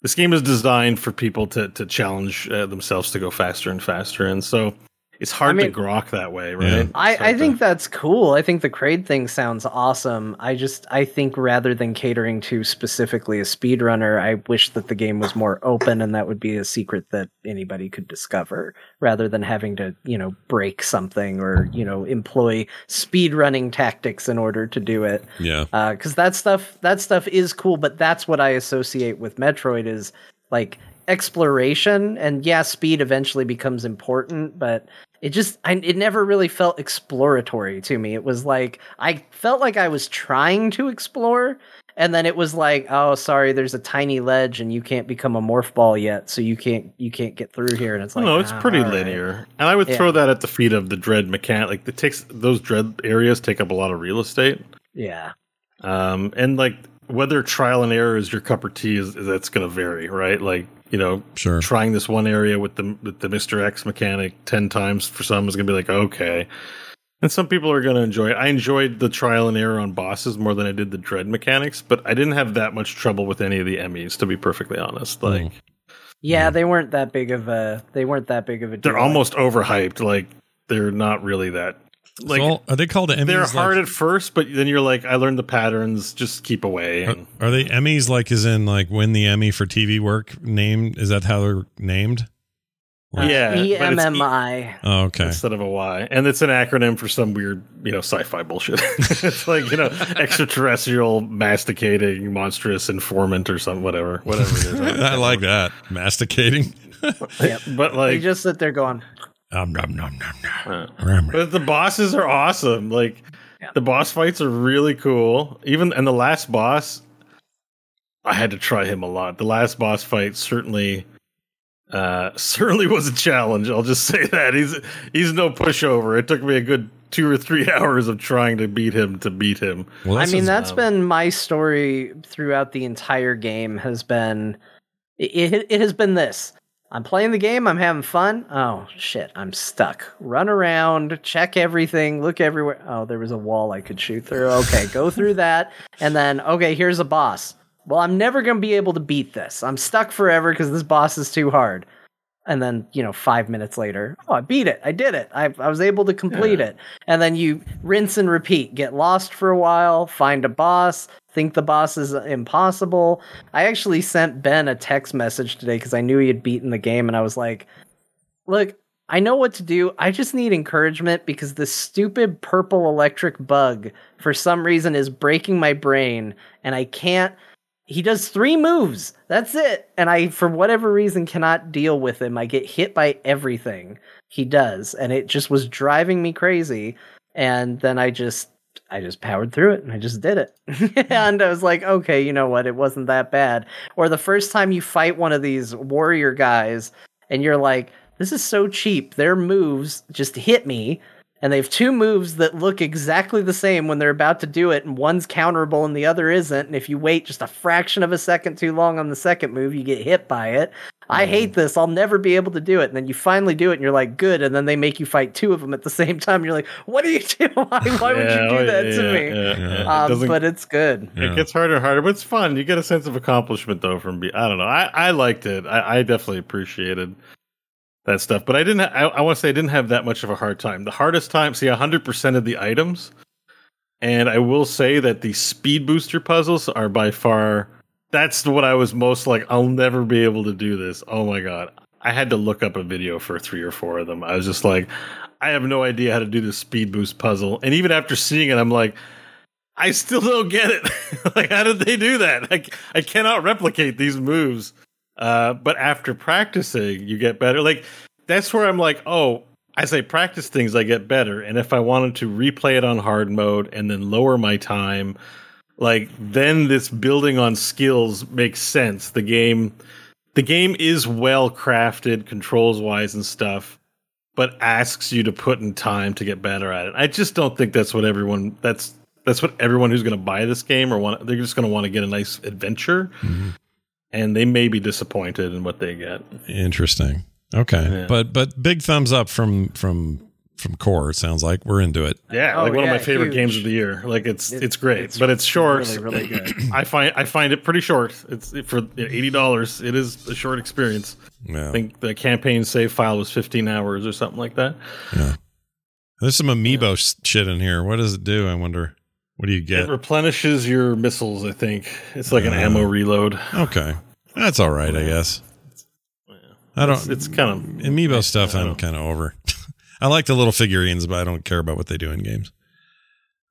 this game is designed for people to to challenge uh, themselves to go faster and faster, and so it's hard I mean- to grok that way, Yeah. right? I, I think to- that's cool. I think the Kraid thing sounds awesome. I just I think rather than catering to specifically a speedrunner, I wish that the game was more open and that would be a secret that anybody could discover rather than having to, you know, break something or, you know, employ speedrunning tactics in order to do it. Yeah. Uh, because that stuff that stuff is cool but that's what i associate with metroid is like exploration and yeah speed eventually becomes important but it just I, it never really felt exploratory to me it was like i felt like i was trying to explore and then it was like oh sorry there's a tiny ledge and you can't become a morph ball yet so you can't you can't get through here and it's like no, it's ah, pretty all right. linear, and I would Yeah. throw that at the feet of the dread mechanic. Like it takes those dread areas take up a lot of real estate, yeah um, and like whether trial and error is your cup of tea is that's going to vary, right? Like you know, Sure. trying this one area with the with the Mister X mechanic ten times for some is going to be like okay, and some people are going to enjoy it. I enjoyed the trial and error on bosses more than I did the dread mechanics, but I didn't have that much trouble with any of the Emmys, to be perfectly honest. Hmm. Like yeah hmm. they weren't that big of a they weren't that big of a they're almost overhyped. Like they're not really that. Like so, are they called Emmys? they're like- hard at first, but then you're like, I learned the patterns. Just keep away. Are, And are they Emmys like is in like win the Emmy for TV work named? Is that how they're named? Or- yeah, E but it's EMMI. Oh, okay. instead of a Y, and it's an acronym for some weird, you know, sci-fi bullshit. (laughs) it's like you know, (laughs) extraterrestrial, masticating, monstrous informant or something, whatever, whatever it is. (laughs) I like that. Masticating. Yep. But They like, just sit there going, Um, nom, nom, nom, nom. uh, but the bosses are awesome. Like Yeah. the boss fights are really cool. Even and the last boss, I had to try him a lot. The last boss fight certainly, uh, (laughs) certainly was a challenge. I'll just say that he's he's no pushover. It took me a good two or three (laughs) hours of trying to beat him to beat him. Well, I mean, a- that's um, been my story throughout the entire game. Has been it, it. It has been this. I'm playing the game. I'm having fun. Oh shit! I'm stuck. Run around, check everything, look everywhere. Oh, there was a wall I could shoot through. (laughs) Okay, go through that, and then okay, here's a boss. Well, I'm never gonna be able to beat this. I'm stuck forever because this boss is too hard. And then, you know, five minutes later, oh, I beat it. I did it. I, I was able to complete it. And then you rinse and repeat. Get lost for a while, find a boss, think the boss is uh, impossible. I actually sent Ben a text message today because I knew he had beaten the game. And I was like, look, I know what to do. I just need encouragement because this stupid purple electric bug, for some reason, is breaking my brain. And I can't he does three moves. That's it. And I, for whatever reason, cannot deal with him. I get hit by everything he does, and it just was driving me crazy. And then I just, I just powered through it, and I just did it. (laughs) and I was like, okay, you know what? It wasn't that bad. Or the first time you fight one of these warrior guys, and you're like, this is so cheap. Their moves just hit me and they have two moves that look exactly the same when they're about to do it, and one's counterable and the other isn't. And if you wait just a fraction of a second too long on the second move, you get hit by it. I hate this. I'll never be able to do it. And then you finally do it, and you're like, good. And then they make you fight two of them at the (laughs) same time. You're like, what do you do? Why, (laughs) why would you do that yeah, to yeah, me? yeah, yeah. It Um, doesn't- but it's good. Yeah. It gets harder and harder, but it's fun. You get a sense of accomplishment though from be I don't know. I, I liked it. I, I definitely appreciated that stuff. But I didn't I, I want to say I didn't have that much of a hard time. The hardest time, see hundred percent of the items. And I will say that the speed booster puzzles are by far that's what I was most like, I'll never be able to do this. Oh my god. I had to look up a video for three or four of them. I was just like, I have no idea how to do this speed boost puzzle. And even after seeing it, I'm like, I still don't get it. (laughs) like, how did they do that? I, I cannot replicate these moves. Uh, but after practicing, you get better. Like, that's where I'm like, oh, as I practice things, I get better. And if I wanted to replay it on hard mode and then lower my time, like, then this building on skills makes sense. The game, the game is well crafted, controls wise and stuff but asks you to put in time to get better at it. I just don't think that's what everyone that's that's what everyone who's going to buy this game or want they're just going to want to get a nice adventure. And they may be disappointed in what they get. Interesting. Okay, Yeah. but but big thumbs up from from from Core. It sounds like we're into it. Yeah, Oh, like one yeah, of my favorite huge. games of the year. Like it's It- it's great, it's but it's short. really, really good. (clears throat) I find I find it pretty short. It's for eighty dollars. It is a short experience. Yeah. I think the campaign save file was fifteen hours or something like that. Yeah. There's some amiibo s shit in here. What does it do? I wonder. What do you get? It replenishes your missiles. I think it's like an Uh, ammo reload. Okay, that's all right, I guess. I don't. It's, it's kind of amiibo stuff. I'm kind of over. (laughs) I like the little figurines, but I don't care about what they do in games.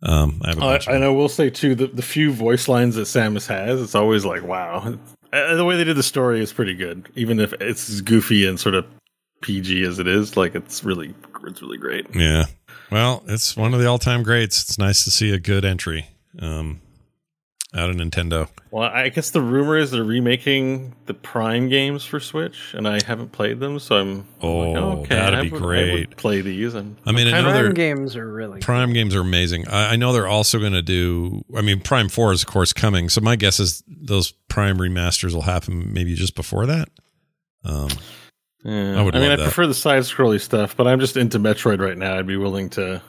Um, I have a I, bunch. of I know. We'll say too the the few voice lines that Samus has. It's always like wow. Uh, the way they did the story is pretty good, even if it's goofy and sort of PG as it is. Like it's really it's really great. Yeah. Well, it's one of the all-time greats. It's nice to see a good entry um, out of Nintendo. Well, I guess the rumor is they're remaking the Prime games for Switch, and I haven't played them, so I'm Oh, like, that'd I be would- I great. would play these. I'm, I mean, I'm kind of- another- Prime games are really Prime games are amazing. I, I know they're also going to do. I mean, Prime Four is of course coming. So my guess is those Prime remasters will happen maybe just before that. Um, yeah. I would I mean, I that. prefer the side scrolly stuff, but I'm just into Metroid right now. I'd be willing to,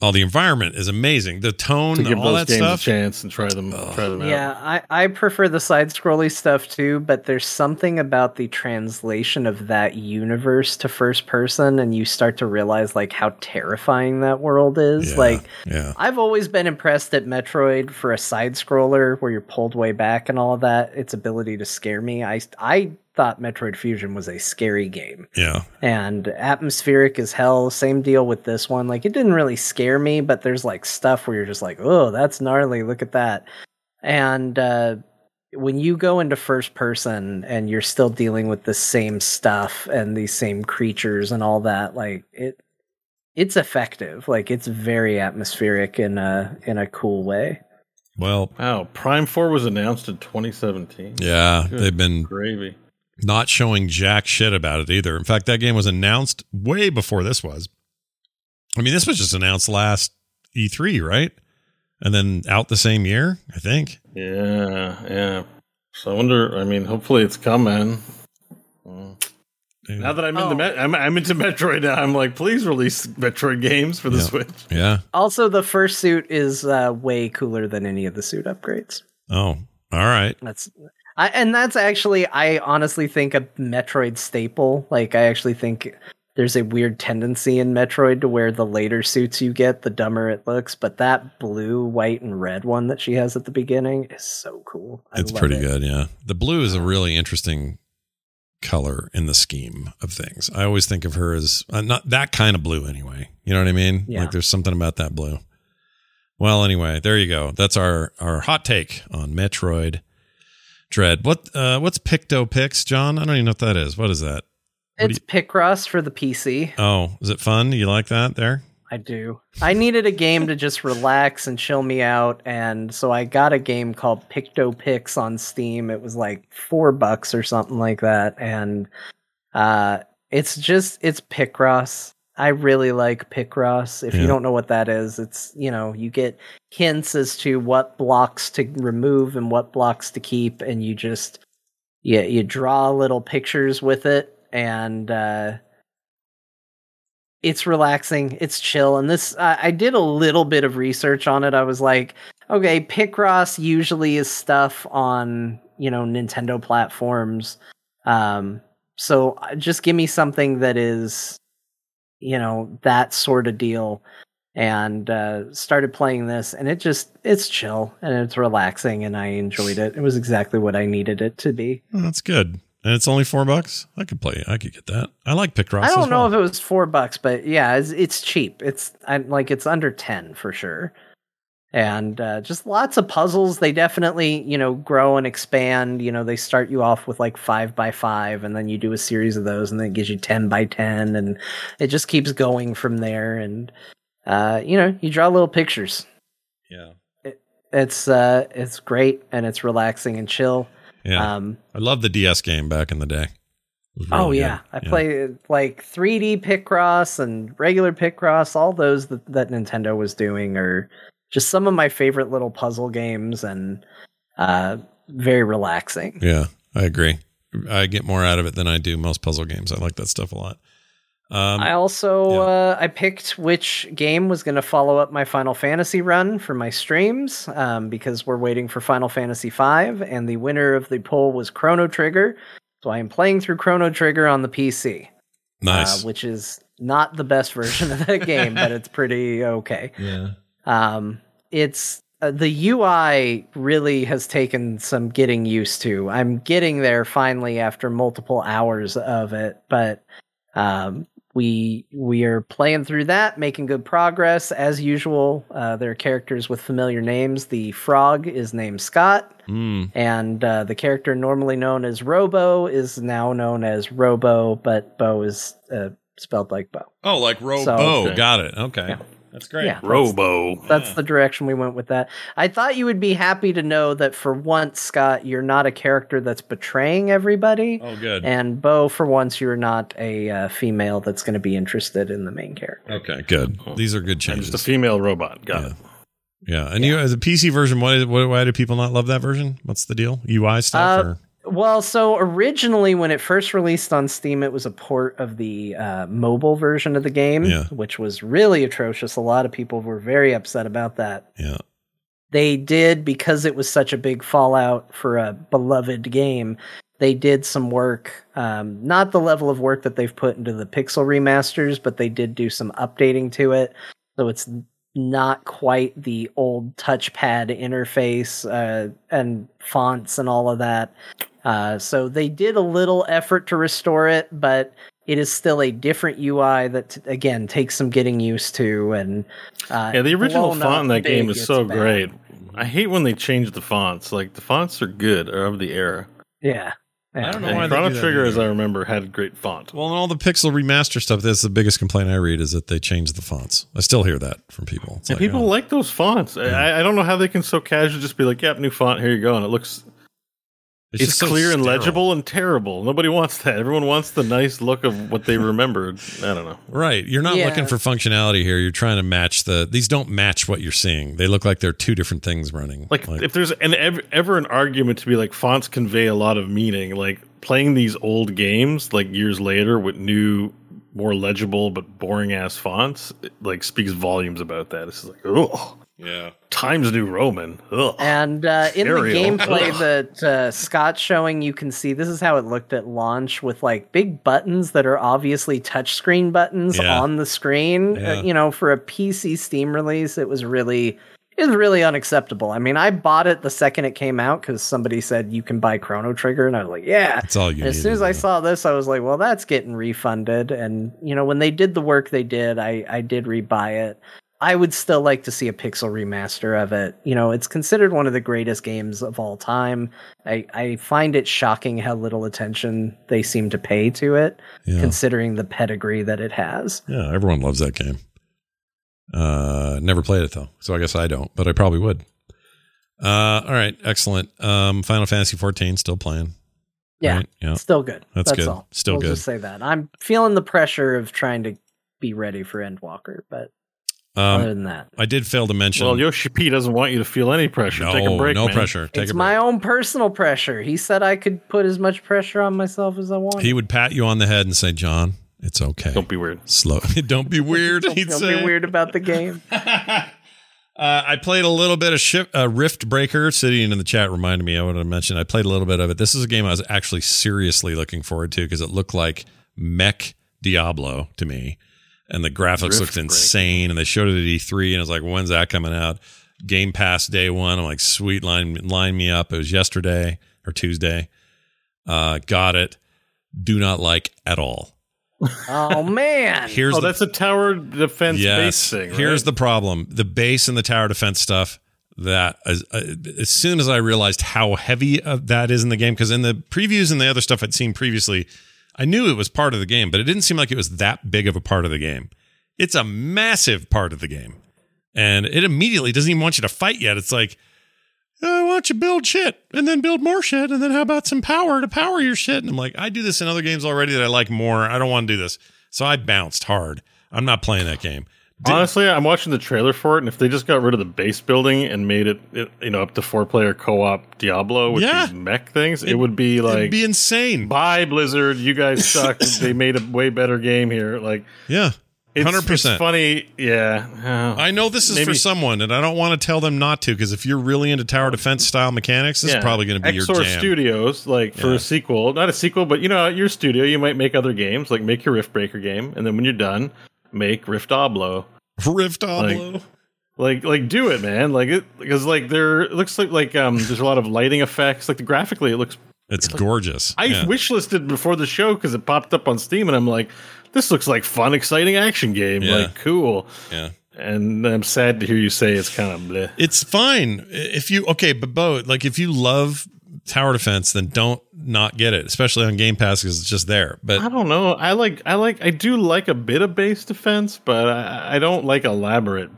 oh, the environment is amazing. The tone, to give all those that games stuff. a chance and try them try them out. Yeah, I, I prefer the side scrolly stuff too, but there's something about the translation of that universe to first person, and you start to realize like how terrifying that world is. Yeah, Like yeah, I've always been impressed at Metroid for a side scroller where you're pulled way back and all of that. Its ability to scare me. I I thought Metroid Fusion was a scary game yeah, and atmospheric as hell. Same deal with this one. Like it didn't really scare me, but there's like stuff where you're just like, oh, that's gnarly. Look at that. And uh, when you go into first person and you're still dealing with the same stuff and these same creatures and all that, like it, it's effective. Like it's very atmospheric in a in a cool way. Well, Wow, Prime Four was announced in 2017. yeah, Good they've been Gravy. Not showing jack shit about it either. In fact, that game was announced way before this was. I mean, this was just announced last E3, right? And then out the same year, I think. Yeah, yeah. So I wonder. I mean, hopefully it's coming. Mm. Now that I'm Oh. into Met- I'm, I'm into Metroid now, I'm like, please release Metroid games for the Yeah. Switch. Yeah. Also, the first suit is uh, way cooler than any of the suit upgrades. Oh, all right. That's I, and that's actually I honestly think a Metroid staple. Like I actually think there's a weird tendency in Metroid to where the later suits you get, the dumber it looks. But that blue, white, and red one that she has at the beginning is so cool. I It's pretty it. good. Yeah. The blue is a really interesting color in the scheme of things. I always think of her as uh, not that kind of blue anyway. You know what I mean? Yeah. Like there's something about that blue. Well, anyway, there you go. That's our our hot take on Metroid Dread. What uh what's Picto Pix, John? I don't even know what that is. What is that? What It's Picross for the PC. Oh, is it fun? You like that there? I do. I needed a game to just relax and chill me out, and so I got a game called Picto Pix on Steam. It was like four bucks or something like that, and uh, it's just it's Picross. I really like Picross. If Yeah. you don't know what that is, it's you know you get hints as to what blocks to remove and what blocks to keep, and you just yeah you draw little pictures with it, and uh, it's relaxing it's chill and this I i did a little bit of research on it i was like okay picross usually is stuff on you know nintendo platforms um so uh, just give me something that is you know that sort of deal and uh started playing this and it just it's chill and it's relaxing and i enjoyed it it was exactly what i needed it to be Oh, that's good. And it's only four bucks. I could play. I could get that. I like Picross. I don't know well. if it was four bucks, but yeah, it's, it's cheap. It's I, like it's under ten for sure, and uh, just lots of puzzles. They definitely you know grow and expand. You know, they start you off with like five by five, and then you do a series of those, and then it gives you ten by ten, and it just keeps going from there. And uh, you know, you draw little pictures. yeah. It's uh, it's great and it's relaxing and chill. Yeah. Um, I love the DS game back in the day. It was Oh yeah, good. I played like 3D Picross and regular Picross. All those that, that Nintendo was doing are just some of my favorite little puzzle games and uh, very relaxing. Yeah, I agree. I get more out of it than I do most puzzle games. I like that stuff a lot. Um, I also yeah. uh, I picked which game was going to follow up my Final Fantasy run for my streams um, because we're waiting for Final Fantasy V, and the winner of the poll was Chrono Trigger. So I am playing through Chrono Trigger on the PC, nice. uh, which is not the best version of that (laughs) game, but it's pretty okay. yeah. Um, it's uh, the UI really has taken some getting used to. I'm getting there finally after multiple hours of it, but um, we we are playing through that, making good progress as usual. Uh, there are characters with familiar names. The frog is named Scott, Mm. and uh, the character normally known as Robo is now known as Robo, but Bo is uh, spelled like Bo. Oh, like Robo. So- Okay. Got it. Okay. Yeah. That's great. Yeah. Robo. That's the direction we went with that. I thought you would be happy to know that for once, Scott, you're not a character that's betraying everybody. Oh, good. And Bo, for once, you're not a uh, female that's going to be interested in the main character. okay, good. These are good changes. just a female robot. Got Yeah. it. yeah. And you, as a PC version, why, why, why do people not love that version? What's the deal? UI stuff? Uh, or? Well, so originally, when it first released on Steam, it was a port of the uh, mobile version of the game, Yeah. which was really atrocious. A lot of people were very upset about that. Yeah. they did because it was such a big fallout for a beloved game they did some work um, not the level of work that they've put into the pixel remasters but they did do some updating to it so it's not quite the old touchpad interface uh, and fonts and all of that uh, so they did a little effort to restore it but it is still a different UI that again takes some getting used to and uh, Yeah, the original font in that game is so bad. great. I hate when they change the fonts. Like the fonts are good, are of the era. Yeah. I don't know And why they Chrono do that Trigger, as. I remember, had great font. Well, and all the pixel remaster stuff, that's the biggest complaint I read is that they changed the fonts. I still hear that from people. It's And like, people oh, like those fonts. I, I don't know how they can so casually just be like, "Yep, new font. Here you go," and it looks it's, just so clear and legible and terrible. Nobody wants that. Everyone wants the nice look of what they remembered. I don't know. Right. You're not Yeah. looking for functionality here. You're trying to match the. These don't match what you're seeing. They look like they're two different things running. Like, if there's an ever, ever an argument to be like fonts convey a lot of meaning, like playing these old games like years later with new, more legible but boring ass fonts, it, like speaks volumes about that. It's just like, oh, yeah. Times New Roman. Ugh. And uh, in the gameplay that uh, Scott's showing, you can see this is how it looked at launch with like big buttons that are obviously touchscreen buttons Yeah. on the screen. Yeah. Uh, you know, for a PC Steam release, it was really. It was really unacceptable. I mean, I bought it the second it came out because somebody said you can buy Chrono Trigger, and I was like, "Yeah." That's all you as soon as I saw this, I was like, "Well, that's getting refunded." And you know, when they did the work they did, I I did rebuy it. I would still like to see a pixel remaster of it. You know, it's considered one of the greatest games of all time. I, I find it shocking how little attention they seem to pay to it, Yeah. considering the pedigree that it has. Yeah. Everyone loves that game. Uh, never played it though, so I guess I don't, but I probably would. Uh, all right, excellent. Um, Final Fantasy 14 still playing. Yeah, Right, yeah. still good. That's good. all. Still we'll good. Just say that I'm feeling the pressure of trying to be ready for Endwalker, but Um, other than that, I did fail to mention. Well, Yoshi P doesn't want you to feel any pressure. no, Take a break. no man. pressure. Take it's a break. my own personal pressure. He said I could put as much pressure on myself as I want. He would pat you on the head and say, "John, it's okay. Don't be weird. slow. (laughs) Don't be weird." Don't, he'd don't say. be weird about the game. (laughs) Uh, I played a little bit of Ship, uh, Riftbreaker. Sitting in the chat reminded me. I wanted to mention. I played a little bit of it. This is a game I was actually seriously looking forward to because it looked like Mech Diablo to me, and the graphics Rift looked Breaker. insane. And they showed it at E3, and I was like, "When's that coming out?" Game Pass day one. I'm like, "Sweet, line line me up." It was yesterday or Tuesday. Uh, got it. Do not like at all. Oh man. (laughs) Here's Oh, the that's a tower defense base yes. thing. Right? Here's the problem: the base and the tower defense stuff. That as, uh, as soon as I realized how heavy uh, that is in the game, because in the previews and the other stuff I'd seen previously, I knew it was part of the game, but it didn't seem like it was that big of a part of the game. It's a massive part of the game, and it immediately doesn't even want you to fight yet. It's like, "Oh, why don't you build shit and then build more shit, and then how about some power to power your shit? And I'm like, I do this in other games already that I like more. I don't want to do this, so I bounced hard. I'm not playing that game. Honestly, I'm watching the trailer for it, and if they just got rid of the base building and made it, it you know, up to four player co op Diablo with Yeah. these mech things, it, would be like, be insane. bye Blizzard, you guys (laughs) suck. they made a way better game here. Like, Yeah, it's, hundred percent. funny. Yeah, Uh, I know this is for someone, and I don't want to tell them not to because if you're really into tower defense style mechanics, this yeah. is probably going to be Exor your jam. Studios, like for Yeah. a sequel, not a sequel, but you know, at your studio, you might make other games, like make your Riftbreaker game, and then when you're done, make Rift Oblo. Rift Oblo. Like, like, do it, man. Like, it because like there it looks like like um, there's a lot of lighting effects. Like, the graphically, it looks. it's gorgeous. I Yeah. wishlisted before the show because it popped up on Steam, and I'm like, this looks like fun, exciting action game. Yeah. Like, cool. yeah. And I'm sad to hear you say it's kind of bleh. It's fine if you okay, but Bo, like if you love tower defense, then don't not get it, especially on Game Pass because it's just there. But I don't know. I like, I like, I do like a bit of base defense, but I, I don't like elaborate.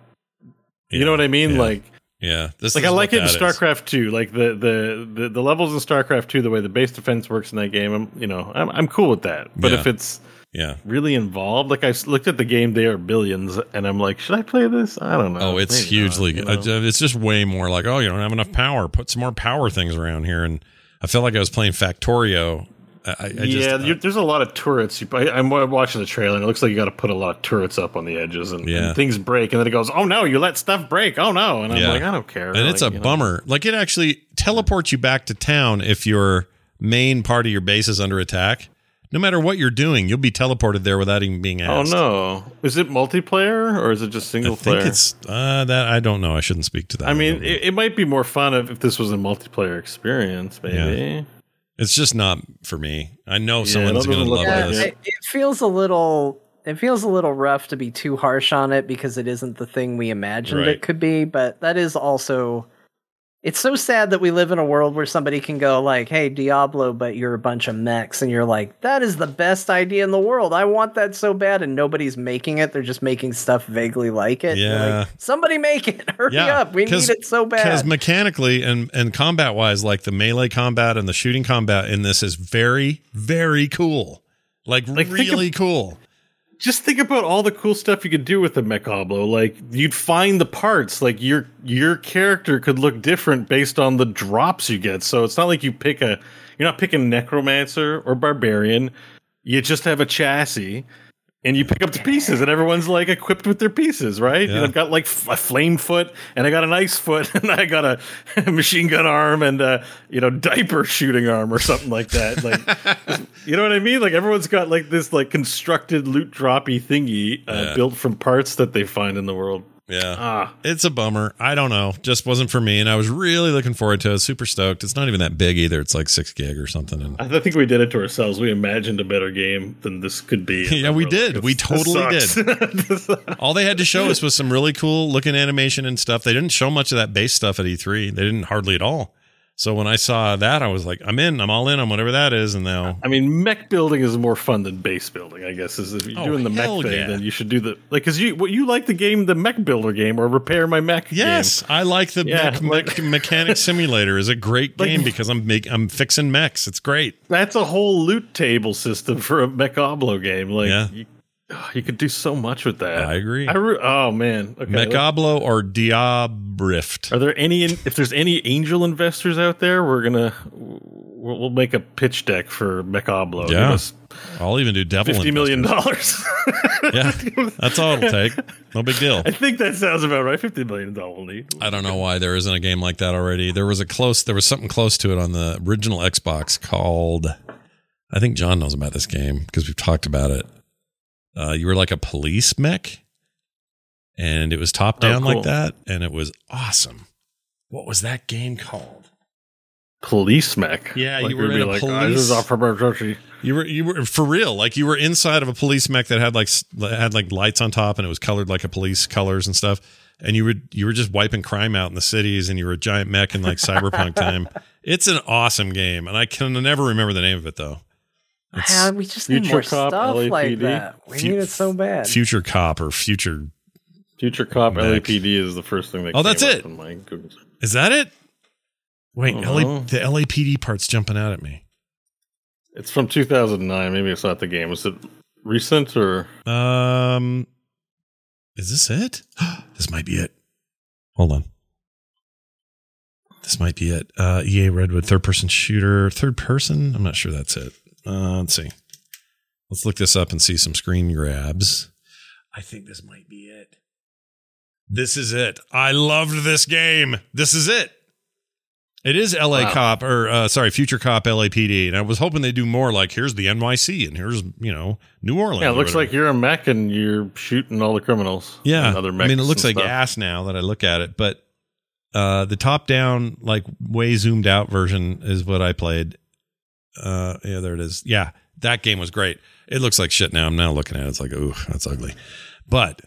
You know what I mean? yeah. Like, yeah, this like I like it in. StarCraft two. Like the, the the the levels in StarCraft two, the way the base defense works in that game. I'm you know I'm I'm cool with that. But Yeah. if it's Yeah. really involved, like I looked at the game, they are billions, and I'm like, should I play this? I don't know. Oh, it's Maybe hugely. not, you know? it's just way more like, oh, you don't have enough power. Put some more power things around here, and I felt like I was playing Factorio. I, I yeah, just, uh, there's a lot of turrets. I, I'm watching the trailer, and it looks like you got to put a lot of turrets up on the edges, and, Yeah. and things break, and then it goes, "Oh no, you let stuff break! Oh no!" And I'm Yeah. like, I don't care. and it's a Like, you know. bummer. Like it actually teleports you back to town if your main part of your base is under attack. No matter what you're doing, you'll be teleported there without even being asked. Oh no, is it multiplayer or is it just single I single think player? it's uh, that. I don't know. I shouldn't speak to that. I mean, it, it might be more fun if, if this was a multiplayer experience, maybe. it's just not for me. I know Yeah, someone's going to love Yeah, this. it. it, it feels a little it feels a little rough to be too harsh on it because it isn't the thing we imagined Right. it could be but that is also it's so sad that we live in a world where somebody can go like hey diablo but you're a bunch of mechs and you're like that is the best idea in the world i want that so bad and nobody's making it they're just making stuff vaguely like it Yeah. like, somebody make it (laughs) hurry Yeah, up We need it so bad. Because mechanically and and combat wise, like the melee combat and the shooting combat in this is very very cool. Like, Like, really cool. Just think about all the cool stuff you could do with the Mechablo. Like you'd find the parts. Like your your character could look different based on the drops you get. So it's not like you pick a you're not picking necromancer or barbarian. You just have a chassis. And you pick up the pieces, and everyone's like equipped with their pieces, right? Yeah. And I've got like a flame foot, and I got an ice foot, (laughs) and I got a (laughs) machine gun arm, and a you know diaper shooting arm or something like that. Like, (laughs) you know what I mean? Like everyone's got like this like constructed loot droppy thingy uh, Yeah. built from parts that they find in the world. Yeah. Ah, It's a bummer. I don't know. Just wasn't for me. And I was really looking forward to it. Super stoked. It's not even that big either. It's like six gig or something. And I think we did it to ourselves. We imagined a better game than this could be. (laughs) Yeah, we did. like, We totally did. (laughs) all they had to show us was some really cool looking animation and stuff. They didn't show much of that base stuff at E3. They didn't hardly at all. So when I saw that, I was like, I'm in. I'm all in on whatever that is. And now, I mean, mech building is more fun than base building. I guess is if you're Oh, doing the mech hell thing, yeah. then you should do the like because you what you like the game, the mech builder game, or repair my mech. yes, I like the Yeah, mech, like- mech- (laughs) mechanic simulator. is a great Like- game because I'm make, I'm fixing mechs. It's great. that's a whole loot table system for a mech Mechablo game. Like, Yeah. you, oh, (sighs) you could do so much with that. I agree. I re- oh man, okay. Mechablo or Diabrift. Are there any? If there's any angel investors out there, we're gonna we'll, we'll make a pitch deck for Mechablo. Give Yeah. I'll even do devil. fifty million dollars. (laughs) Yeah, that's all it'll take. No big deal. I think that sounds about right. Fifty million dollar need. I don't know why there isn't a game like that already. There was a close, there was something close to it on the original Xbox called. I think John knows about this game because we've talked about it. Uh, you were like a police mech, and it was top Oh, down like that, and it was awesome. What was that game called? Police mech. Yeah, you Like, were we'd in a like, "Ah, police- off from our country." You were you were for real, like you were inside of a police mech that had like had like lights on top, and it was colored like a police colors and stuff. And you would you were just wiping crime out in the cities, and you were a giant mech in like cyberpunk (laughs) time. It's an awesome game, and I can never remember the name of it though. It's we just need more Cop, stuff like that we Fu- need it so bad Future Cop or Future. Future Cop Mech. LAPD is the first thing that. Oh, that's came it. up in my Is that it? Wait, Uh-huh. LA, the LAPD part's jumping out at me. It's from 2009. Maybe it's not the game. Was it recent or? Um, Is this it? (gasps) this might be it. Hold on. This might be it. Uh, EA Redwood third person shooter, third person. I'm not sure that's it. Uh, let's see. Let's look this up and see some screen grabs. I think this might be it. This is it. I loved this game. This is it. It is LA Wow. Cop or uh, sorry, Future Cop LAPD, and I was hoping they'd do more. Like here's the NYC, and here's you know New Orleans. Yeah, it looks like you're a mech and you're shooting all the criminals. Yeah, and other I mean, it looks like stuff. ass now that I look at it, but uh, the top down, like way zoomed out version is what I played. Uh, yeah, there it is. Yeah, that game was great. It looks like shit now. I'm now looking at it. It's like, ooh, that's ugly. But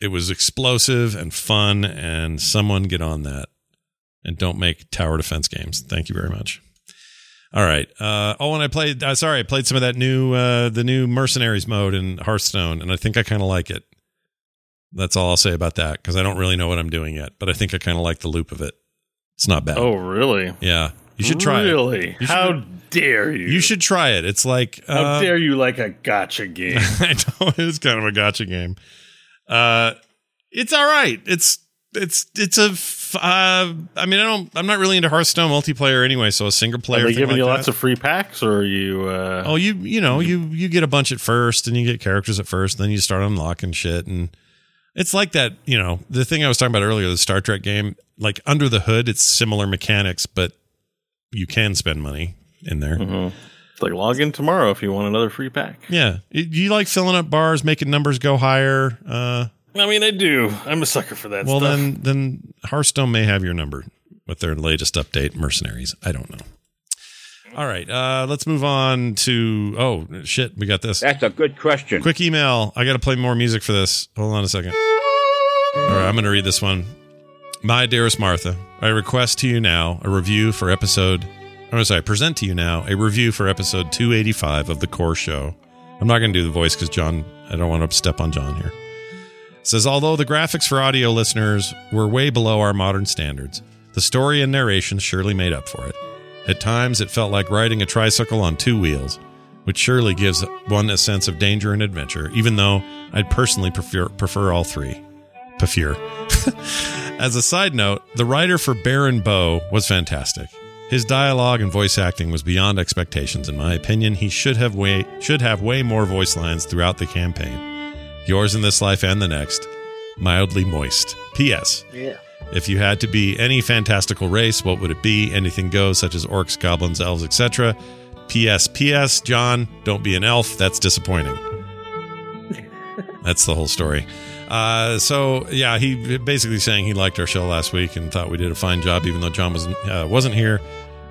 it was explosive and fun, and someone get on that and don't make tower defense games. Thank you very much. All right. Uh, oh, and I played. Uh, sorry, I played some of that new, uh, the new mercenaries mode in Hearthstone, and I think I kind of like it. That's all I'll say about that because I don't really know what I'm doing yet, but I think I kind of like the loop of it. It's not bad. Oh, really? yeah, you should try it. Really? How dare you? You should try it. It's like How uh, dare you like a gotcha (laughs) game? I know it is kind of a gotcha game. Uh, it's all right. It's it's it's a. F- uh, I mean, I don't. I'm not really into Hearthstone multiplayer anyway. So a single Are player. they thing giving like you that- lots of free packs, or are you? Uh, Oh, you you know you you get a bunch at first, and you get characters at first, and then you start unlocking shit, and it's like that. You know, the thing I was talking about earlier, the Star Trek game. Like under the hood, it's similar mechanics, but you can spend money in there. mhm. It's like log in tomorrow if you want another free pack. Yeah, do you like filling up bars, making numbers go higher? Uh, I mean, I do. I'm a sucker for that. well, stuff. then then Hearthstone may have your number with their latest update, Mercenaries. I don't know. All right, uh, let's move on to. Oh shit, we got this. That's a good question. Quick email. I got to play more music for this. Hold on a second. All right, I'm going to read this one. My dearest Martha, I request to you now a review for episode. I'm sorry, present to you now a review for episode 285 of the Core Show. I'm not going to do the voice because John, I don't want to step on John here. It says although the graphics for audio listeners were way below our modern standards, the story and narration surely made up for it. At times, it felt like riding a tricycle on two wheels, which surely gives one a sense of danger and adventure, even though I'd personally prefer, prefer all three. (laughs) As a side note, the writer for Baron Bow was fantastic. His dialogue and voice acting was beyond expectations, in my opinion. He should have way should have way more voice lines throughout the campaign. Yours in this life and the next, mildly moist. P.S. Yeah. If you had to be any fantastical race, what would it be? Anything goes, such as orcs, goblins, elves, etc. P.S. P.S. John, don't be an elf. That's disappointing. (laughs) That's the whole story. Uh, so yeah, he basically saying he liked our show last week and thought we did a fine job, even though John wasn't uh, wasn't here.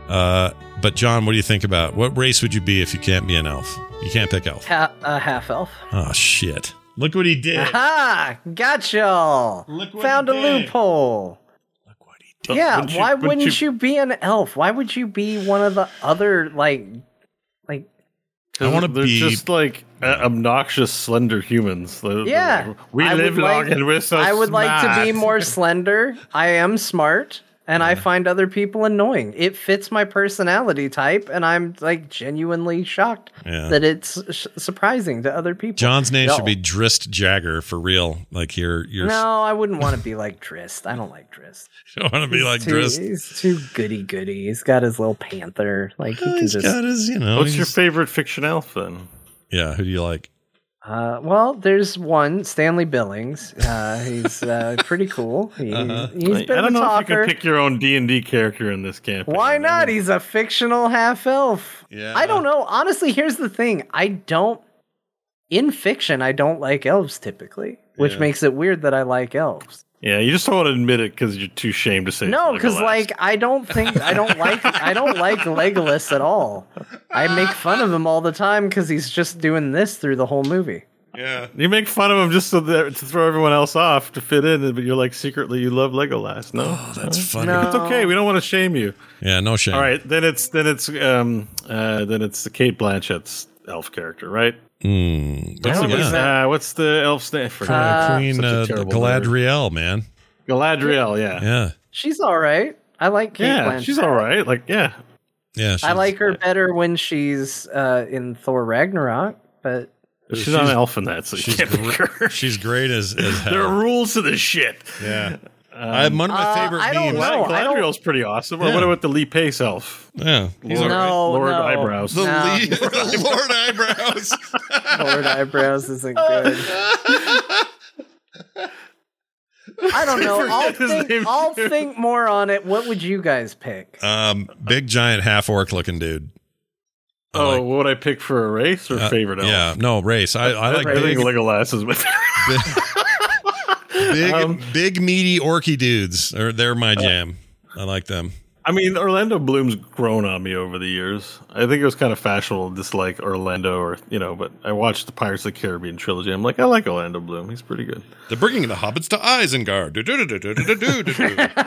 Uh, but John, what do you think about what race would you be if you can't be an elf? You can't pick elf. Ha- a half elf. Oh shit! Look what he did. Aha! Got y'all. Look what Found he a did. loophole. Look what he But yeah. wouldn't you- why wouldn't wouldn't, you- you, be an elf? Why would you be one of the other like like? I wanna They're be- just like Uh, obnoxious, slender humans. They're- they're Yeah, we I live long like- and we're so. I would like to be more slender. I am smart, and I find other people annoying. It fits my personality type, and I'm like genuinely shocked Yeah. that it's sh- surprising to other people. John's name No. should be Drizzt Jagger for real. Like you're you're No, I wouldn't want to be like Drizzt. I don't like Drizzt. (laughs) you don't want to be like too, Drizzt. He's too goody goody. He's got his little panther. Like he can he's just. got his, you know. What's your favorite fiction elf then? Yeah, who do you like? Uh, well, there's one Stanley Billings. Uh, he's uh, (laughs) pretty cool. He, Uh-huh. He's I, been I don't a know if you talker. can pick your own D and D character in this campaign. Why I not? mean, He's a fictional half elf. Yeah. I don't know. Honestly, here's the thing. I don't in fiction I don't like elves typically, which Yeah. makes it weird that I like elves. Yeah, you just don't want to admit it because you're too ashamed to say. No, because because like I don't think I don't like I don't like Legolas at all. I make fun of him all the time because he's just doing this through the whole movie. Yeah. you make fun of him just so that to throw everyone else off to fit in, but you're like secretly you love Legolas. No, Oh, that's funny. No. it's okay. We don't want to shame you. Yeah, no shame. All right, then it's then it's um uh then it's the Cate Blanchett's elf character, right? Mm, What's, oh, the, yeah. uh, what's the elf's name? For Uh, Queen such uh, terrible Galadriel, man. Galadriel, yeah. Yeah. She's all right. I like Cate Yeah, Blanchett. she's all right. Like, yeah. Yeah. I like her better when she's uh, in Thor Ragnarok, but She's, She's- not an elf in that, so you She's can't pick gr- her. she's great as as There are rules to this shit. Yeah, I one of my Uh, favorite I don't memes. know. Glad- Galadriel's pretty awesome. Or Yeah. what about the Lee Pace elf? Yeah, he's Lord, all right. No, Lord no. Eyebrows. The No. lead, (laughs) Lord eyebrows. Lord eyebrows isn't good. I don't know. I'll think, I'll think more on it. What would you guys pick? um, big giant half orc looking dude. I Oh, like- what would I pick for a race or uh, favorite elf? Yeah, no race. I, I like I think big, Legolas is with (laughs) (laughs) big, um, big meaty orky dudes. They're they're my jam. I like them. I mean, Orlando Bloom's grown on me over the years. I think it was kind of fashionable to dislike Orlando, or you know. But I watched the Pirates of the Caribbean trilogy. I'm like, I like Orlando Bloom. He's pretty good. They're bringing the hobbits to Isengard.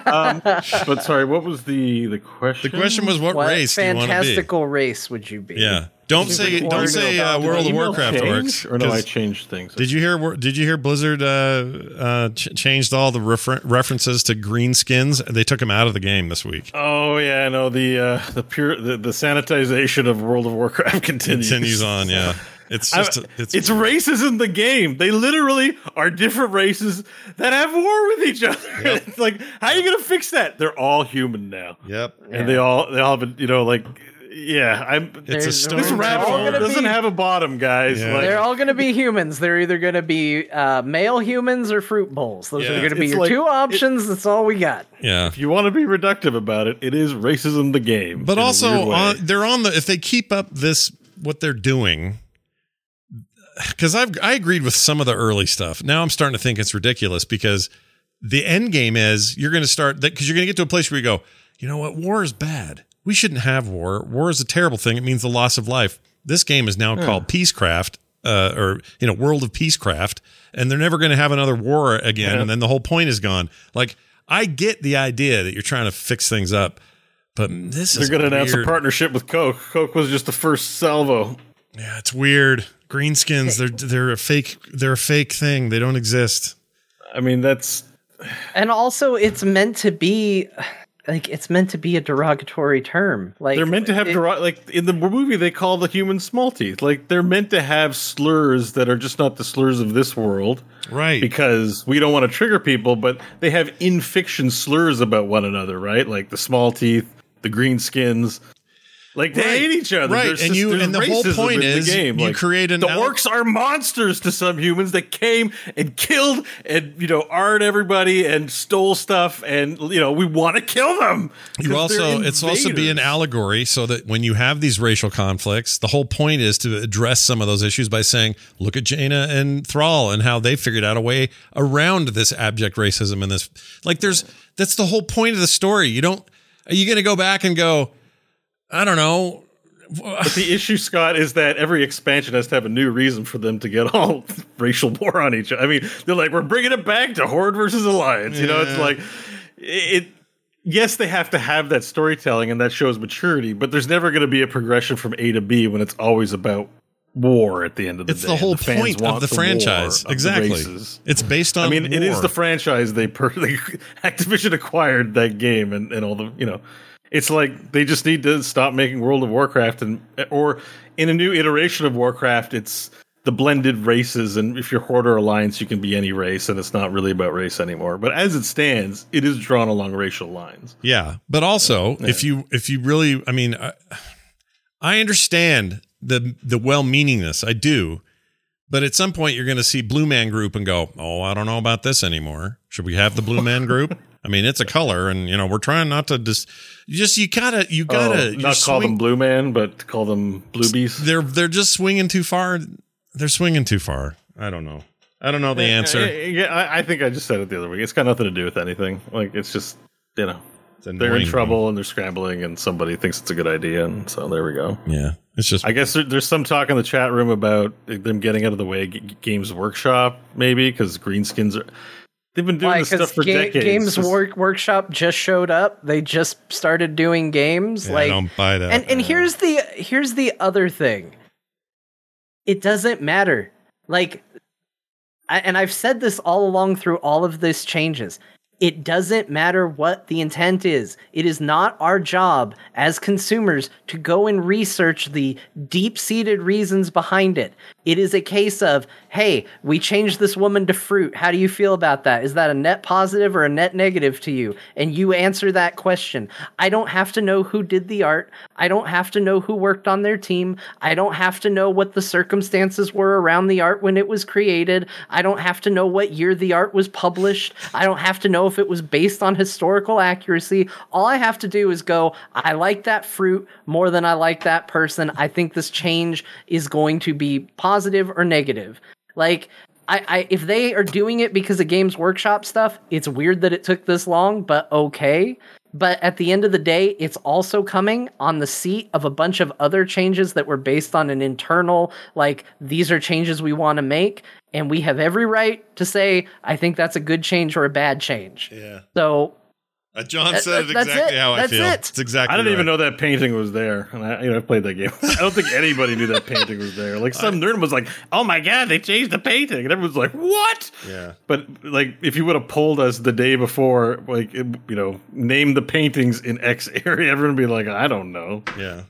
Um, but sorry, what was the the question? the question was, what, What race do you want to be? fantastical race would you be? Yeah, don't say don't say uh, World of Warcraft change? orcs. or no? I changed things. Did you hear? Did you hear Blizzard uh, uh, ch- changed all the refer- references to green skins? They took them out of the game this week. Oh yeah, no. The uh, the pure the, the sanitization of World of Warcraft (laughs) continues. Continues on. Yeah, it's I- just it's, it's, races in the game. They literally are different races that have war with each other. (laughs) it's like, how are you going to fix that? They're all human now, yep. and they all they all have a, you know like yeah. I'm It's a There's- storm. this rabbit all hole gonna doesn't be- have a bottom, guys. Yeah. Like, They're all going to be humans. They're either going to be uh, male humans or fruit bowls. Those Yeah. are going to be your like- two options. That's all we got. Yeah. if you want to be reductive about it, it is racism the game. But also, on, they're on the. If they keep up this, what they're doing, because I've I agreed with some of the early stuff. Now I'm starting to think it's ridiculous because the end game is you're going to start that because you're going to get to a place where you go, you know what, war is bad. We shouldn't have war. War is a terrible thing. It means the loss of life. This game is now called Peacecraft, uh, or you know, World of Peacecraft, and they're never going to have another war again. Yeah. And then the whole point is gone. Like I get the idea that you're trying to fix things up, but this they're is going to announce a partnership with Coke. Coke was just the first salvo. Yeah, it's weird. Greenskins, they're they're a fake. They're a fake thing. They don't exist. I mean, that's And also, it's meant to be like it's meant to be a derogatory term. Like They're meant to have it- dero- like in the movie they call the human small teeth. Like they're meant to have slurs that are just not the slurs of this world Right. because we don't want to trigger people, but they have in fiction slurs about one another, right? Like the small teeth, the green skins. Like they Right. hate each other, Right, There's and you- and the whole point in is the game. you Like, create an the ele- orcs are monsters to some humans that came and killed and you know art everybody and stole stuff and you know we want to kill them. you also it's also be an allegory so that when you have these racial conflicts, the whole point is to address some of those issues by saying, look at Jaina and Thrall and how they figured out a way around this abject racism and this like there's that's the whole point of the story. You don't are you going to go back and go I don't know the issue, Scott, is that every expansion has to have a new reason for them to get all (laughs) racial war on each other. I mean, they're like, we're bringing it back to Horde versus Alliance. You know, it's like it. Yes, they have to have that storytelling, and that shows maturity. But there's never going to be a progression from A to B when it's always about war at the end of the it's day. the whole fans point of the war franchise. of the exactly. races. It's based on I mean, it is the franchise they, per- (laughs) they Activision acquired that game and, and all the you know. It's like they just need to stop making World of Warcraft and or in a new iteration of Warcraft, it's the blended races and if you're Horde or Alliance, you can be any race and it's not really about race anymore. But as it stands, it is drawn along racial lines. Yeah, but also if you if you really, I mean, I, I understand the the well meaningness, I do, but at some point you're going to see Blue Man Group and go, oh, I don't know about this anymore. Should we have the Blue Man Group? (laughs) I mean, it's a color, and you know we're trying not to just just you gotta you oh, gotta Oh, not call them Blue Man, but call them Bluebies. They're they're just swinging too far. They're swinging too far. I don't know. I don't know the answer. Yeah, I, think I just said it the other week. It's got nothing to do with anything. Like it's just you know they're in trouble and they're scrambling, and somebody thinks it's a good idea, and so there we go. Yeah, it's just I guess there, there's some talk in the chat room about them getting out of the way G- Games Workshop, maybe because greenskins are. They've been doing Why? this stuff for Ga- decades. Games (laughs) Just- Work Workshop just showed up. They just started doing games. Yeah, I like, don't buy that. and and here's the here's the other thing. It doesn't matter. Like, I, and I've said this all along through all of these changes. It doesn't matter what the intent is. It is not our job as consumers to go and research the deep seated reasons behind it. It is a case of, hey, we changed this woman to fruit. How do you feel about that? Is that a net positive or a net negative to you? And you answer that question. I don't have to know who did the art. I don't have to know who worked on their team. I don't have to know what the circumstances were around the art when it was created. I don't have to know what year the art was published. I don't have to know if it was based on historical accuracy. All I have to do is go, I like that fruit more than I like that person. I think this change is going to be positive or negative. Like, I, I if they are doing it because of Games Workshop stuff, it's weird that it took this long, but okay. But at the end of the day, it's also coming on the seat of a bunch of other changes that were based on an internal, like, these are changes we want to make. And we have every right to say, I think that's a good change or a bad change. Yeah. So Uh, John That- said it that's exactly it. how I That's feel. it. It's exactly I didn't even know that painting was there, and I, you know, I played that game. I don't think anybody knew that painting was there. Like some nerd was like, "Oh my god, they changed the painting," and everyone's like, "What?" Yeah. But like, if you would have polled us the day before, like, it- you know, name the paintings in X area, (laughs) everyone would be like, "I don't know." Yeah.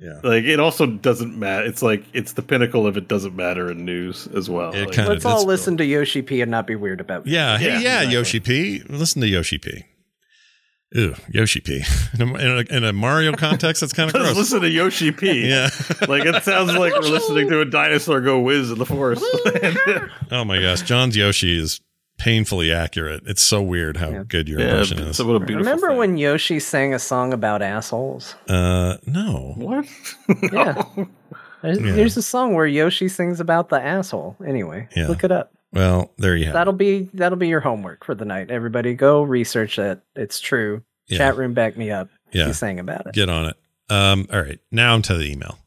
Yeah. Like, it also doesn't matter. It's like it's the pinnacle of it doesn't matter in news as well. It Like, kinda- let's all that's- listen to Yoshi P and not be weird about it. Yeah. Hey, Yeah, yeah, exactly. Yoshi P. Listen to Yoshi P. Ooh, Yoshi P. (laughs) In a, in a, in a Mario context, that's kind of (laughs) Let's gross. listen to Yoshi P. (laughs) Yeah. like it sounds like we're listening to a dinosaur go whiz in the forest. Oh my gosh, John's Yoshi is painfully accurate. It's so weird how good your yeah, impression is. so what beautiful Remember thing. when Yoshi sang a song about assholes? Uh, no. what? (laughs) Yeah. There's, there's a song where Yoshi sings about the asshole. Anyway, Yeah. look it up. Well, there you have. That'll be that'll be your homework for the night. Everybody, go research that. It's true. Yeah. Chat room, back me up. Yeah. he sang about it. Get on it. Um, all right. Now I'm to the email.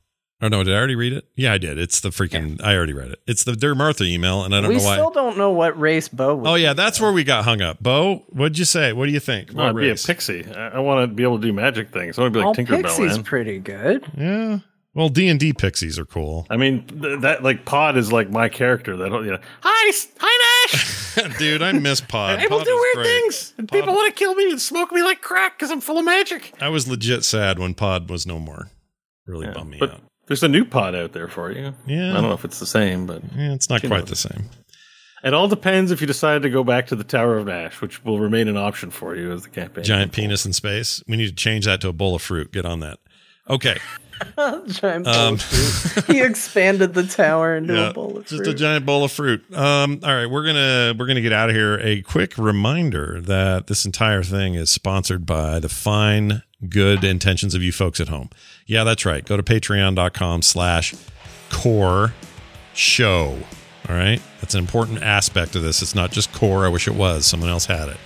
Oh no, did I already read it? Yeah, I did. It's the freaking. I already read it. It's the Dear Martha email, and I don't we know why. We still don't know what race Bo. Was oh yeah, that's where we got hung up. Bo, what'd you say? What do you think? No, I'd be a pixie. I, I want to be able to do magic things. I want to be All like Tinkerbell. Pixie's Man. pretty good. Yeah. Well, D and D pixies are cool, I mean, th- that like Pod is like my character. That you know, hi, S- hi Nash. (laughs) dude. I miss Pod. I will Pod do weird great. things, and people want to kill me and smoke me like crack because I'm full of magic. I was legit sad when Pod was no more. Really Yeah, bummed me but out. There's a new Pod out there for you. Yeah. I don't know if it's the same, but Yeah, it's not quite know. the same. it all depends if you decide to go back to the Tower of Nash, which will remain an option for you as the campaign. Giant penis in space. We need to change that to a bowl of fruit. Get on that. Okay. (laughs) Giant bowl Um, of fruit. he expanded the tower into Yeah, a bowl of fruit. just a giant bowl of fruit. Um, all right, we're gonna we're gonna get out of here. A quick reminder that this entire thing is sponsored by the fine, good intentions of you folks at home. Yeah, that's right. Go to patreon.com slash core show. All right. That's an important aspect of this. It's not just core. I wish it was. Someone else had it.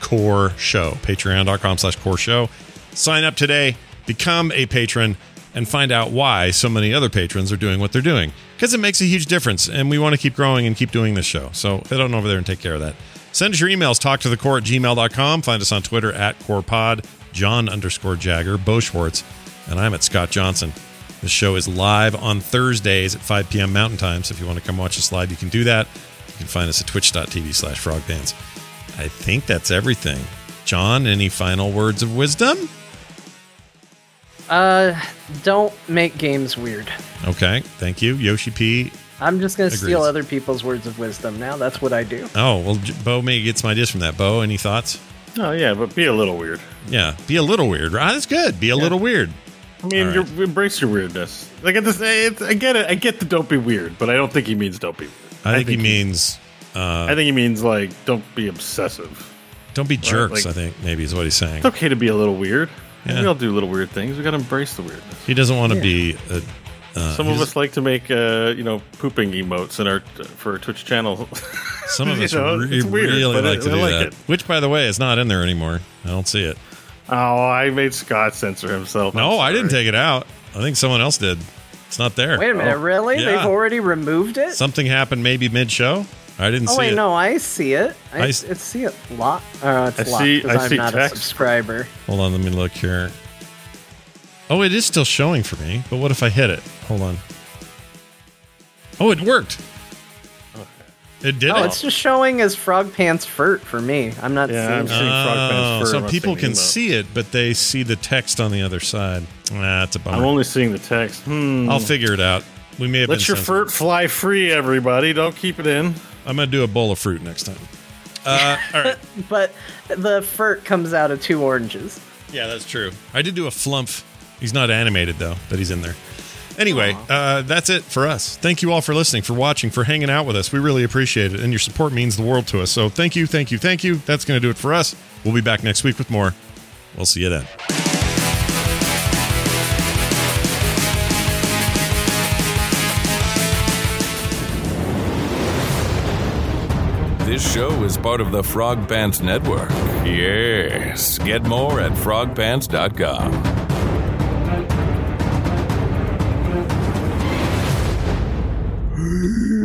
Core show. Patreon.com slash core show. Sign up today, become a patron, and find out why so many other patrons are doing what they're doing. Because it makes a huge difference, and we want to keep growing and keep doing this show. So head on over there and take care of that. Send us your emails, talk to the core at gmail.com. Find us on Twitter at corepod, John underscore Jagger, Bo Schwartz, and I'm at Scott Johnson. The show is live on Thursdays at 5 p.m. Mountain Time. So if you want to come watch us live, you can do that. You can find us at twitch.tv slash frogpants. I think that's everything. John, any final words of wisdom? Uh, don't make games weird. Okay, thank you. Yoshi P. I'm just gonna steal other people's words of wisdom now. That's what I do. Oh, well, J- Bo maybe gets some ideas from that. Bo, any thoughts? Oh yeah, but be a little weird. Yeah, be a little weird. Right? That's good. Be a little weird. I mean, All you're, right. embrace your weirdness. Like at this, it's, I get it. I get the don't be weird, but I don't think he means don't be. weird. I think, he means uh, I think he means like don't be obsessive. don't be jerks, like- I think maybe is what he's saying. It's okay to be a little weird. Yeah. We all do little weird things. We got to embrace the weirdness. He doesn't want to be a. Uh, Some of us like to make, uh, you know, pooping emotes in our for our Twitch channel. Some of (laughs) us know, re- it's weird, really but I- like to I do like that. it. Which, by the way, is not in there anymore. I don't see it. Oh, I made Scott censor himself. I'm No, I didn't take it out. I think someone else did. It's not there. Wait a minute, really? Oh, Yeah. They've already removed it? Something happened maybe mid show. I didn't oh see wait, it. no, I see it. I, I I s- see it a lot. Uh, it's I locked see- 'cause I I'm see not text. a subscriber. Hold on, let me look here. Oh, it is still showing for me, but what if I hit it? Hold on. Oh, it worked. It did Oh, it. it's just showing as Frog Pants Furt for me. I'm not Yeah, I'm seeing. seeing Frog Pants Oh, Fur, so I'm not people can emote. see it, but they see the text on the other side. Ah, that's a bummer. I'm only seeing the text. Hmm. I'll figure it out. We may have Let been your censored. furt fly free, everybody. Don't keep it in. I'm gonna do a bowl of fruit next time. Uh, (laughs) all right. But the Furt comes out of two oranges. Yeah, that's true. I did do a flump. He's not animated though, but he's in there. Anyway, uh, that's it for us. Thank you all for listening, for watching, for hanging out with us. We really appreciate it, and your support means the world to us. So thank you, thank you, thank you. That's going to do it for us. We'll be back next week with more. We'll see you then. This show is part of the Frog Pants Network. Yes. Get more at frogpants.com. Mm-hmm.